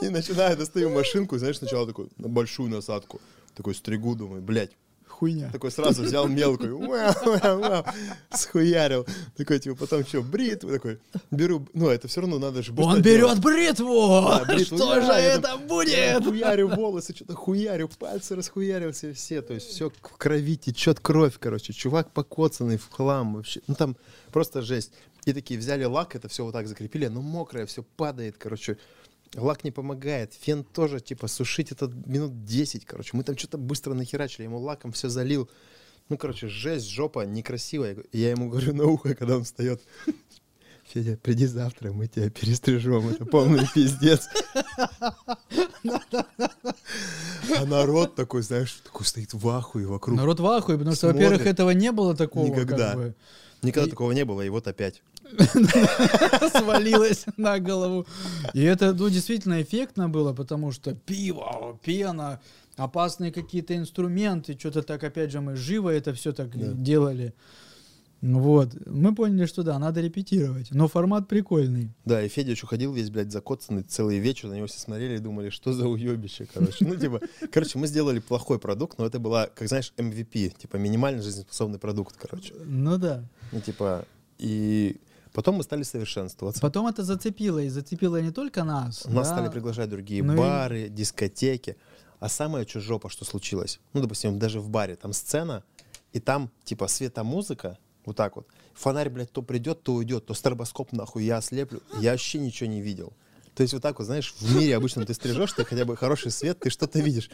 S1: И начинаю, достаю машинку, знаешь, сначала такой, на большую насадку. Такой стригу, думаю, блядь,
S2: Хуйня.
S1: такой сразу взял мелкую, вау, вау, вау, схуярил. Такой, типа, потом что, бритву такой, беру, ну, это все равно надо же
S2: Он
S1: делать.
S2: берет бритву!
S1: Да, бритву,
S2: Что же
S1: я
S2: это
S1: там
S2: будет?
S1: Хуярю волосы, что-то хуярю, пальцы расхуярил все, все, то есть все в крови течет кровь, короче, чувак покоцанный в хлам вообще, ну там просто жесть. И такие взяли лак, это все вот так закрепили, оно мокрое, все падает, короче, лак не помогает, фен тоже, типа, сушить это минут 10, короче, мы там что-то быстро нахерачили, ему лаком все залил, ну, короче, жесть, жопа, некрасивая. Я ему говорю на ухо, когда он встает, Федя, приди завтра, мы тебя перестрижем. Это полный пиздец. А народ такой, знаешь, такой стоит в ахуе вокруг.
S2: Народ в ахуе, потому что, во-первых, этого не было такого.
S1: Никогда.
S2: как бы.
S1: Никогда
S2: И-
S1: такого не было, и вот опять.
S2: свалилось на голову. И это, ну, действительно эффектно было, потому что пиво, пена, опасные какие-то инструменты, что-то так, опять же, мы живо это все так делали. Вот. Мы поняли, что да, надо репетировать. Но формат прикольный.
S1: Да, и Федя еще ходил весь, блядь, закоцанный целый вечер, на него все смотрели и думали, что за уебище, короче. Ну, типа, короче, мы сделали плохой продукт, но это была, как знаешь, MVP, типа, минимально жизнеспособный продукт, короче.
S2: Ну да.
S1: Ну, типа, и потом мы стали совершенствоваться.
S2: Потом это зацепило, и зацепило не только нас.
S1: Нас
S2: да.
S1: стали приглашать другие
S2: Ну и-
S1: бары, дискотеки. А самое что жопа, что случилось? Ну, допустим, даже в баре, там сцена, и там, типа, светомузыка, вот так вот. Фонарь, блядь, то придет, то уйдет, то стробоскоп, нахуй, я ослеплю. Я вообще ничего не видел. То есть вот так вот, знаешь, в мире обычно ты стрижешь, ты хотя бы хороший свет, ты что-то видишь.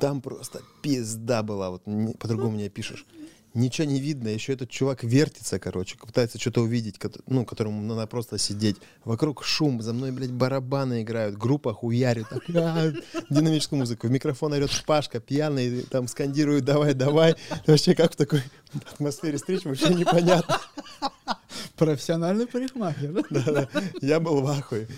S1: Там просто пизда была, вот по-другому не опишешь. Ничего не видно, еще этот чувак вертится, короче, пытается что-то увидеть, ну, которому надо просто сидеть. Вокруг шум, за мной, блядь, барабаны играют, группа хуярит, а, динамическую музыку. В микрофон орет Пашка, пьяный, там скандирует «давай, давай». Вообще как в такой атмосфере встреч вообще непонятно.
S2: Профессиональный парикмахер. да?
S1: Да-да, Я был в ахуе.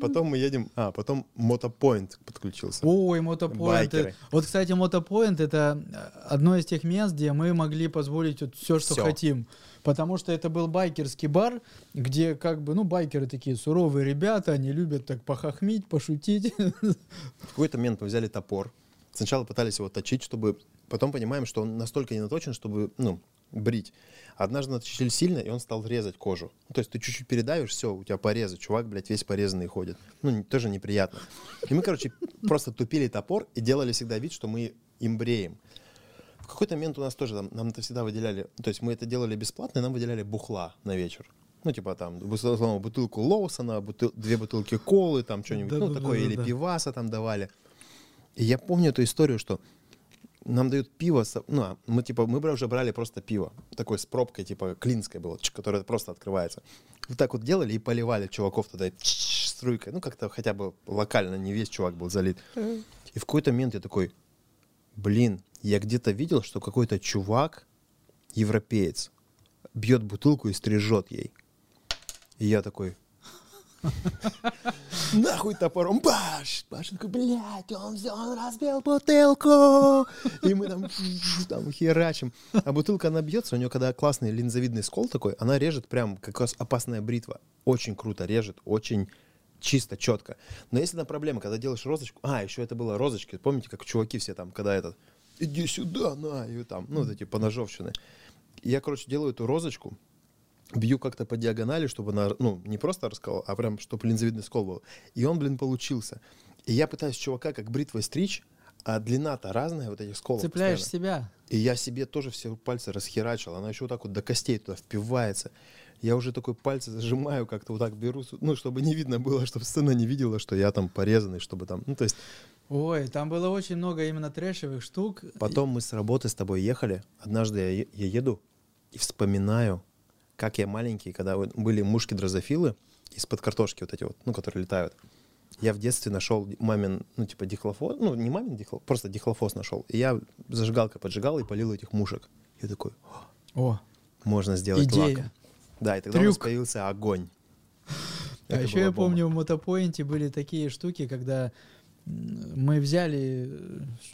S1: Потом мы едем, а, потом Мотопоинт подключился.
S2: Ой, мотопоинт.
S1: Байкеры.
S2: Вот, кстати, мотопоинт это э, одно из тех мест, где мы могли позволить вот все, что
S1: Всё.
S2: хотим. Потому что это был байкерский бар, где как бы, ну, байкеры такие суровые ребята, они любят так похохмить, пошутить.
S1: В какой-то момент мы взяли топор. Сначала пытались его точить, чтобы... Потом понимаем, что он настолько не наточен, чтобы, ну, брить. Однажды наточили сильно, и он стал резать кожу. Ну, то есть ты чуть-чуть передавишь, все, у тебя порезы. Чувак, блядь, весь порезанный ходит. Ну, тоже неприятно. И мы, короче, просто тупили топор и делали всегда вид, что мы им бреем. В какой-то момент у нас тоже, там, нам это всегда выделяли, то есть мы это делали бесплатно, и нам выделяли бухла на вечер. Ну, типа там, условно, бутылку Лоусона, бутыл- две бутылки колы, там что-нибудь, ну, такое, или
S2: Да-да-да-да-да.
S1: пиваса там давали. И я помню эту историю, что нам дают пиво, ну, а мы типа, мы уже брали просто пиво, такой с пробкой, типа, клинское было, которое просто открывается. Вот так вот делали и поливали чуваков тогда ч- струйкой, ну, как-то хотя бы локально, не весь чувак был залит. И в какой-то момент я такой, блин, я где-то видел, что какой-то чувак, европеец, бьет бутылку и стрижет ей. И я такой, нахуй топором, баш! Паша такой, блядь, он, он разбил бутылку! И мы там, там херачим. А бутылка, она бьется, у нее когда классный линзовидный скол такой, она режет прям как раз опасная бритва. Очень круто режет, очень чисто, четко. Но есть одна проблема, когда делаешь розочку, а, еще это было розочки, помните, как чуваки все там, когда этот, иди сюда, на, и там, ну, вот эти поножовщины. Я, короче, делаю эту розочку, бью как-то по диагонали, чтобы она, ну, не просто раскол, а прям, чтобы линзовидный скол был. И он, блин, получился. И я пытаюсь чувака как бритвой стричь, а длина-то разная вот этих сколов.
S2: Цепляешь
S1: постоянно.
S2: себя.
S1: И я себе тоже все пальцы расхерачил. Она еще вот так вот до костей туда впивается. Я уже такой пальцы зажимаю, как-то вот так беру, ну, чтобы не видно было, чтобы сцена не видела, что я там порезанный, чтобы там, ну, то есть...
S2: Ой, там было очень много именно трэшевых штук.
S1: Потом мы с работы с тобой ехали. Однажды я, я еду и вспоминаю, как я маленький, когда вот были мушки-дрозофилы из-под картошки вот эти вот, ну, которые летают. Я в детстве нашел мамин, ну, типа, дихлофос, ну, не мамин дихлофос, просто дихлофос нашел. И я зажигалкой поджигал и полил этих мушек. Я такой, «О, можно сделать
S2: идея.
S1: лак. Да, и тогда у нас
S2: Трюк.
S1: появился огонь.
S2: А
S1: Это
S2: еще я
S1: бомба.
S2: помню, в мотопоинте были такие штуки, когда мы взяли,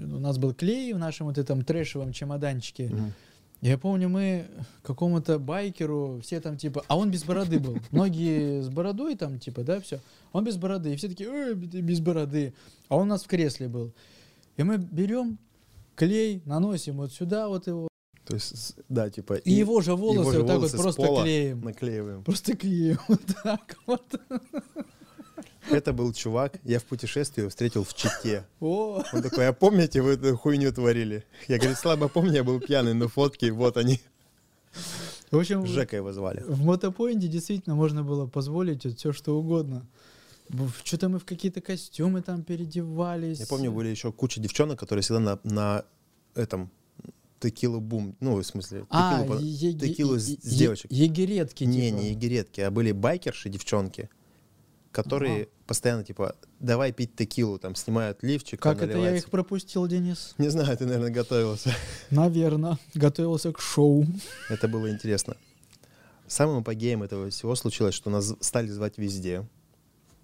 S2: э, у нас был клей в нашем вот этом трэшевом чемоданчике.
S1: Мгм.
S2: Я помню, мы какому-то байкеру, все там типа, а он без бороды был. Многие с бородой там типа, да, все. Он без бороды. И все такие, ой, без бороды. А он у нас в кресле был. И мы берем клей, наносим вот сюда вот его.
S1: То есть, да, типа...
S2: И, его же волосы
S1: же
S2: вот так вот просто клеим.
S1: наклеиваем.
S2: Просто клеим вот так вот.
S1: Это был чувак, я в путешествии его встретил в Чите.
S2: О,
S1: Он такой, а помните, вы эту хуйню творили? Я говорю, слабо помню, я был пьяный, но фотки, вот они.
S2: в общем,
S1: Жека его звали.
S2: в мотопоинте действительно можно было позволить все, что угодно. Что-то мы в какие-то костюмы там переодевались.
S1: Я помню, были еще куча девчонок, которые всегда на, на этом текилу бум, ну, в смысле,
S2: А,
S1: текилу
S2: е- е-
S1: текилу с,
S2: е-
S1: с девочек.
S2: Егеретки,
S1: Не,
S2: типа.
S1: не егеретки, а были байкерши, девчонки, которые
S2: Ага.
S1: постоянно, типа, давай пить текилу, там, снимают лифчик,
S2: Как это я их пропустил, Денис?
S1: Не знаю, ты, наверное, готовился.
S2: Наверное. Готовился к шоу.
S1: Это было интересно. Самым апогеем этого всего случилось, что нас стали звать везде.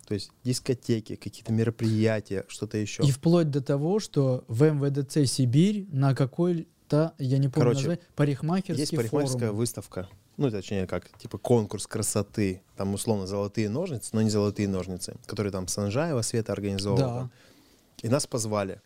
S1: То есть дискотеки, какие-то мероприятия, что-то еще.
S2: И вплоть до того, что в МВДЦ Сибирь на какой-то, я не помню
S1: Короче,
S2: название, парикмахерский
S1: Есть парикмахерская
S2: форум.
S1: выставка. Ну, точнее, как, типа, конкурс красоты. Там, условно, золотые ножницы, но не золотые ножницы, которые там Санжаева, Света организовывала.
S2: Да.
S1: И нас позвали.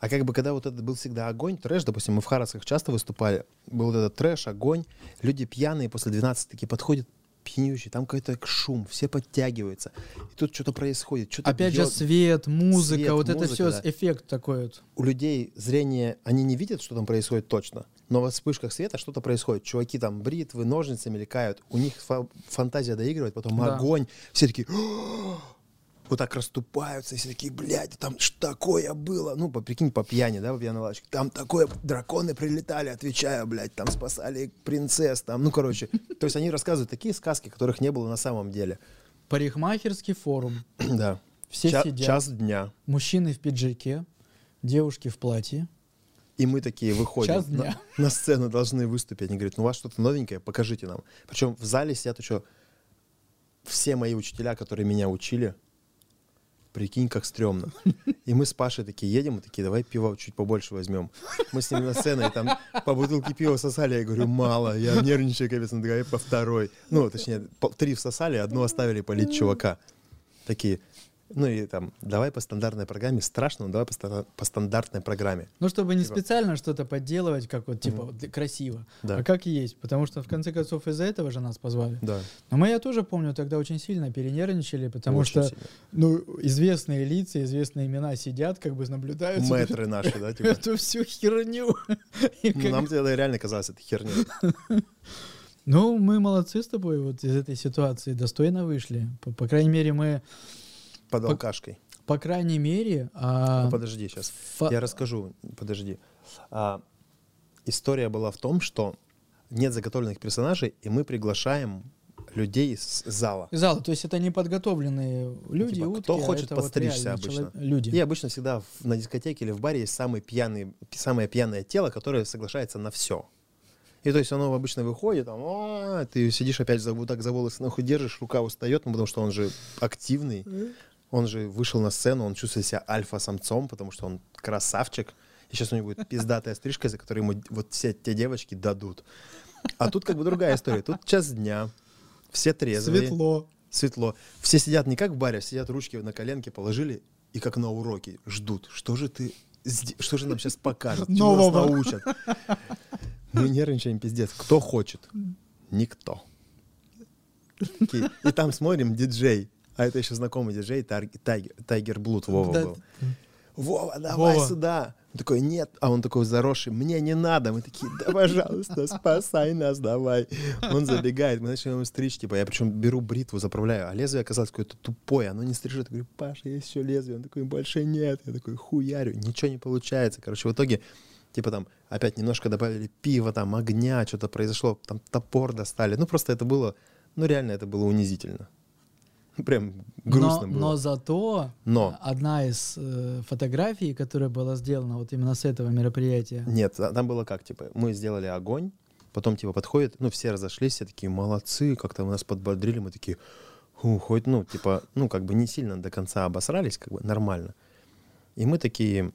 S1: А как бы, когда вот это был всегда огонь, трэш, допустим, мы в Харовских часто выступали, был вот этот трэш, огонь, люди пьяные после 12 такие подходят, пьянющие, там какой-то шум, все подтягиваются. И тут что-то происходит, что-то
S2: Опять же
S1: бьет.
S2: свет, музыка,
S1: Свет,
S2: вот это
S1: музыка,
S2: все,
S1: да.
S2: эффект такой вот.
S1: у людей зрение, они не видят, что там происходит точно, но во вспышках света что-то происходит. Чуваки там бритвы, ножницы мелькают, у них фа- фантазия доигрывает, потом
S2: Да.
S1: огонь, все такие вот так расступаются, и все такие, блядь, там что такое было? Ну, по, прикинь, по пьяни, да, по пьяной лавочке. Там такое, драконы прилетали, отвечаю, блядь, там спасали принцесс, там, ну, короче. То есть они рассказывают такие сказки, которых не было на самом деле.
S2: Парикмахерский форум.
S1: Да.
S2: Все
S1: Ча-
S2: сидят.
S1: час дня.
S2: Мужчины в пиджаке, девушки в платье.
S1: И мы такие выходим на, на сцену, должны выступить. Они говорят, ну у вас что-то новенькое, покажите нам. Причем в зале сидят еще все мои учителя, которые меня учили. Прикинь, как стрёмно. И мы с Пашей такие едем, и такие, давай пива чуть побольше возьмем. Мы с ним на сцену, и там по бутылке пива сосали. Я говорю, мало, я нервничаю, капец, ну давай по второй. Ну, точнее, по- три всосали, одну оставили полить чувака. Такие, ну и там, давай по стандартной программе, страшно, но давай по, ста- по стандартной программе.
S2: Ну, чтобы не
S1: Типа.
S2: специально что-то подделывать, как вот, типа, вот красиво,
S1: Да.
S2: а как есть. Потому что, в конце концов, из-за этого же нас позвали.
S1: Да.
S2: Но мы, я тоже помню, тогда очень сильно перенервничали, потому
S1: Очень
S2: что,
S1: сильно.
S2: ну, известные лица, известные имена сидят, как бы наблюдают
S1: Мэтры наши, да, типа.
S2: эту всю херню.
S1: Ну, нам тогда реально казалось это херня.
S2: Ну, мы молодцы с тобой вот из этой ситуации, достойно вышли. По, по крайней мере, мы,
S1: Под алкашкой.
S2: по крайней мере... а,
S1: Ну, подожди сейчас.
S2: фа-
S1: Я расскажу. Подожди. А, история была в том, что нет заготовленных персонажей, и мы приглашаем людей с зала.
S2: Зал, то есть это неподготовленные люди,
S1: Типа,
S2: утки,
S1: кто
S2: а
S1: хочет
S2: это вот
S1: подстричься
S2: реально
S1: обычно?
S2: чело- люди.
S1: И обычно всегда в- на дискотеке или в баре есть самый пьяный, самое пьяное тело, которое соглашается на все. И то есть оно обычно выходит, там, «А, ты сидишь опять за, вот так за волосы нахуй держишь, рука устает, ну, потому что он же активный. Он же вышел на сцену, он чувствует себя альфа-самцом, потому что он красавчик. И сейчас у него будет пиздатая стрижка, за которую ему вот все те девочки дадут. А тут как бы другая история. Тут час дня, все трезвые.
S2: Светло.
S1: светло. Все сидят не как в баре, сидят ручки на коленке положили и как на уроке ждут. Что же ты, что же нам сейчас покажет? Чему нас
S2: Нового.
S1: научат? Мы нервничаем, пиздец. Кто хочет? Никто. И там смотрим диджей. А это еще знакомый диджей, Тайгер, Блуд Вова был. Вова, давай
S2: Вова.
S1: сюда. Он такой, нет. А он такой заросший, мне не надо. Мы такие, да, пожалуйста, спасай нас, давай. Он забегает, мы начинаем его стричь, типа, я причем беру бритву, заправляю, а лезвие оказалось какое-то тупое, оно не стрижет. Я говорю, Паша, есть еще лезвие. Он такой, больше нет. Я такой, хуярю, ничего не получается. Короче, в итоге, типа там, опять немножко добавили пива, там, огня, что-то произошло, там топор достали. Ну, просто это было, ну, реально это было унизительно. Прям грустно
S2: но,
S1: было.
S2: но зато
S1: Но.
S2: одна из э, фотографий, которая была сделана вот именно с этого мероприятия,
S1: Нет, а там было как, типа, мы сделали огонь, потом, типа, подходит, ну, все разошлись, все такие, молодцы, как-то нас подбодрили, мы такие, «Фу, хоть, ну, типа, ну, как бы не сильно до конца обосрались, как бы нормально. И мы такие,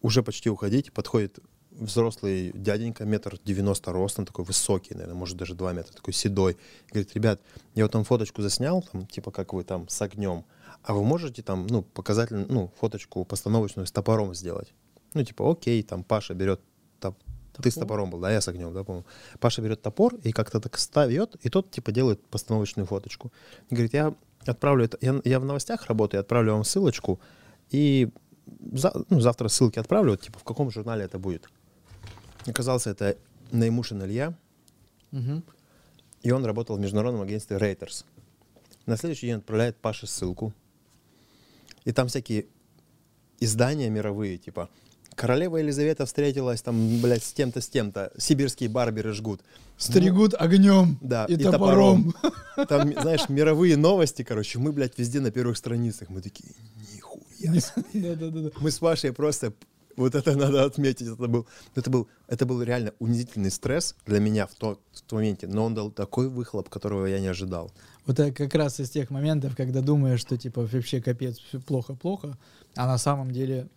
S1: уже почти уходить, подходит взрослый дяденька, метр девяносто ростом, такой высокий, наверное, может даже два метра, такой седой. Говорит, ребят, я вот там фоточку заснял, там, типа, как вы там с огнем, а вы можете там, ну, показательно, ну, фоточку постановочную с топором сделать? Ну, типа, окей, там Паша берет топ- Ты с
S2: Топор?
S1: топором был, да, я с огнем, да, по-моему. Паша берет топор и как-то так ставит, и тот, типа, делает постановочную фоточку. И говорит, я отправлю это, я, я в новостях работаю, отправлю вам ссылочку, и за- ну, завтра ссылки отправлю, вот, типа, в каком журнале это будет. Оказался это Наймушин Илья,
S2: Мгм.
S1: и он работал в международном агентстве Reuters. На следующий день отправляет Паше ссылку. И там всякие издания мировые, типа Королева Елизавета встретилась там, блядь, с тем-то, с тем-то. Сибирские барберы жгут.
S2: Стригут огнем
S1: Да,
S2: и,
S1: и
S2: топором.
S1: Там, знаешь, мировые новости, короче. Мы, блядь, везде на первых страницах. Мы такие, нихуя. себе». Мы с Пашей просто... Вот это надо отметить. Это был, это был, это был реально унизительный стресс для меня в, то, в том моменте. Но он дал такой выхлоп, которого я не ожидал.
S2: Вот это как раз из тех моментов, когда думаешь, что типа вообще капец, все плохо-плохо, а на самом деле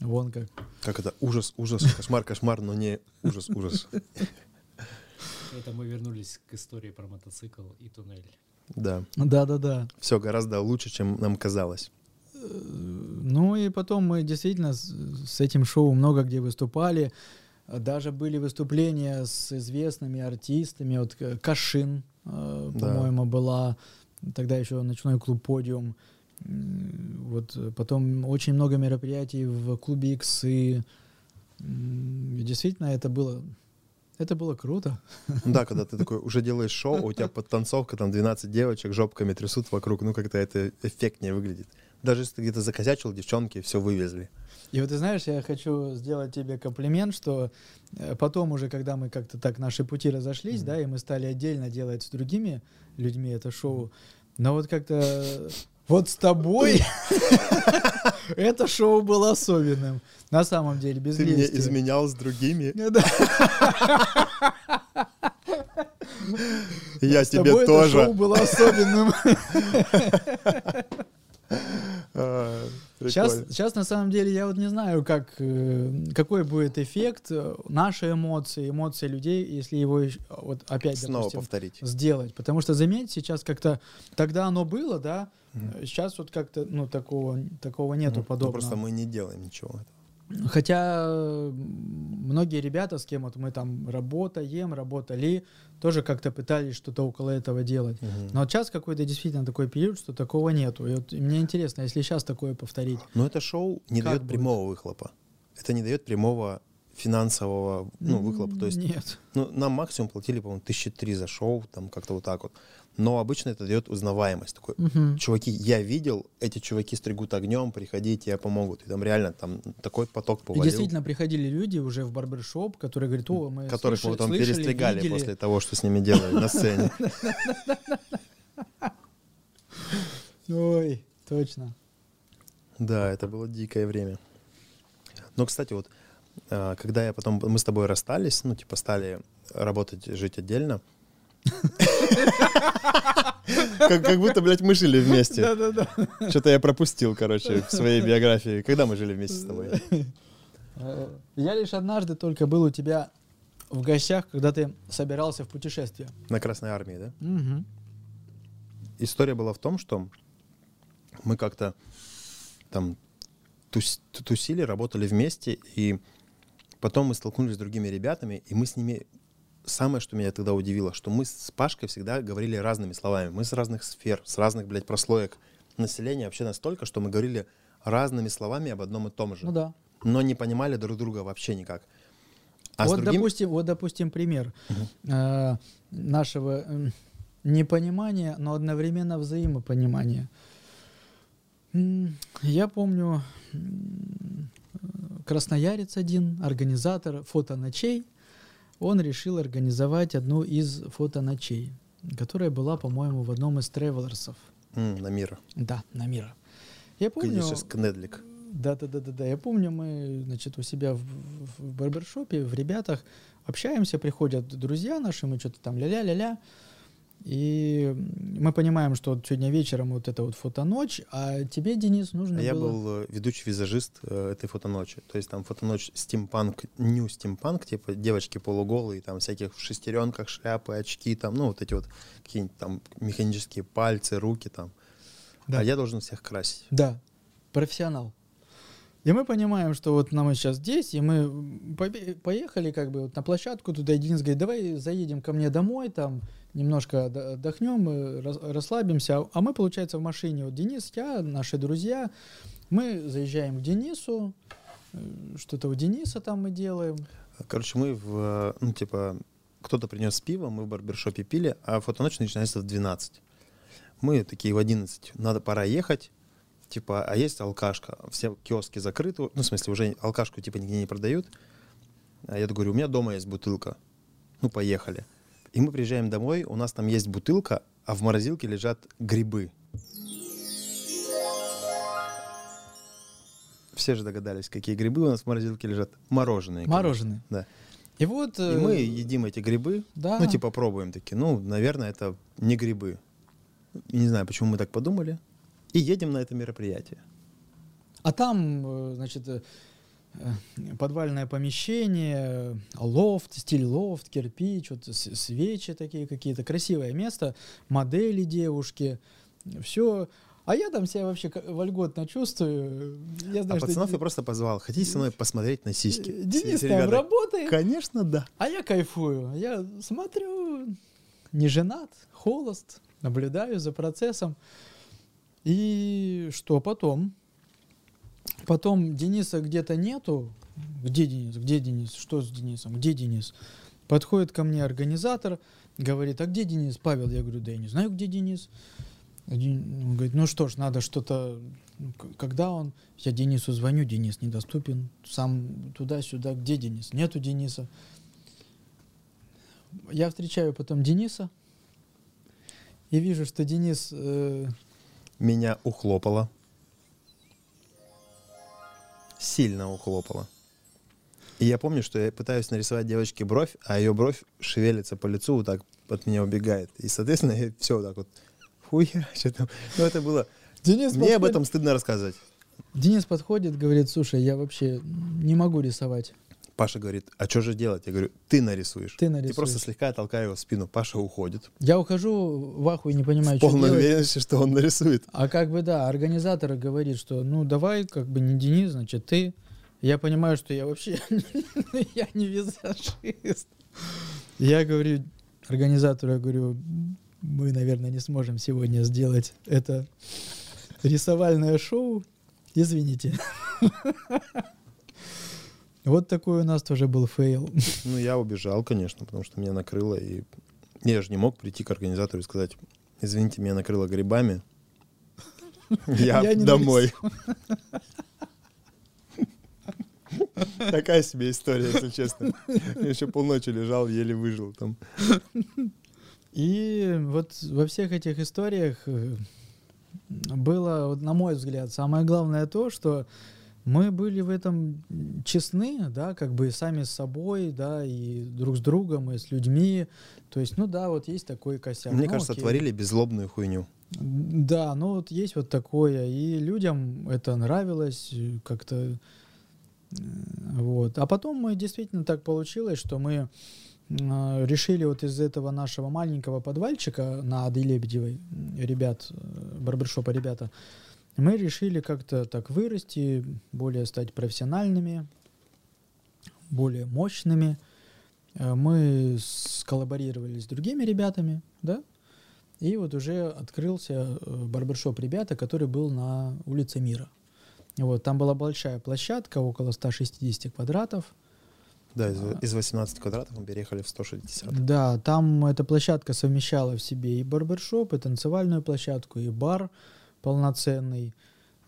S2: вон как.
S1: Как это? Ужас, ужас, кошмар, кошмар, но не ужас, ужас.
S3: Это мы вернулись к истории про мотоцикл и туннель.
S1: Да.
S2: Да-да-да.
S1: Все гораздо лучше, чем нам казалось.
S2: Ну и потом мы действительно с, этим шоу много где выступали. Даже были выступления с известными артистами. Вот К- Кашин, э,
S1: Да.
S2: по-моему, была. Тогда еще ночной клуб «Подиум». Вот э, потом очень много мероприятий в клубе «Иксы». И Действительно, это было, это было круто.
S1: Ну Да, когда ты такой уже делаешь шоу, у тебя подтанцовка, там 12 девочек жопками трясут вокруг, ну как-то это эффектнее выглядит. Даже если ты где-то закосячил, девчонки все вывезли.
S2: И вот ты знаешь, я хочу сделать тебе комплимент, что э, потом уже, когда мы как-то так наши пути разошлись,
S1: Мгм.
S2: да, и мы стали отдельно делать с другими людьми это шоу, но вот как-то вот с тобой это шоу было особенным. На самом деле, без
S1: Ты
S2: лести.
S1: изменял с другими, я тебе
S2: это шоу
S1: тоже.
S2: было особенным.
S1: А,
S2: Сейчас, сейчас на самом деле я вот не знаю, как, э, какой будет эффект э, наши эмоции, эмоции людей, если его ещё- вот опять,
S1: Снова
S2: допустим,
S1: повторить.
S2: сделать. Потому что, заметь, сейчас как-то тогда оно было, да, э, сейчас вот как-то, ну, такого, такого нету
S1: Ну, ну,
S2: подобного.
S1: Просто мы не делаем ничего.
S2: Хотя многие ребята, с кем вот мы там работаем, работали, тоже как-то пытались что-то около этого делать.
S1: Мгм.
S2: Но вот сейчас какой-то действительно такой период, что такого нету. И вот мне интересно, если сейчас такое повторить.
S1: Но это шоу не дает
S2: будет?
S1: прямого выхлопа. Это не дает прямого финансового ну, выхлопа. То есть
S2: Нет.
S1: Ну, нам максимум платили, по-моему, тысячи три за шоу, там как-то вот так вот. Но обычно это дает узнаваемость. Такой,
S2: Мгм.
S1: чуваки, я видел, эти чуваки стригут огнем, приходите, тебе помогут. И там реально там такой поток
S2: И
S1: повалил,
S2: действительно приходили люди уже в барбершоп, которые говорят, о, мы
S1: которых
S2: слышали-
S1: потом
S2: слышали,
S1: перестригали
S2: видели».
S1: после того, что с ними делали на сцене.
S2: Ой, точно.
S1: Да, это было дикое время. Но, кстати, вот когда я потом, мы с тобой расстались, ну, типа, стали работать, жить отдельно, как, как будто, блядь, мы жили вместе.
S2: Да-да-да.
S1: Что-то я пропустил, короче, в своей биографии. Когда мы жили вместе с тобой?
S2: Э, Я лишь однажды только был у тебя в гостях, когда ты собирался в путешествие.
S1: На Красной Армии, да?
S2: Мгм.
S1: история была в том, что мы как-то там тус- тусили, работали вместе, и потом мы столкнулись с другими ребятами, и мы с ними... Самое, что меня тогда удивило, что мы с Пашкой всегда говорили разными словами. Мы с разных сфер, с разных, блядь, прослоек населения вообще настолько, что мы говорили разными словами об одном и том же.
S2: Ну да.
S1: Но не понимали друг друга вообще никак. А
S2: вот,
S1: другим-
S2: допустим, вот, допустим, пример
S1: Мгм.
S2: э, нашего непонимания, но одновременно взаимопонимания. Я помню, красноярец один, организатор фотоночей, он решил организовать одну из фотоночей, которая была, по-моему, в одном из тревелерсов.
S1: М, на мира.
S2: Да, на мира. Я помню,
S1: Конечно, Скнедлик.
S2: да, да, да, да, да. Я помню, мы, значит, у себя в- в барбершопе, в ребятах общаемся, приходят друзья наши, мы что-то там ля-ля-ля-ля. И мы понимаем, что вот сегодня вечером вот эта вот фотоночь, а тебе, Денис, нужно
S1: А я
S2: было...
S1: был э, ведущий визажист э, этой фотоночи. То есть там фотоночь стимпанк, нью стимпанк, типа девочки полуголые, там всяких в шестеренках, шляпы, очки, там, ну вот эти вот какие-нибудь там механические пальцы, руки там.
S2: Да.
S1: А я должен всех красить.
S2: Да, профессионал. И мы понимаем, что вот нам сейчас здесь, и мы поехали как бы вот на площадку туда, и Денис говорит, давай заедем ко мне домой, там немножко отдохнем, э, рас- расслабимся. А мы, получается, в машине, вот Денис, я, наши друзья, мы заезжаем к Денису, э, что-то у Дениса там мы делаем.
S1: Короче, мы в, э, ну, типа, кто-то принес пиво, мы в барбершопе пили, а фотоночь начинается в 12. Мы такие в 11, надо, пора ехать, типа, а есть алкашка, все киоски закрыты, ну, в смысле, уже алкашку, типа, нигде не продают. А я говорю, у меня дома есть бутылка, ну, поехали. И мы приезжаем домой, у нас там есть бутылка, а в морозилке лежат грибы. Все же догадались, какие грибы у нас в морозилке лежат. Мороженые. конечно.
S2: Мороженое.
S1: Да.
S2: И вот...
S1: И
S2: э,
S1: мы едим эти грибы,
S2: да,
S1: ну, типа, пробуем такие. Ну, наверное, это не грибы. Не знаю, почему мы так подумали. И едем на это мероприятие.
S2: А там, э, значит, э, э, подвальное помещение, лофт, стиль лофт, кирпич, вот свечи такие какие-то, красивое место, модели девушки, все. А я там себя вообще вольготно чувствую. Я
S1: А
S2: знаю, что
S1: пацанов
S2: Де-
S1: я просто позвал. Хотите со мной посмотреть на сиськи?
S2: Денис там
S1: ребята,
S2: работает,
S1: Конечно, да.
S2: а я кайфую. Я смотрю, не женат, холост, наблюдаю за процессом. И что потом? Потом Дениса где-то нету. Где Денис? Где Денис? Что с Денисом? Где Денис? Подходит ко мне организатор, говорит, а где Денис? Павел, я говорю, да я не знаю, где Денис. Ден- Он говорит, ну что ж, надо что-то... ну, Когда он? Я Денису звоню, Денис недоступен. Сам туда-сюда. Где Денис? Нету Дениса. Я встречаю потом Дениса и вижу, что Денис... э,
S1: Меня ухлопало. Сильно ухлопало. И я помню, что я пытаюсь нарисовать девочке бровь, а ее бровь шевелится по лицу, вот так от меня убегает. И, соответственно, я все вот так вот хуя, что там. Ну, это было...
S2: Денис
S1: Мне об
S2: подходит-
S1: этом стыдно рассказывать.
S2: Денис подходит, говорит, слушай, я вообще не могу рисовать.
S1: Паша говорит, а что же делать? Я говорю, ты нарисуешь.
S2: Ты
S1: И
S2: нарисуешь.
S1: просто слегка толкаю его в спину. Паша уходит.
S2: Я ухожу в ахуй, не понимаю,
S1: в
S2: что
S1: полной
S2: делать.
S1: уверенности, что он нарисует.
S2: А как бы да, организатор говорит, что ну давай, как бы не Денис, значит ты. Я понимаю, что я вообще я не визажист. Я говорю организатору, я говорю, мы, наверное, не сможем сегодня сделать это рисовальное шоу. Извините. Вот такой у нас тоже был fail.
S1: Ну, я убежал, конечно, потому что меня накрыло. И я же не мог прийти к организатору и сказать, извините, меня накрыло грибами. Я домой. Такая себе история, если честно. Я еще полночи лежал, еле выжил там.
S2: И вот во всех этих историях э, было, на мой взгляд, самое главное то, что мы были в этом честны, да, как бы сами с собой, да, и друг с другом, и с людьми. То есть, ну да, вот есть такой косяк.
S1: Мне
S2: ну
S1: кажется,
S2: окей.
S1: творили беззлобную хуйню.
S2: Да, ну вот есть вот такое, и людям это нравилось э, как-то. э, Вот. А потом мы действительно так получилось, что мы э, решили вот из этого нашего маленького подвальчика на Ады Лебедевой, ребят, барбершопа ребята, мы решили как-то так вырасти, более стать профессиональными, более мощными. Э, Мы сколлаборировали с другими ребятами, да, и вот уже открылся э, барбершоп ребята, который был на улице Мира. Вот, там была большая площадка, около 160 квадратов.
S1: Да, из,
S2: А.
S1: из 18 квадратов мы переехали в 160.
S2: Да, там эта площадка совмещала в себе и барбершоп, и танцевальную площадку, и бар полноценный.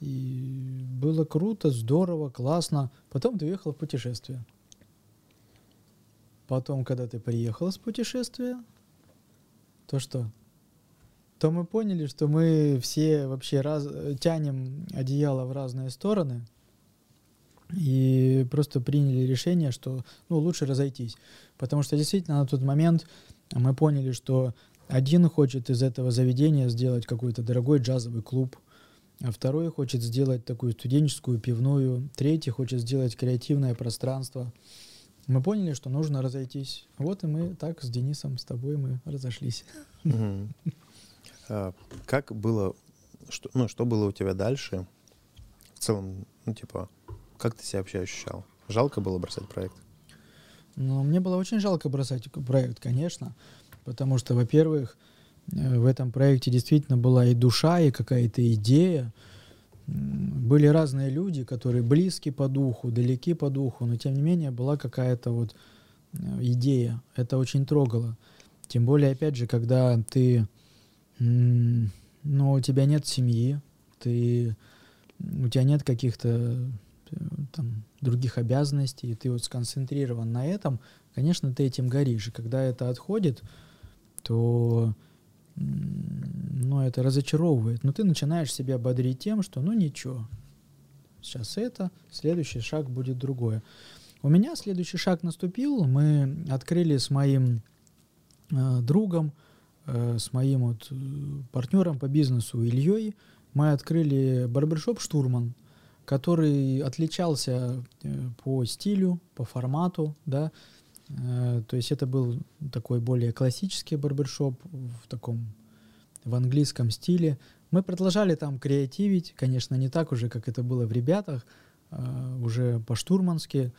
S2: И было круто, здорово, классно. Потом ты уехал в путешествие. Потом, когда ты приехал с путешествия, то что? То мы поняли, что мы все вообще раз, тянем одеяло в разные стороны и просто приняли решение, что ну, лучше разойтись. Потому что действительно на тот момент мы поняли, что один хочет из этого заведения сделать какой-то дорогой джазовый клуб, а второй хочет сделать такую студенческую пивную, третий хочет сделать креативное пространство. Мы поняли, что нужно разойтись. Вот и мы так с Денисом, с тобой мы разошлись.
S1: А, Как было, что, ну, что было у тебя дальше? В целом, ну, типа, как ты себя вообще ощущал? Жалко было бросать проект?
S2: Ну, мне было очень жалко бросать проект, конечно, потому что, во-первых, э, в этом проекте действительно была и душа, и какая-то идея. Были разные люди, которые близки по духу, далеки по духу, но тем не менее была какая-то вот э, идея. Это очень трогало. Тем более, опять же, когда ты, ну, у тебя нет семьи, ты, у тебя нет каких-то э, там других обязанностей, и ты вот сконцентрирован на этом, конечно, ты этим горишь. И когда это отходит, то ну, это разочаровывает. Но ты начинаешь себя бодрить тем, что ну ничего, сейчас это, следующий шаг будет другое. У меня следующий шаг наступил. Мы открыли с моим э, другом, э, с моим вот э, партнером по бизнесу Ильей, мы открыли барбершоп «Штурман», который отличался э, по стилю, по формату, да, то есть это был такой более классический барбершоп в таком в английском стиле. Мы продолжали там креативить, конечно, не так уже, как это было в ребятах, э, уже по-штурмански,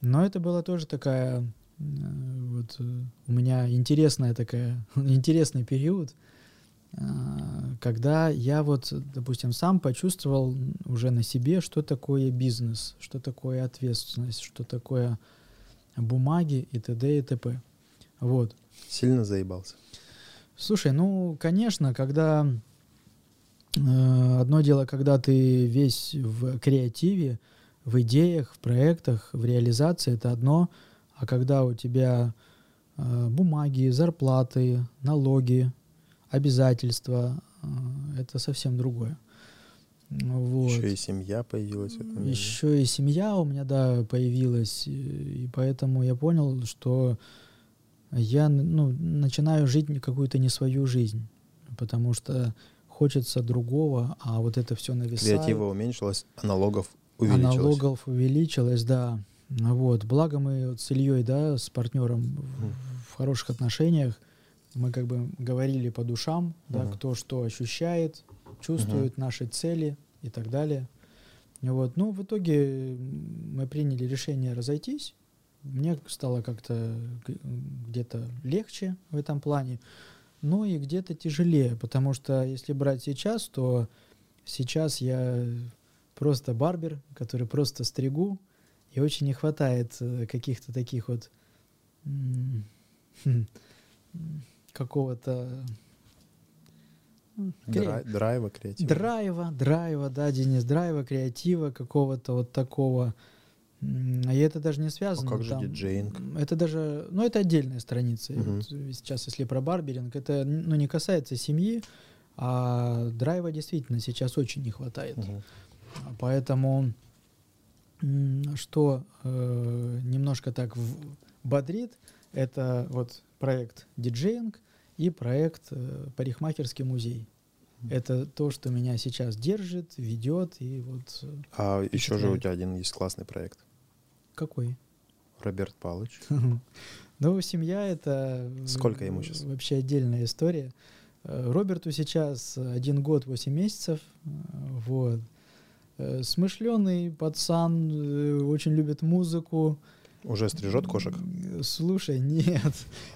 S2: но это была тоже такая э, вот э, у меня интересная такая интересный период, э, когда я вот, допустим, сам почувствовал уже на себе, что такое бизнес, что такое ответственность, что такое бумаги и т.д. и т.п. Вот.
S1: Сильно заебался?
S2: Слушай, ну, конечно, когда э, одно дело, когда ты весь в креативе, в идеях, в проектах, в реализации, это одно, а когда у тебя э, бумаги, зарплаты, налоги, обязательства, э, это совсем другое. Вот.
S1: Еще и семья появилась. мире.
S2: Еще и семья у меня, да, появилась, и- и поэтому я понял, что я ну, начинаю жить какую-то не свою жизнь, потому что хочется другого, а вот это все нависает.
S1: Креатива уменьшилась, а налогов
S2: А
S1: увеличилось.
S2: налогов увеличилось, да. Вот. Благо мы вот с Ильей, да, с партнером в, в хороших отношениях, мы как бы говорили по душам, да,
S1: Мгм.
S2: кто что ощущает, чувствует наши цели и так далее. Вот. Ну, в итоге мы приняли решение разойтись. Мне стало как-то где-то легче в этом плане, ну и где-то тяжелее, потому что если брать сейчас, то сейчас я просто барбер, который просто стригу, и очень не хватает э, каких-то таких вот какого-то
S1: Драй- драйва, креатива.
S2: драйва, драйва, да, Денис, драйва, креатива какого-то вот такого. И это даже не
S1: А
S2: связано.
S1: как же
S2: там,
S1: диджеинг?
S2: Это даже, ну, это отдельная страница. Вот сейчас, если про барберинг, это, ну, не касается семьи, а драйва действительно сейчас очень не хватает. А Поэтому что э, немножко так в- бодрит, это вот проект диджеинг и проект э, парикмахерский музей. Это то, что меня сейчас держит, ведет и вот э,
S1: А еще же у тебя один есть классный проект.
S2: какой?
S1: Роберт Павлович.
S2: Ну, семья это...
S1: Сколько ему сейчас?
S2: Вообще отдельная история. Э, Роберту сейчас один год, восемь месяцев. э, Вот. Э, Смышленый пацан, э, очень любит музыку.
S1: Уже стрижет кошек?
S2: Слушай, нет,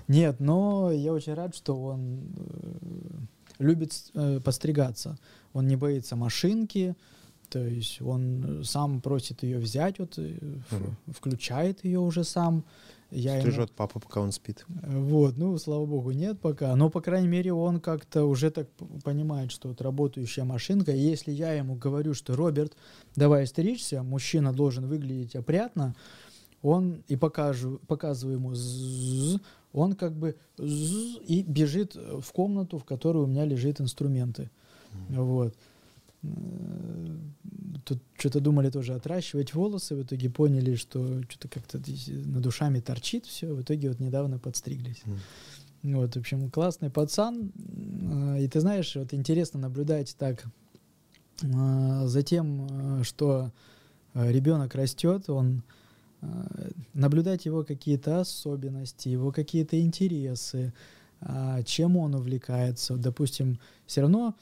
S2: нет, но я очень рад, что он э, любит э, постригаться. Он не боится машинки, то есть он сам просит ее взять, вот
S1: Мгм.
S2: включает ее уже сам. Я ему-
S1: Стрижет папу, пока он спит.
S2: вот, ну, слава богу, нет пока. Но, по крайней мере, он как-то уже так понимает, что вот работающая машинка. И если я ему говорю, что Роберт, давай стричься, мужчина должен выглядеть опрятно, он и покажу, показываю ему, «ззз», он как бы «ззз» и бежит в комнату, в которой у меня лежит инструменты. Вот. Э, Тут что-то думали тоже отращивать волосы, в итоге поняли, что что-то как-то над душами торчит все, в итоге вот недавно подстриглись.
S1: Мгм.
S2: Вот, в общем, классный пацан. Э, И ты знаешь, вот интересно наблюдать так э, за тем, э, что ребенок растет, он э, наблюдать его какие-то особенности, его какие-то интересы, а, чем он увлекается. Допустим, все равно,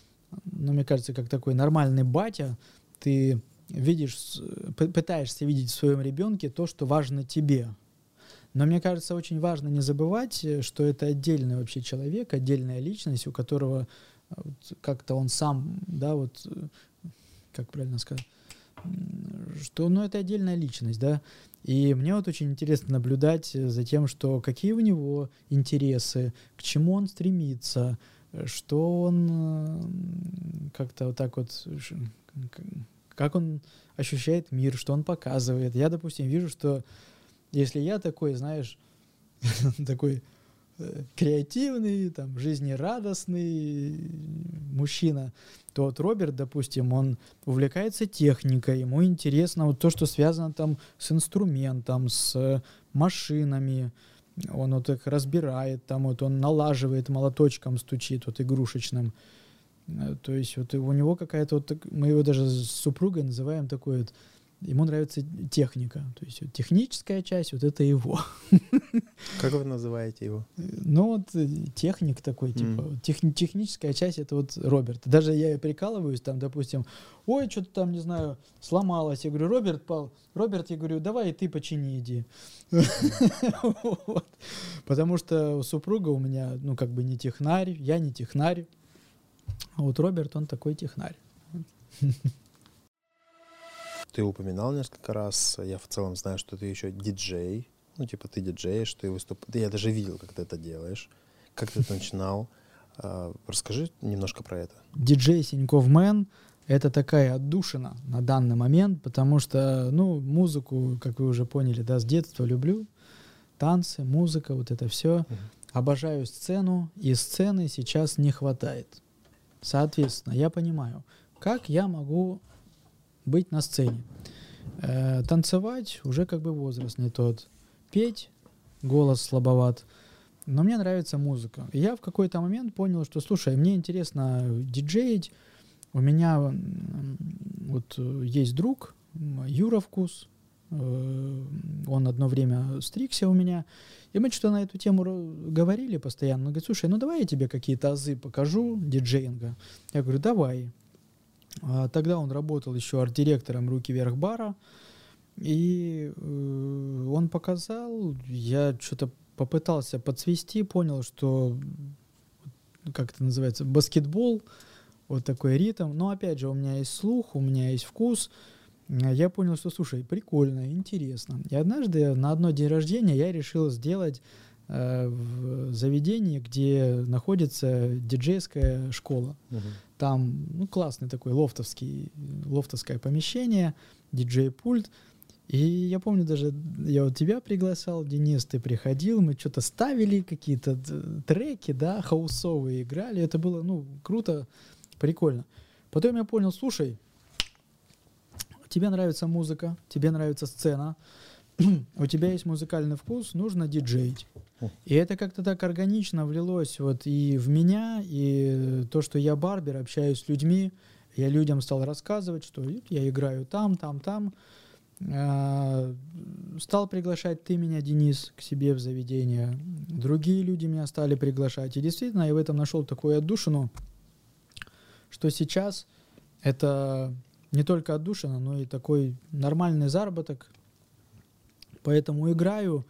S2: ну, мне кажется, как такой нормальный батя, ты видишь, пытаешься видеть в своем ребенке то, что важно тебе. Но мне кажется, очень важно не забывать, э, что это отдельный вообще человек, отдельная личность, у которого э, вот как-то он сам, да, вот, э, как правильно сказать, что, ну, это отдельная личность, да, и мне вот очень интересно наблюдать за тем, что какие у него интересы, к чему он стремится, что он как-то вот так вот, как он ощущает мир, что он показывает. Я, допустим, вижу, что если я такой, знаешь, такой креативный, там, жизнерадостный мужчина, то вот Роберт, допустим, он увлекается техникой, ему интересно вот то, что связано там с инструментом, с машинами, он вот их разбирает, там вот он налаживает молоточком, стучит вот игрушечным. Э, То есть вот у него какая-то вот, мы его даже с супругой называем такой вот, ему нравится техника, то есть вот техническая часть, вот это его.
S1: Как вы называете его?
S2: Ну вот э, техник такой, типа, вот техни- техническая часть это вот Роберт. Даже я прикалываюсь, там, допустим, ой, что-то там, не знаю, сломалось. Я говорю, Роберт, Пал, Роберт, я говорю, давай и ты почини, иди. Потому что супруга у меня, ну, как бы не технарь, я не технарь. А вот Роберт, он такой технарь.
S1: Ты упоминал несколько раз, я в целом знаю, что ты еще диджей. Ну, типа ты диджеешь, ты выступаешь. Я даже видел, как ты это делаешь. Как ты это начинал. А, Расскажи немножко про это.
S2: диджей Синьков Мэн — это такая отдушина на данный момент, потому что, ну, музыку, как вы уже поняли, да, с детства люблю. Танцы, музыка, вот это все. Обожаю сцену, и сцены сейчас не хватает. Соответственно, я понимаю, как я могу быть на сцене. Э, танцевать уже как бы возраст не тот. Петь, голос слабоват. Но мне нравится музыка. И я в какой-то момент понял, что, слушай, мне интересно диджеить. У меня вот э, есть друг, Юра Вкус. Э, Он одно время стригся у меня. И мы что-то на эту тему говорили постоянно. Он говорит, слушай, ну давай я тебе какие-то азы покажу диджеинга. Я говорю, давай. А Тогда он работал еще арт-директором «Руки вверх» бара. И э, он показал, я что-то попытался подсвести, понял, что как это называется, баскетбол, вот такой ритм. Но опять же, у меня есть слух, у меня есть вкус. Э, Я понял, что, слушай, прикольно, интересно. И однажды на одно день рождения я решил сделать в заведении, где находится диджейская школа. Там ну, классный такой лофтовский, лофтовское помещение, диджей-пульт. И я помню даже, я вот тебя приглашал, Денис, ты приходил, мы что-то ставили, какие-то треки, да, хаусовые играли. Это было, ну, круто, прикольно. Потом я понял, слушай, тебе нравится музыка, тебе нравится сцена, у тебя есть музыкальный вкус, нужно диджеить. И это как-то так органично влилось вот и в меня, и то, что я барбер, общаюсь с людьми, я людям стал рассказывать, что я играю там, там, там. А, стал приглашать ты меня, Денис, к себе в заведение. Другие люди меня стали приглашать. И действительно, я в этом нашел такую отдушину, что сейчас это не только отдушина, но и такой нормальный заработок. Поэтому играю,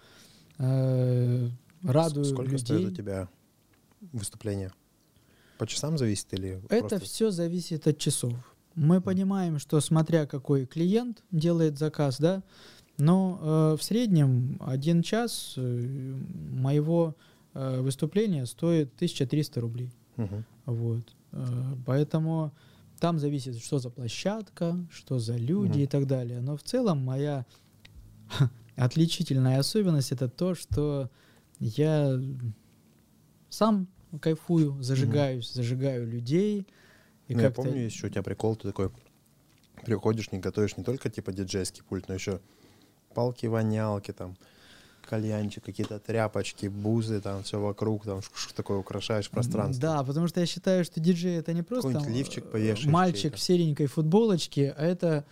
S2: радую
S1: Сколько
S2: людей.
S1: стоит у тебя выступление? По часам зависит или
S2: Это
S1: просто...
S2: все зависит от часов. Мы понимаем, что смотря какой клиент делает заказ, да, но э, в среднем один час э, моего э, выступления стоит 1300 рублей.
S1: Мгм.
S2: Вот. Э, поэтому там зависит, что за площадка, что за люди
S1: Мгм.
S2: и так далее. Но в целом моя отличительная особенность это то, что я сам кайфую, зажигаюсь, зажигаю людей. И
S1: Ну, я помню, еще у тебя прикол, ты такой приходишь, не готовишь не только типа диджейский пульт, но еще палки-вонялки, там, кальянчик, какие-то тряпочки, бузы, там все вокруг, там такое украшаешь пространство.
S2: Да, потому что я считаю, что диджей это не просто там,
S1: лифчик
S2: э,
S1: повешаешь
S2: мальчик в серенькой футболочке, а это,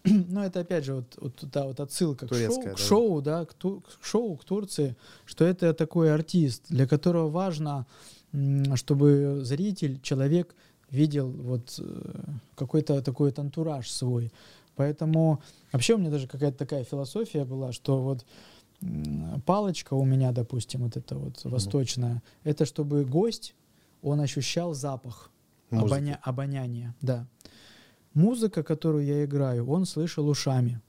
S2: ну это опять же вот, вот та вот отсылка к шоу,
S1: Турецкая,
S2: к
S1: да.
S2: шоу, да, к, к шоу, к Турции, что это такой артист, для которого важно, чтобы зритель, человек видел вот э, какой-то такой вот антураж свой. Поэтому вообще у меня даже какая-то такая философия была, что вот палочка у меня, допустим, вот эта вот
S1: Мгм.
S2: восточная, это чтобы гость, он ощущал запах, обоня- обоняние, да. Музыка, которую я играю, он слышал ушами.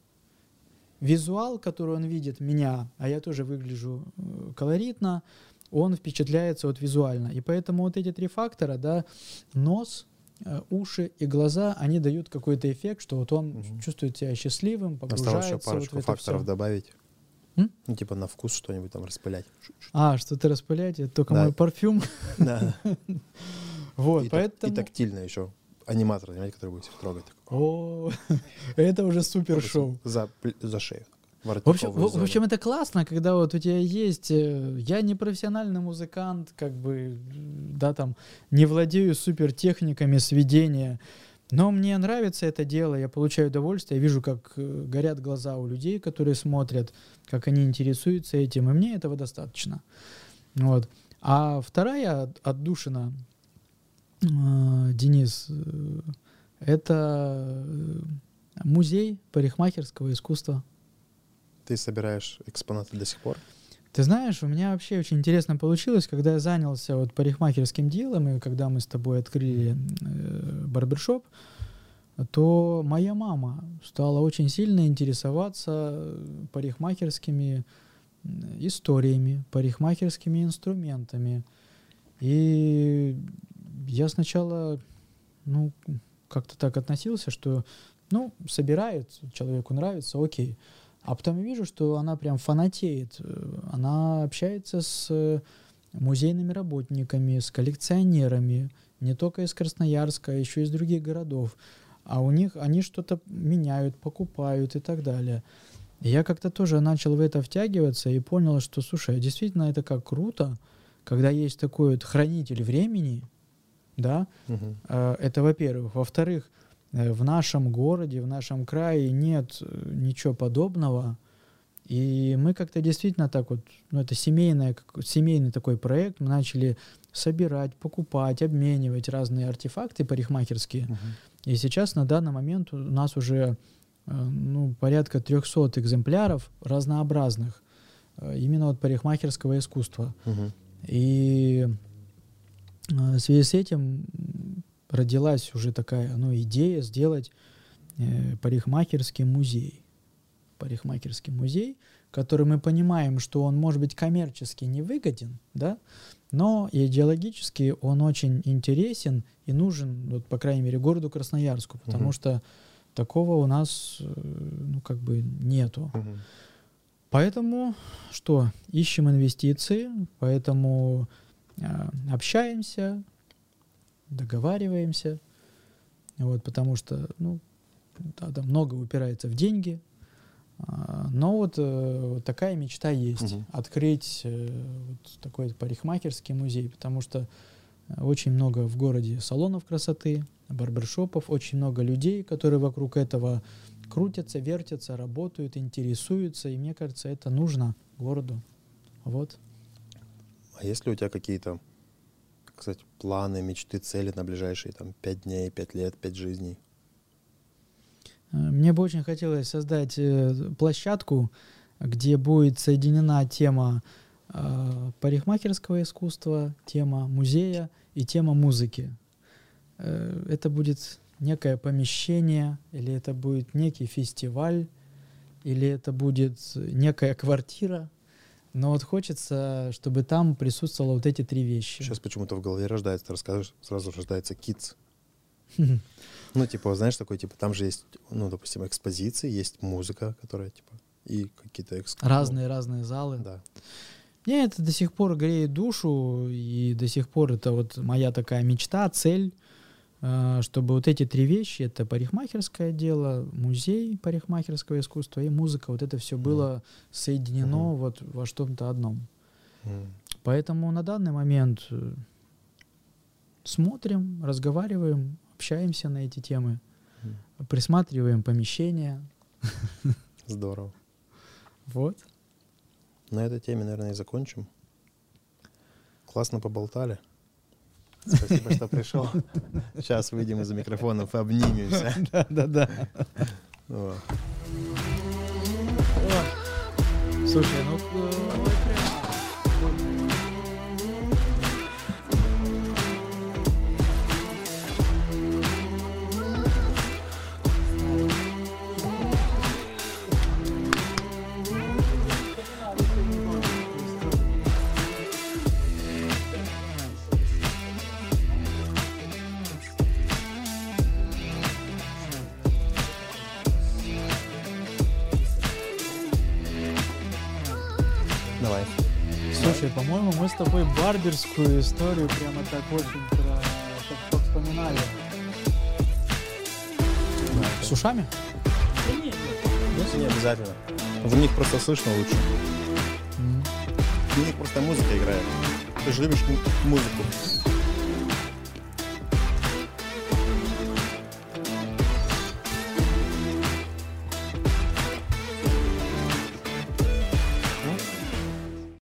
S2: Визуал, который он видит меня, а я тоже выгляжу э, колоритно, он впечатляется вот визуально. И поэтому вот эти три фактора, да, нос, э, уши и глаза, они дают какой-то эффект, что вот он
S1: Мгм.
S2: чувствует себя счастливым, погружается
S1: Осталось еще
S2: вот
S1: парочку
S2: это
S1: факторов
S2: всё.
S1: добавить.
S2: М?
S1: Ну, типа на вкус что-нибудь там распылять.
S2: А, что-то распылять, это только
S1: Да.
S2: мой парфюм.
S1: Да.
S2: Вот,
S1: И
S2: поэтому...
S1: И тактильно еще. Аниматор, понимаете, который будет всех трогать.
S2: О, это уже супер шоу.
S1: За, за шею.
S2: В общем, в, в общем, это классно, когда вот у тебя есть... э, Я не профессиональный музыкант, как бы, да, там, не владею супер техниками сведения, но мне нравится это дело, я получаю удовольствие, я вижу, как э, горят глаза у людей, которые смотрят, как они интересуются этим, и мне этого достаточно. Вот. А вторая от- отдушина, Денис, э, это э, музей парикмахерского искусства.
S1: Ты собираешь экспонаты до сих пор?
S2: Ты знаешь, у меня вообще очень интересно получилось, когда я занялся вот парикмахерским делом, и когда мы с тобой открыли э, барбершоп, то моя мама стала очень сильно интересоваться парикмахерскими м, историями, парикмахерскими инструментами. И я сначала, ну, как-то так относился, что, ну, собирает, человеку нравится, окей. А потом вижу, что она прям фанатеет. Э, Она общается с музейными работниками, с коллекционерами, не только из Красноярска, а еще из других городов. А у них они что-то меняют, покупают и так далее. И я как-то тоже начал в это втягиваться и понял, что, слушай, а действительно это как круто, когда есть такой вот хранитель времени, да. Э, Это во-первых. Во-вторых, э, в нашем городе, в нашем крае нет э, ничего подобного. И мы как-то действительно так вот, ну это семейное, семейный такой проект, мы начали собирать, покупать, обменивать разные артефакты парикмахерские.
S1: Мгм.
S2: И сейчас на данный момент у нас уже ну, порядка 300 экземпляров разнообразных именно от парикмахерского искусства.
S1: Мгм.
S2: И в связи с этим родилась уже такая ну, идея сделать э, парикмахерский музей. Парикмахерский музей, который мы понимаем, что он может быть коммерчески невыгоден, да, но идеологически он очень интересен и нужен, вот, по крайней мере, городу Красноярску, потому
S1: Мгм.
S2: что такого у нас э, ну, как бы нету.
S1: Мгм.
S2: Поэтому что? Ищем инвестиции, поэтому общаемся, договариваемся. Вот, потому что, ну, да, много упирается в деньги. А, но вот, э, вот такая мечта есть.
S1: Мгм.
S2: Открыть э, вот такой парикмахерский музей, потому что э, очень много в городе салонов красоты, барбершопов, очень много людей, которые вокруг этого крутятся, вертятся, работают, интересуются, и мне кажется, это нужно городу. Вот.
S1: А есть ли у тебя какие-то, так сказать, планы, мечты, цели на ближайшие там пять дней, пять лет, пять жизней?
S2: Мне бы очень хотелось создать э, площадку, где будет соединена тема э, парикмахерского искусства, тема музея и тема музыки. Э, Это будет некое помещение, или это будет некий фестиваль, или это будет некая квартира. Но вот хочется, чтобы там присутствовало вот эти три вещи.
S1: Сейчас почему-то в голове рождается, ты расскажешь, сразу рождается китс. Ну, типа, знаешь, такой, типа, там же есть, ну, допустим, экспозиции, есть музыка, которая, типа, и какие-то экск...
S2: Разные-разные залы.
S1: ну, да.
S2: Мне это до сих пор греет душу, и до сих пор это вот моя такая мечта, цель, чтобы вот эти три вещи, это парикмахерское дело, музей парикмахерского искусства и музыка, вот это все было соединено
S1: Мгм.
S2: вот во что-то одном.
S1: М.
S2: Поэтому на данный момент э, смотрим, разговариваем, общаемся на эти темы,
S1: Мгм.
S2: присматриваем помещения.
S1: Здорово.
S2: Вот.
S1: На этой теме, наверное, и закончим. Классно поболтали. Спасибо, что пришел. Сейчас выйдем из-за микрофонов и обнимемся.
S2: Да-да-да.
S1: О.
S2: Слушай, ну по-моему, мы с тобой барберскую историю прямо так очень про... чтоб вспоминали. С ушами?
S1: Не обязательно. В них просто слышно лучше.
S2: М.
S1: В них просто музыка играет. Ты же любишь м- музыку.